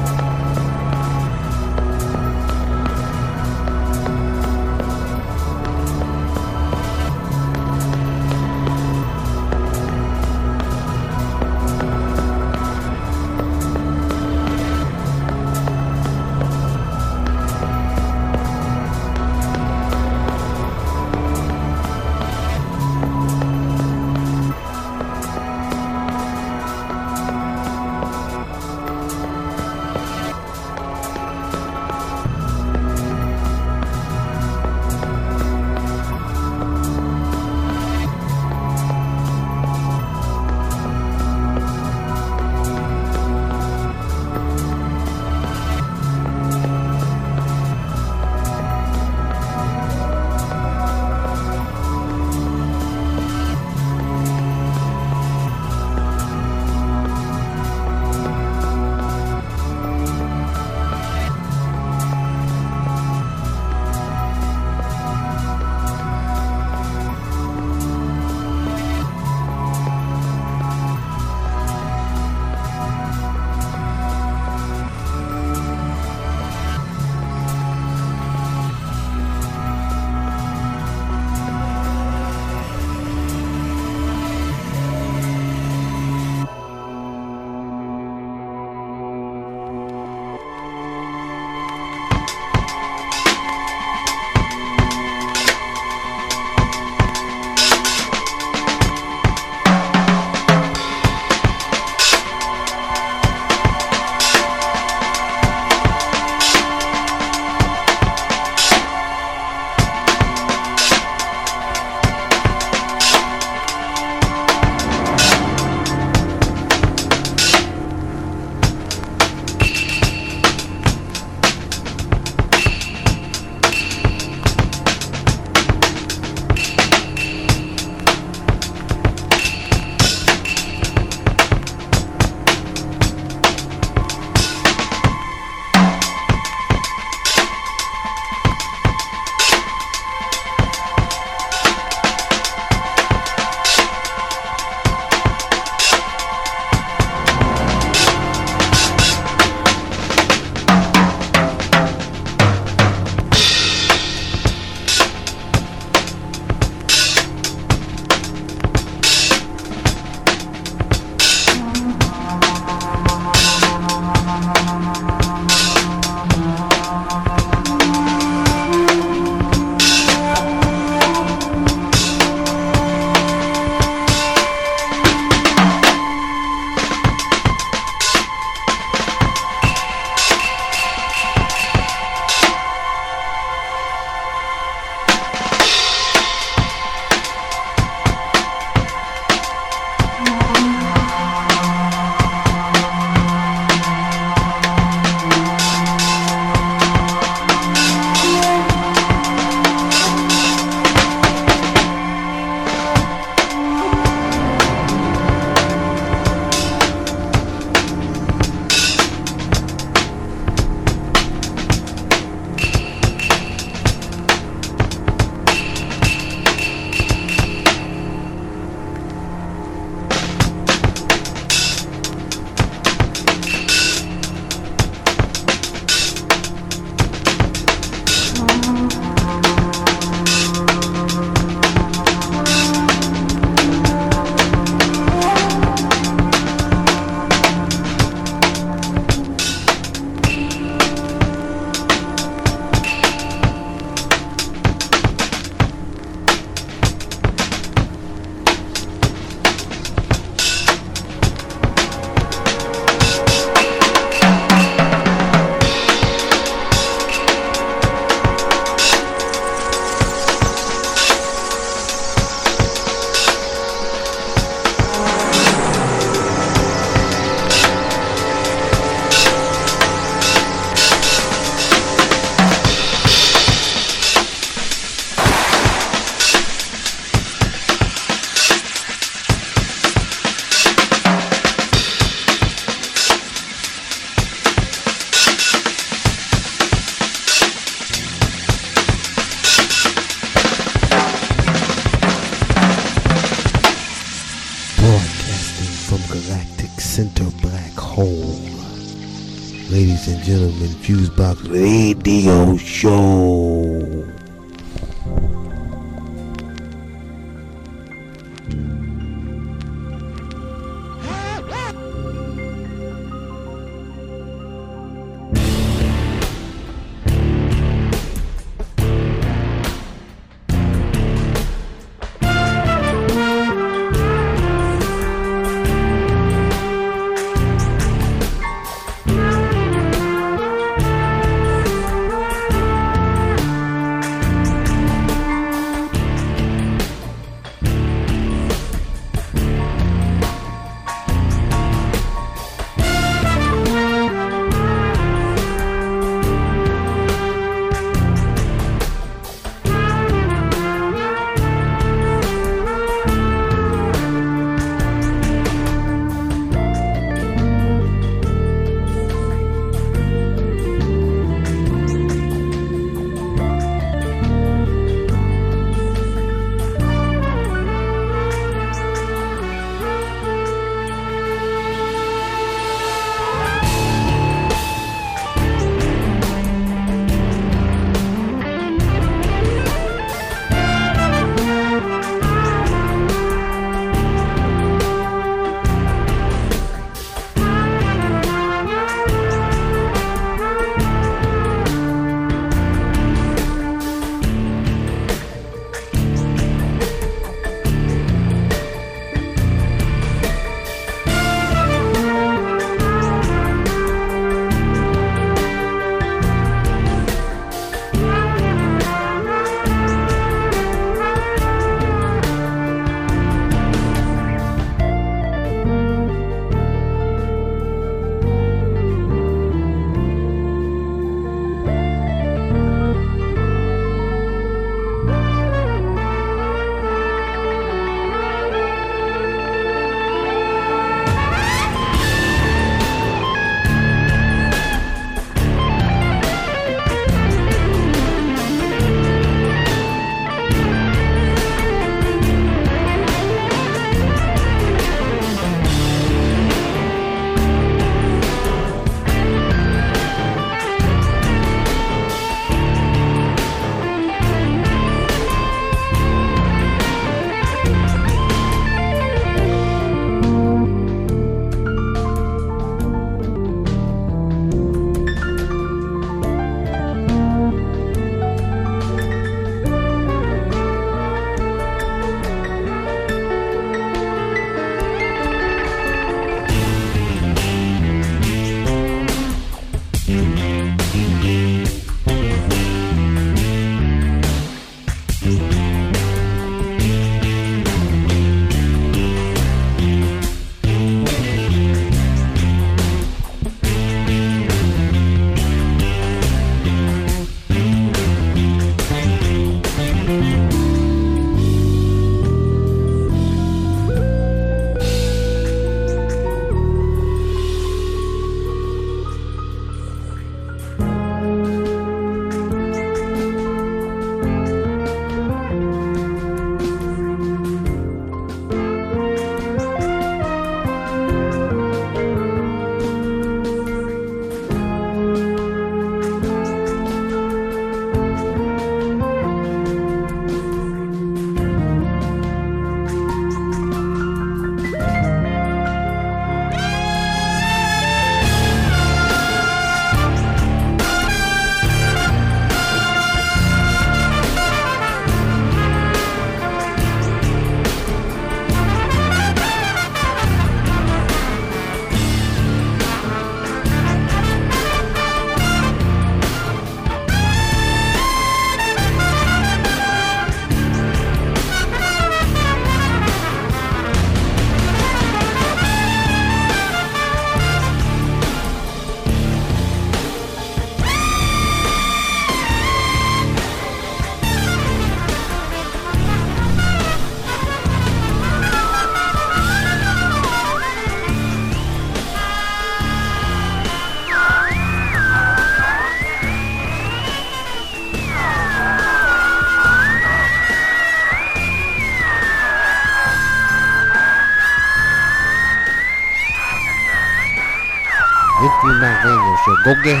Show. Go get,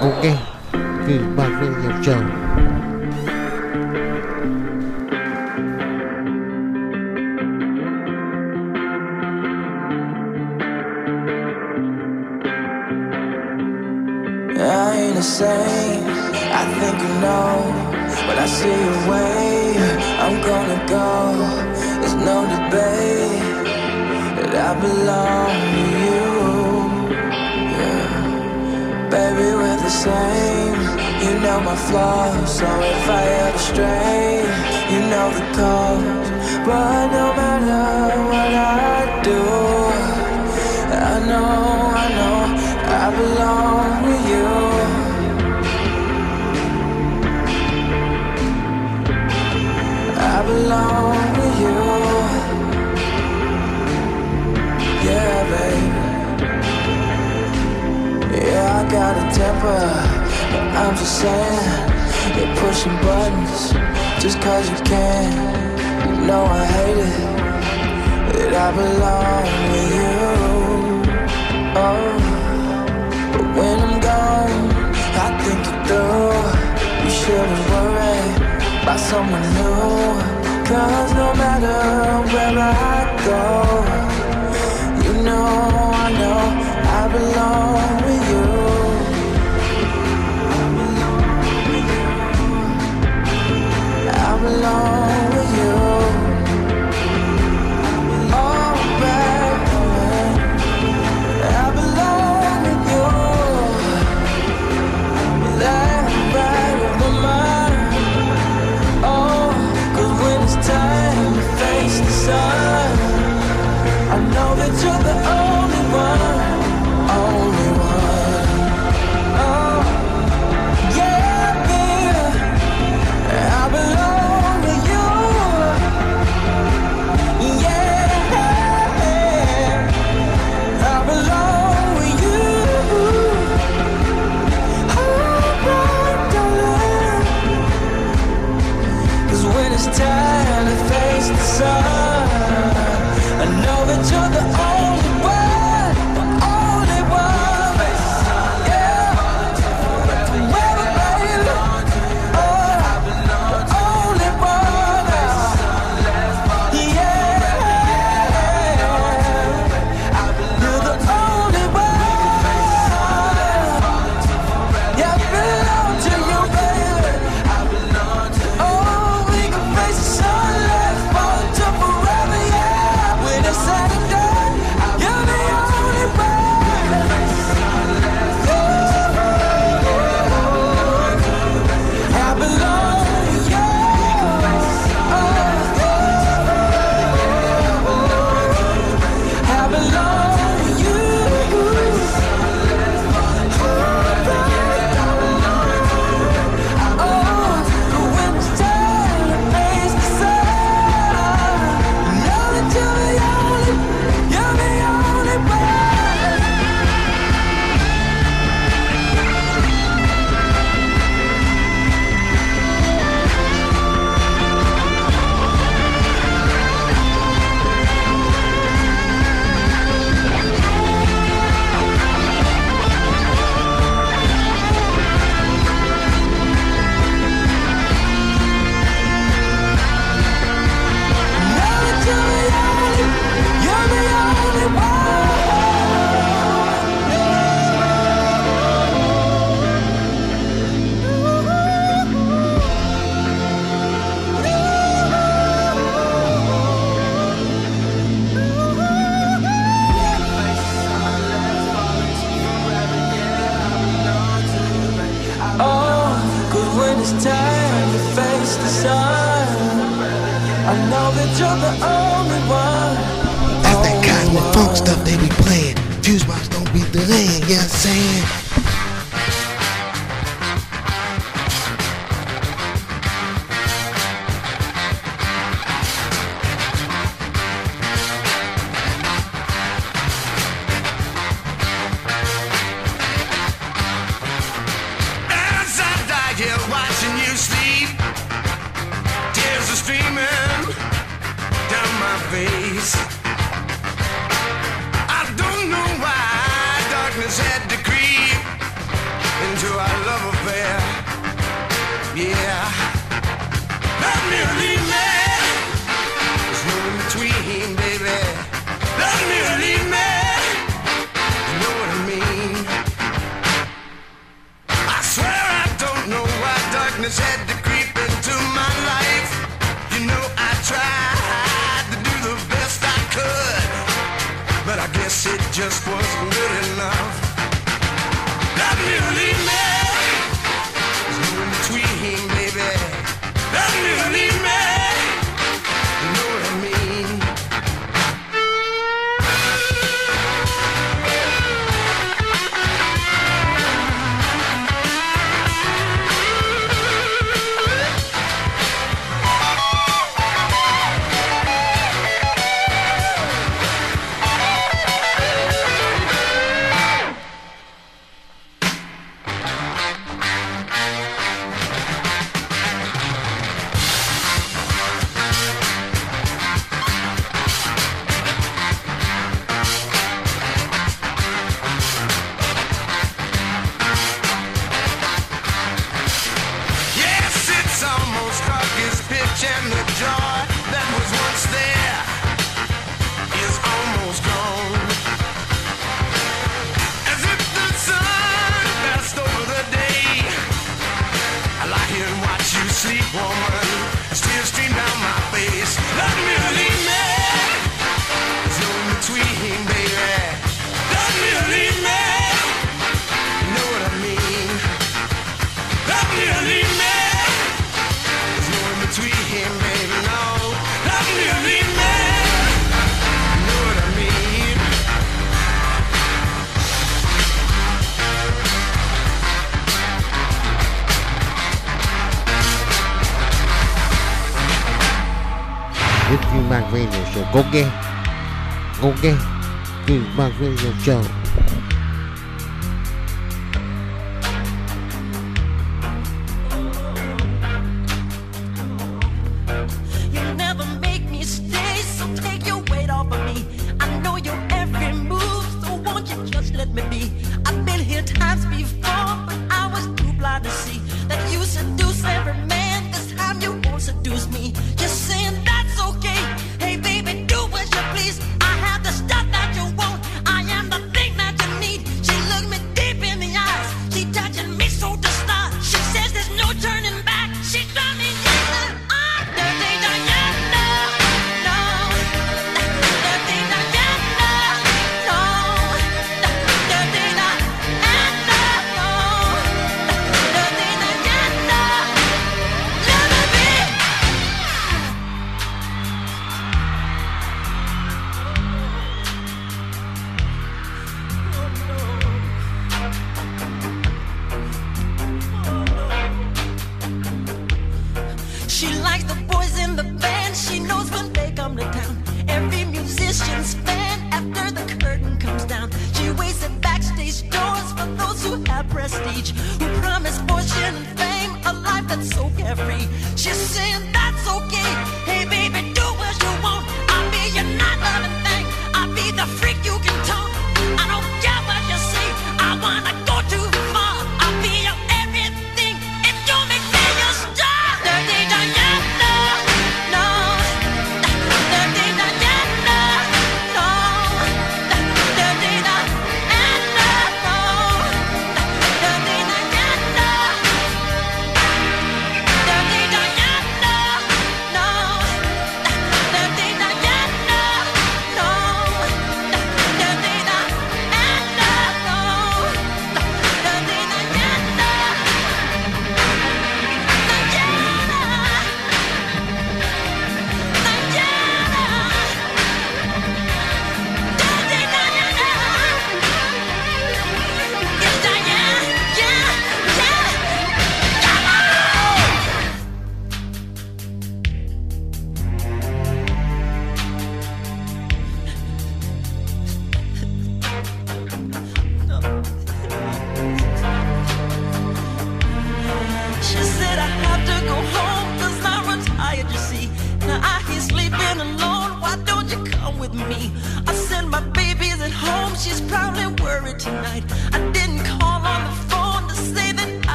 go get Fusebox Radio Show. I ain't the same. I think you know. When I see you way, I'm gonna go. There's no debate that I belong to you. Baby, we're the same. You know my flaws. So if I ever stray, you know the cause. But no matter what I do, I know, I know, I belong with you. I belong Yeah, of temper, but I'm just saying, you're pushing buttons just cause you can. You know I hate it, that I belong with you. Oh, but when I'm gone, I think it through. You shouldn't worry about someone new. Cause no matter where I go, you know, I know, I belong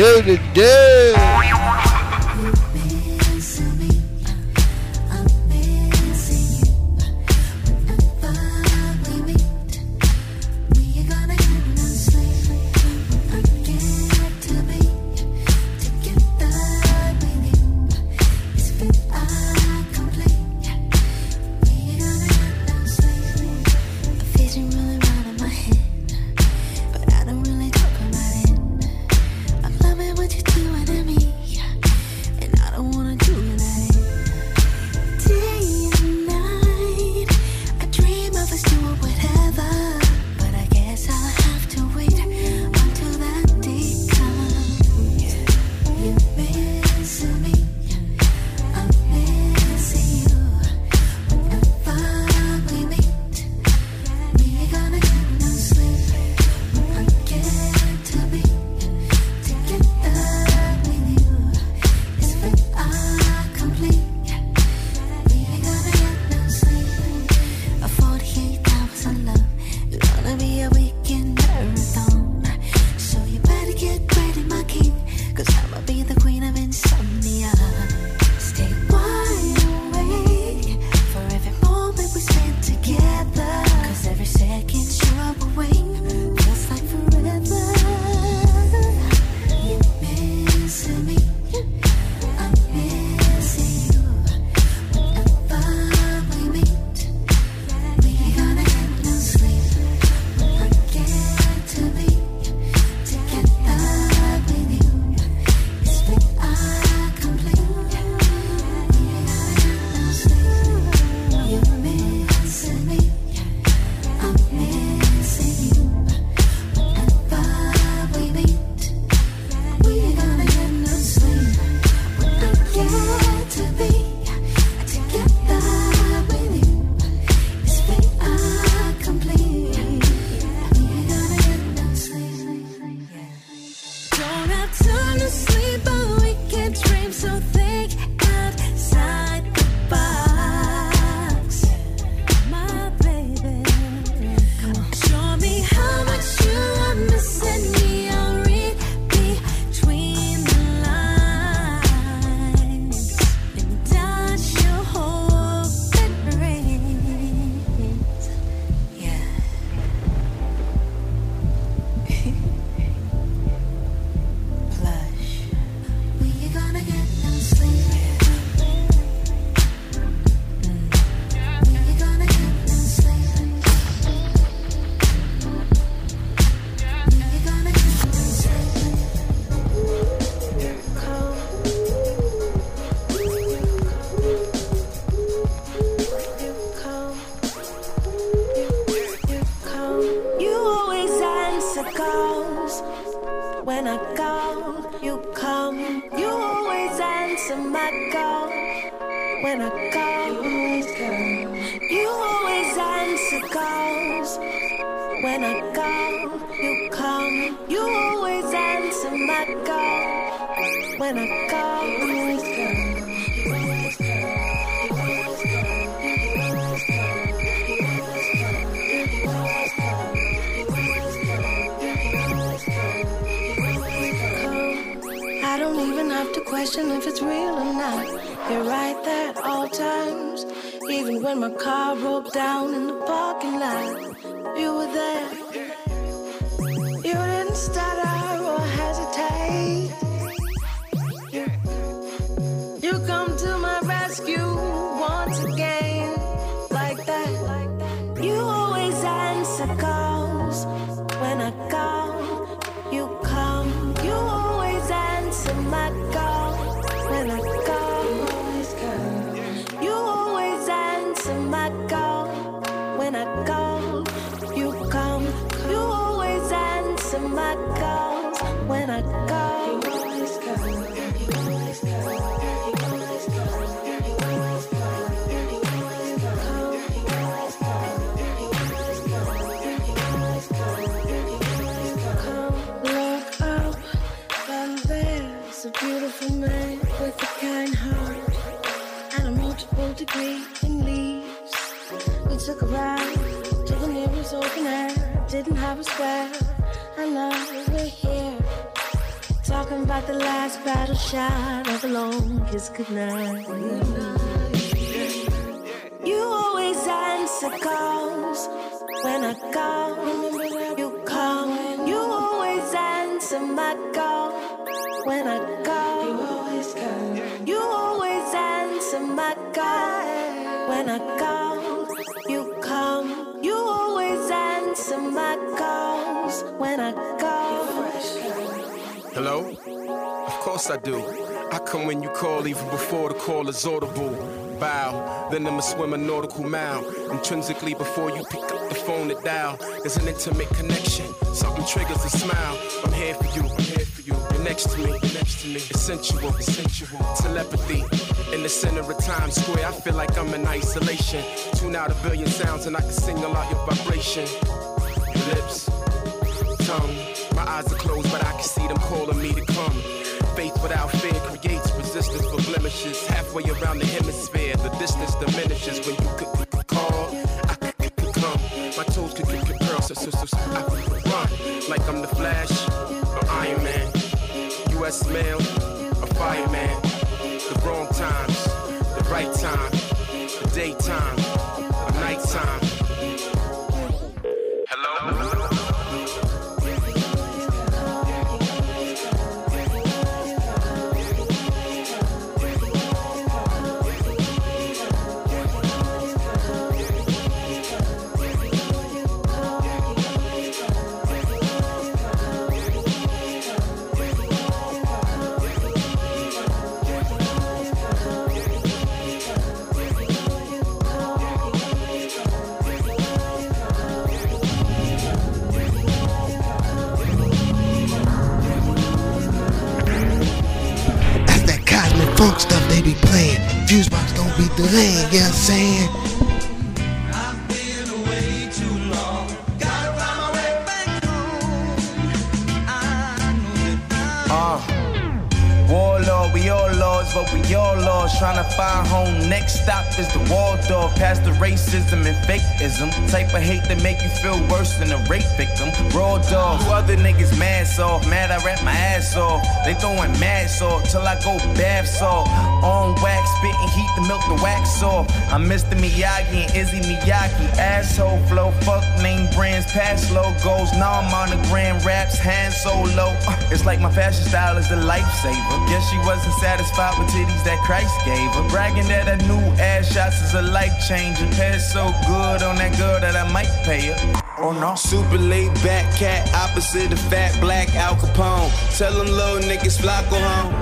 do the do. Shot of long kiss goodnight. I do. I come when you call, even before the call is audible. Bow, then I'ma swim a nautical mile. Intrinsically, before you pick up the phone to dial, there's an intimate connection. Something triggers a smile. I'm here for you, I'm here for you. You're next to me, you're next to me. It's sensual. Telepathy. In the center of Times Square, I feel like I'm in isolation. Tune out a billion sounds and I can single out your vibration. Your lips, tongue. My eyes are closed, but I can see them calling me to come. Faith without fear creates resistance for blemishes. Halfway around the hemisphere, the distance diminishes when you could, could, call. I could, could, come. My toes could, could, could curl, so, so, so, so I could, could run. Like I'm the Flash, or Iron Man. U.S. mail, a fireman. The wrong times, the right time, the daytime, the nighttime. Playing. Fusebox don't be delaying, you know what I'm saying? Trying to find home. Next stop is the Waldorf. Past the racism and fakeism. Type of hate that make you feel worse than a rape victim. Raw dog. You other niggas mad soft. Mad I rap my ass off. They throwing mad salt till I go bath salt. On wax, spitting heat to milk the wax off. I'm Mr. Miyagi and Izzy Miyagi. Asshole flow. Fuck name brands. Past logos. Now I'm on the grand raps. Hand solo. Uh, It's like my fashion style is the lifesaver. Guess she wasn't satisfied with titties that Christ gave her. Bragging that her new ass shots is a life changer. Head so good on that girl that I might pay her. Oh no. Super laid back cat, opposite of fat black Al Capone. Tell them little niggas fly go home.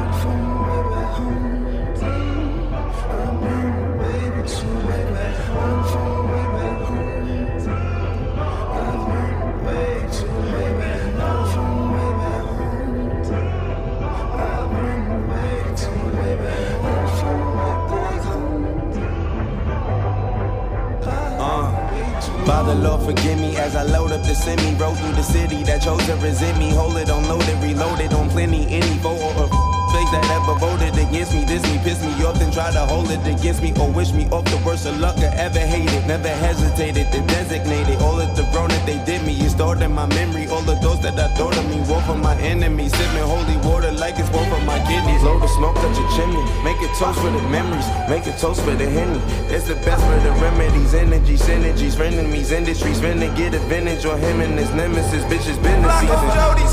Up the. Roll through the city that chose to resent me. Hold it on loaded, reloaded on plenty. Any vote or face that ever voted against me. This me, piss me off, then try to hold it against me. Or wish me off the worst of luck I ever hated. Never hesitated to designate it. All of the wrong that they did me is stored in my memory. All of those that I thought of me, war for my enemies. Sipping holy water like it's war for my kidneys. Load the smoke up your chimney. Make it toast for the memories. Make it toast for the henny. It's the best for the remedies. Energy, synergies, frenemies, industries. Finna get advantage on him and his nemesis. Bitches been the season.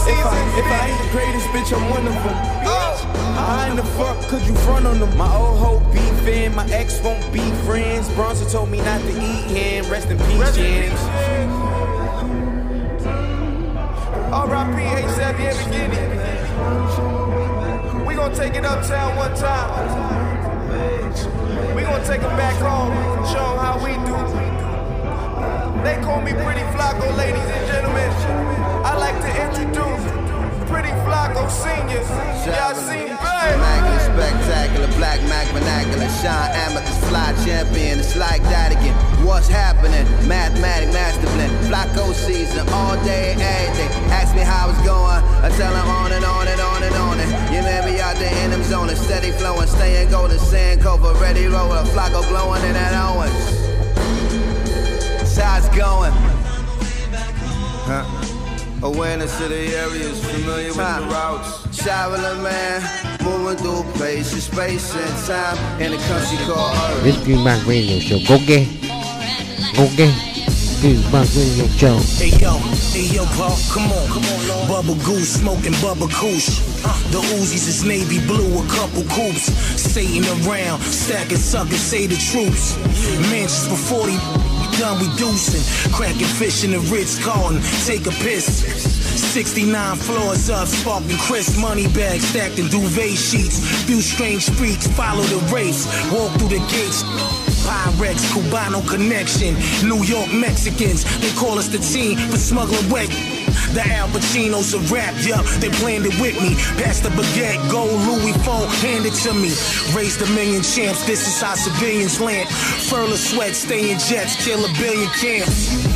If I, if I ain't the greatest bitch, I'm one of them. How in the fuck could you front on them? My old hoe beefing, my ex won't be friends. Bronson told me not to eat him. Rest in peace, James. R.I.P. A$AP beginning. We gonna take it uptown one time. We gonna take it back home. Show 'em how we do. They call me Pretty Flacko, ladies and gentlemen. I like to introduce Pretty Flacko Senior. Y'all seen Immaculate, spectacular, black Mac vernacular, shine amethyst, fly champion. It's like that again. What's happening? Mathematic master blend, Flacko season, all day, every day. Ask me how it's going, I tell them on and on and on and on. And you may be out there in them zones, steady flowing, staying golden, sand cover, ready roller, Flacko glowing in that Owens. It's going. Huh? Awareness of the areas, familiar with the routes. Traveling man, moving through places, space and time in a country called Earth. This Fusebox Radio Show. Go get. Go get. Fusebox Radio Show. Hey yo, hey yo, Paul, come on, come on, Lord. Bubble goose, smoking bubble kush. The Uzis is navy blue, a couple coops. Satan around, stacking suckers, say the troops. Mansions for 40, done we deucing. Cracking fish in the Ritz Carlton, take a piss. 69 floors up, sparking crisp money bags stacked in duvet sheets. Few strange freaks follow the race, walk through the gates. Pyrex, Cubano connection, New York Mexicans, they call us the team for smuggling wet. The Al Pacinos are rap, yup, they planned it with me. Pass the baguette, gold Louis phone, hand it to me. Raised a million champs, this is how civilians land. Furler sweat, stay in jets, kill a billion camps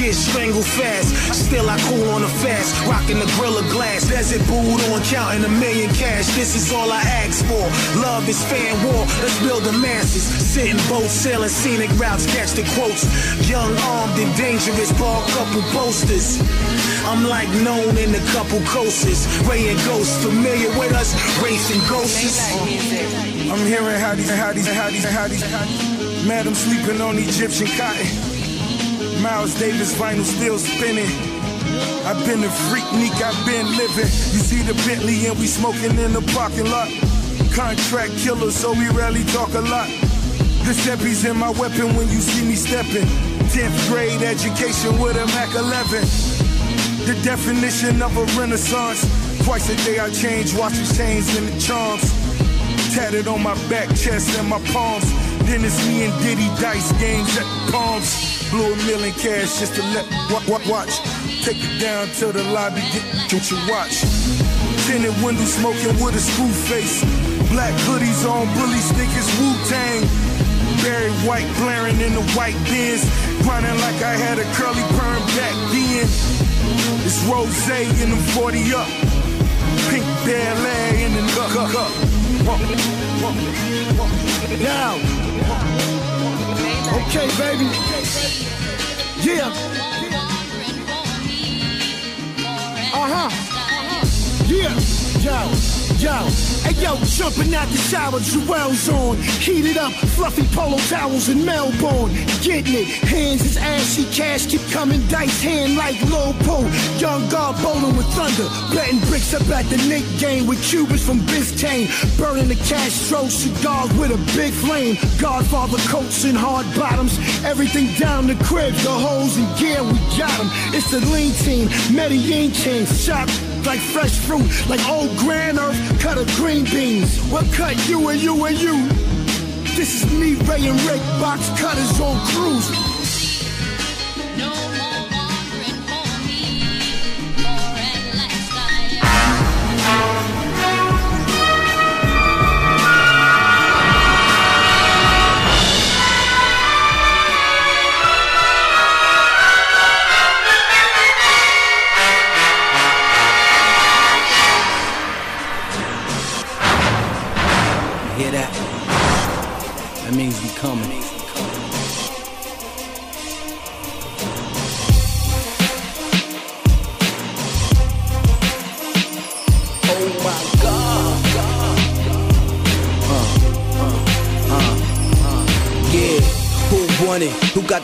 get strangled fast. Still I cool on the fast, rocking the gorilla glass. Desert boot on counting a million cash. This is all I ask for. Love is fan war. Let's build the masses. Sitting boats, sailing scenic routes, catch the quotes. Young, armed, and dangerous. Ball couple posters. I'm like known in a couple coasters. Ray and Ghost, familiar with us, racing ghosts. I'm hearing how these, how these, how these, how these, how these. Madam sleeping on Egyptian cotton. Miles Davis vinyl still spinning. I've been a freak, neek, I've been living. You see the Bentley and we smoking in the parking lot. Contract killer, so we rarely talk a lot. Steppies in my weapon when you see me stepping. 10th grade education with a Mac 11. The definition of a renaissance. Twice a day I change watches, chains, and the charms. Tatted on my back, chest, and my palms. Then it's me and Diddy dice games at the palms. Blew a million cash just to let wa- watch. Take it down to the lobby, get, your watch. Tinted window smoking with a screw face. Black hoodies on, bully stickers, Wu Tang. Barry White blaring in the white bins. Grinding like I had a curly perm back then. It's Rose in the 40 up. Pink Bel Air in the cup. Now. Okay, baby. Yeah. Uh huh. Yeah. Yo, hey yo, jumping out the shower, Jewel's on. Heated up, fluffy polo towels in Melbourne. Getting it, hands is ashy, cash keep coming, dice hand like low pole. Young guard bowling with thunder, betting bricks up at the Nick game with Cubans from Biscayne. Burning the Castro cigars with a big flame. Godfather coats and hard bottoms, everything down the crib, the hoes and gear, we got 'em. It's the lean team, Medellin Kings, shot like fresh fruit, like old Grand Earth, cut of green beans. What cut you and you and you? This is me, Ray and Rick, box cutters on cruise.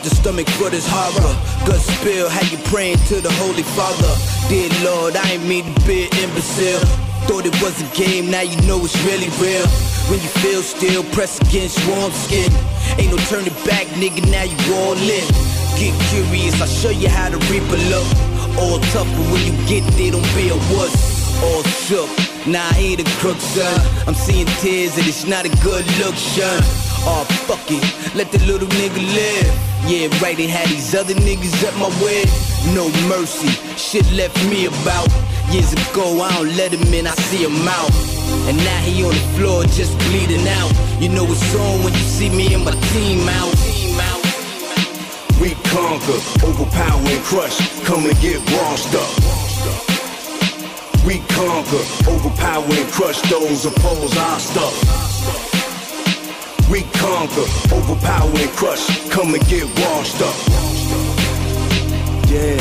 The stomach for this horror? Gut spill, how you praying to the Holy Father? Dear Lord, I ain't mean to be an imbecile. Thought it was a game, now you know it's really real. When you feel still, press against warm skin. Ain't no turning back, nigga, now you all in. Get curious, I'll show you how to reap a look. All tough, but when you get there, don't be a wuss. All shook, nah, I ain't a crook, son. I'm seeing tears and it's not a good look, son. Oh, fuck it, let the little nigga live. Yeah, right, they had these other niggas at my way. No mercy, shit left me about. Years ago, I don't let him in, I see him out. And now he on the floor just bleeding out. You know it's on when you see me and my team out. We conquer, overpower and crush. Come and get washed up. We conquer, overpower and crush those opposed our stuff. We conquer, overpower and crush. Come and get washed up. Yeah.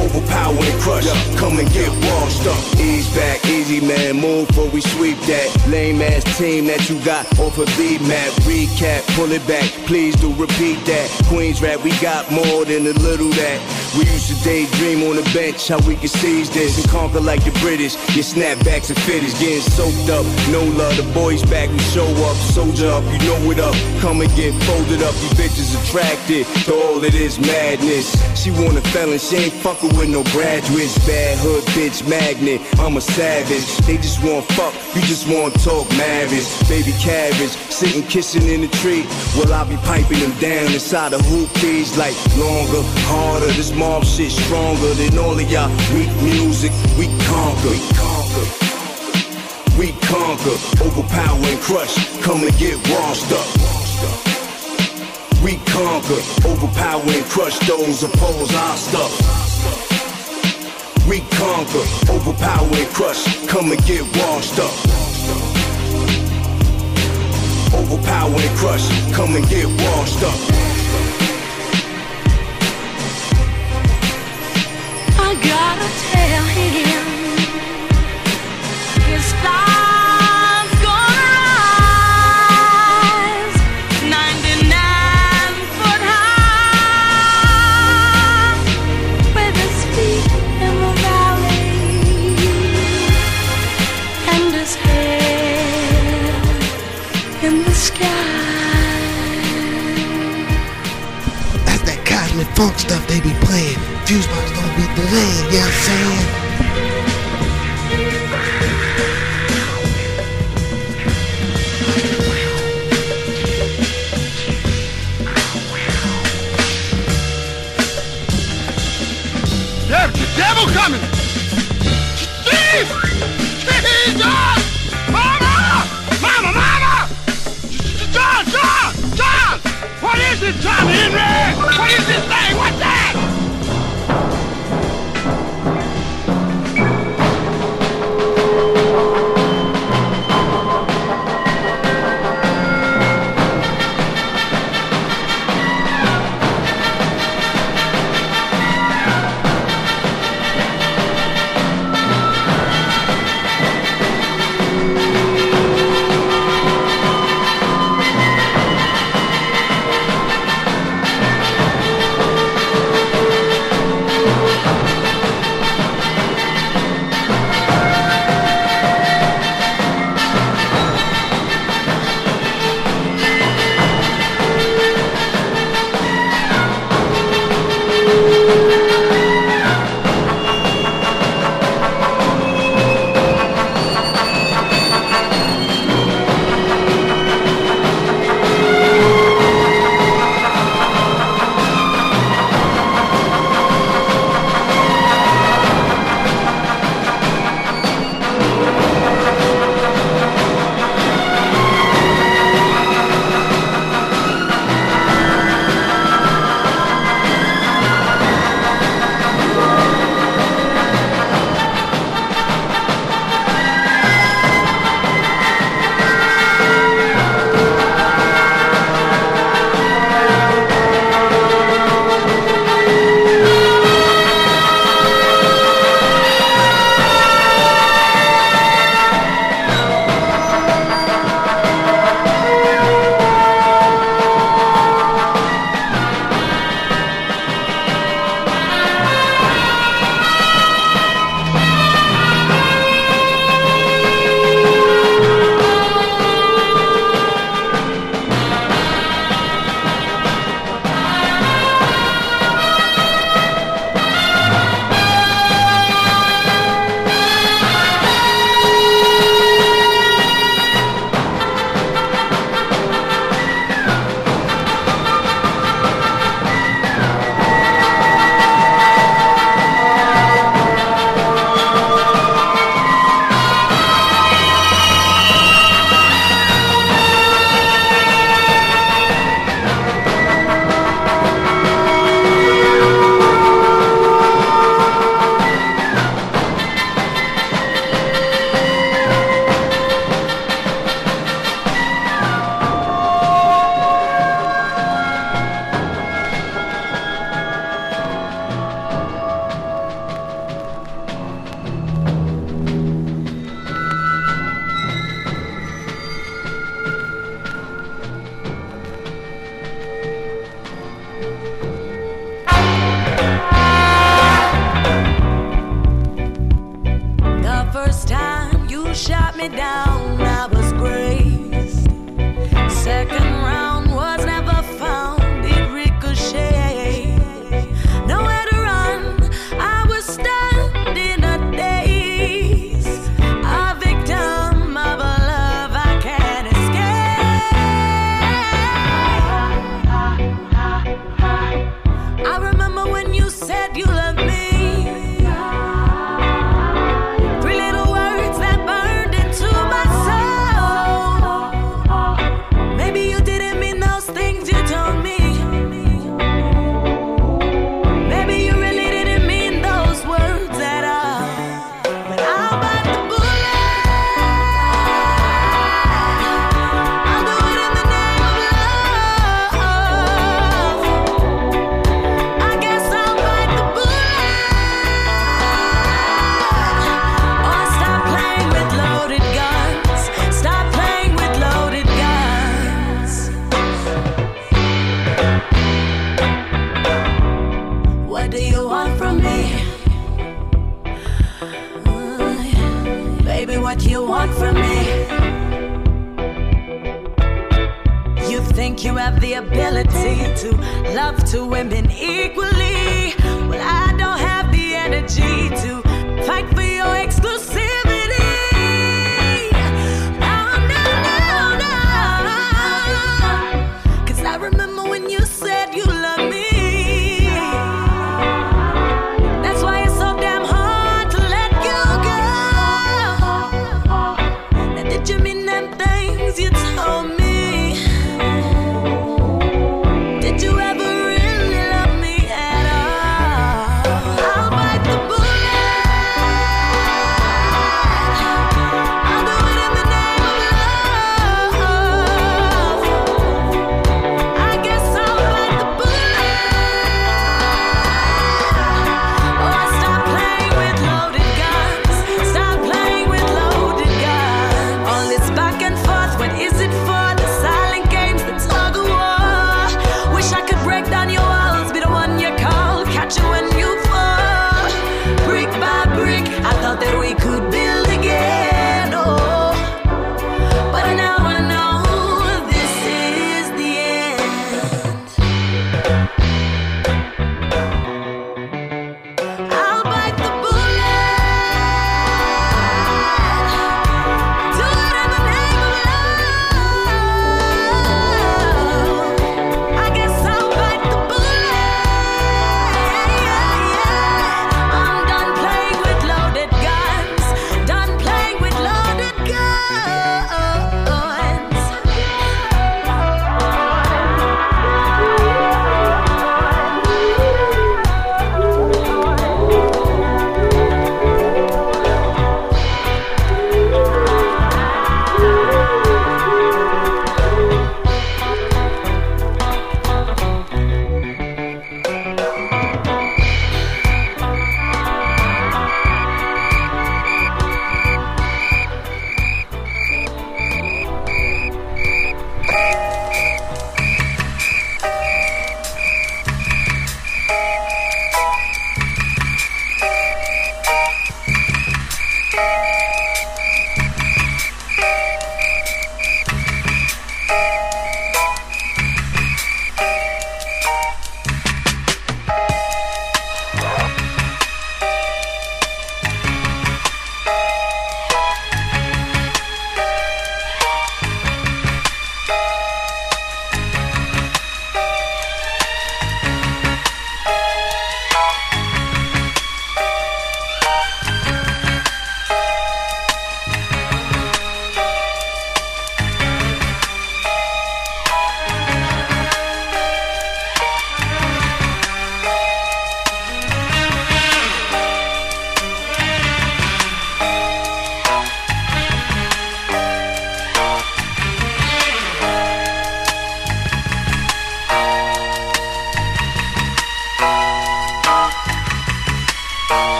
Overpower and crush. Come and get washed up. Ease back, easy man. Move before we sweep that lame ass team that you got off of the map. Recap, pull it back. Please do repeat that. Queens rap, we got more than a little that. We used to daydream on the bench how we could seize this and conquer like the British. Your snapbacks and fitters getting soaked up. No love, the boys back. We show up, soldier up. You know it up. Come and get folded up. You bitches attracted to all of this madness. She want a felon, she ain't fucking with no graduates. Bad hood bitch magnet. I'm a savage. They just want fuck, you just want talk marriage. Baby cabbage, sitting kissing in the tree. Well, I'll be piping them down inside the hoop keys like longer, harder. This mob shit stronger than all of y'all weak music. We conquer. We conquer. We conquer, overpower and crush. Come and get washed up. We conquer, overpower and crush those oppose our stuff. We conquer, overpower and crush. Come and get washed up. Overpower and crush. Come and get washed up. I gotta tell him his star's funk stuff they be playing. Fusebox don't be delayed, you know what I'm saying? The devil coming! Henry? What is this thing? What's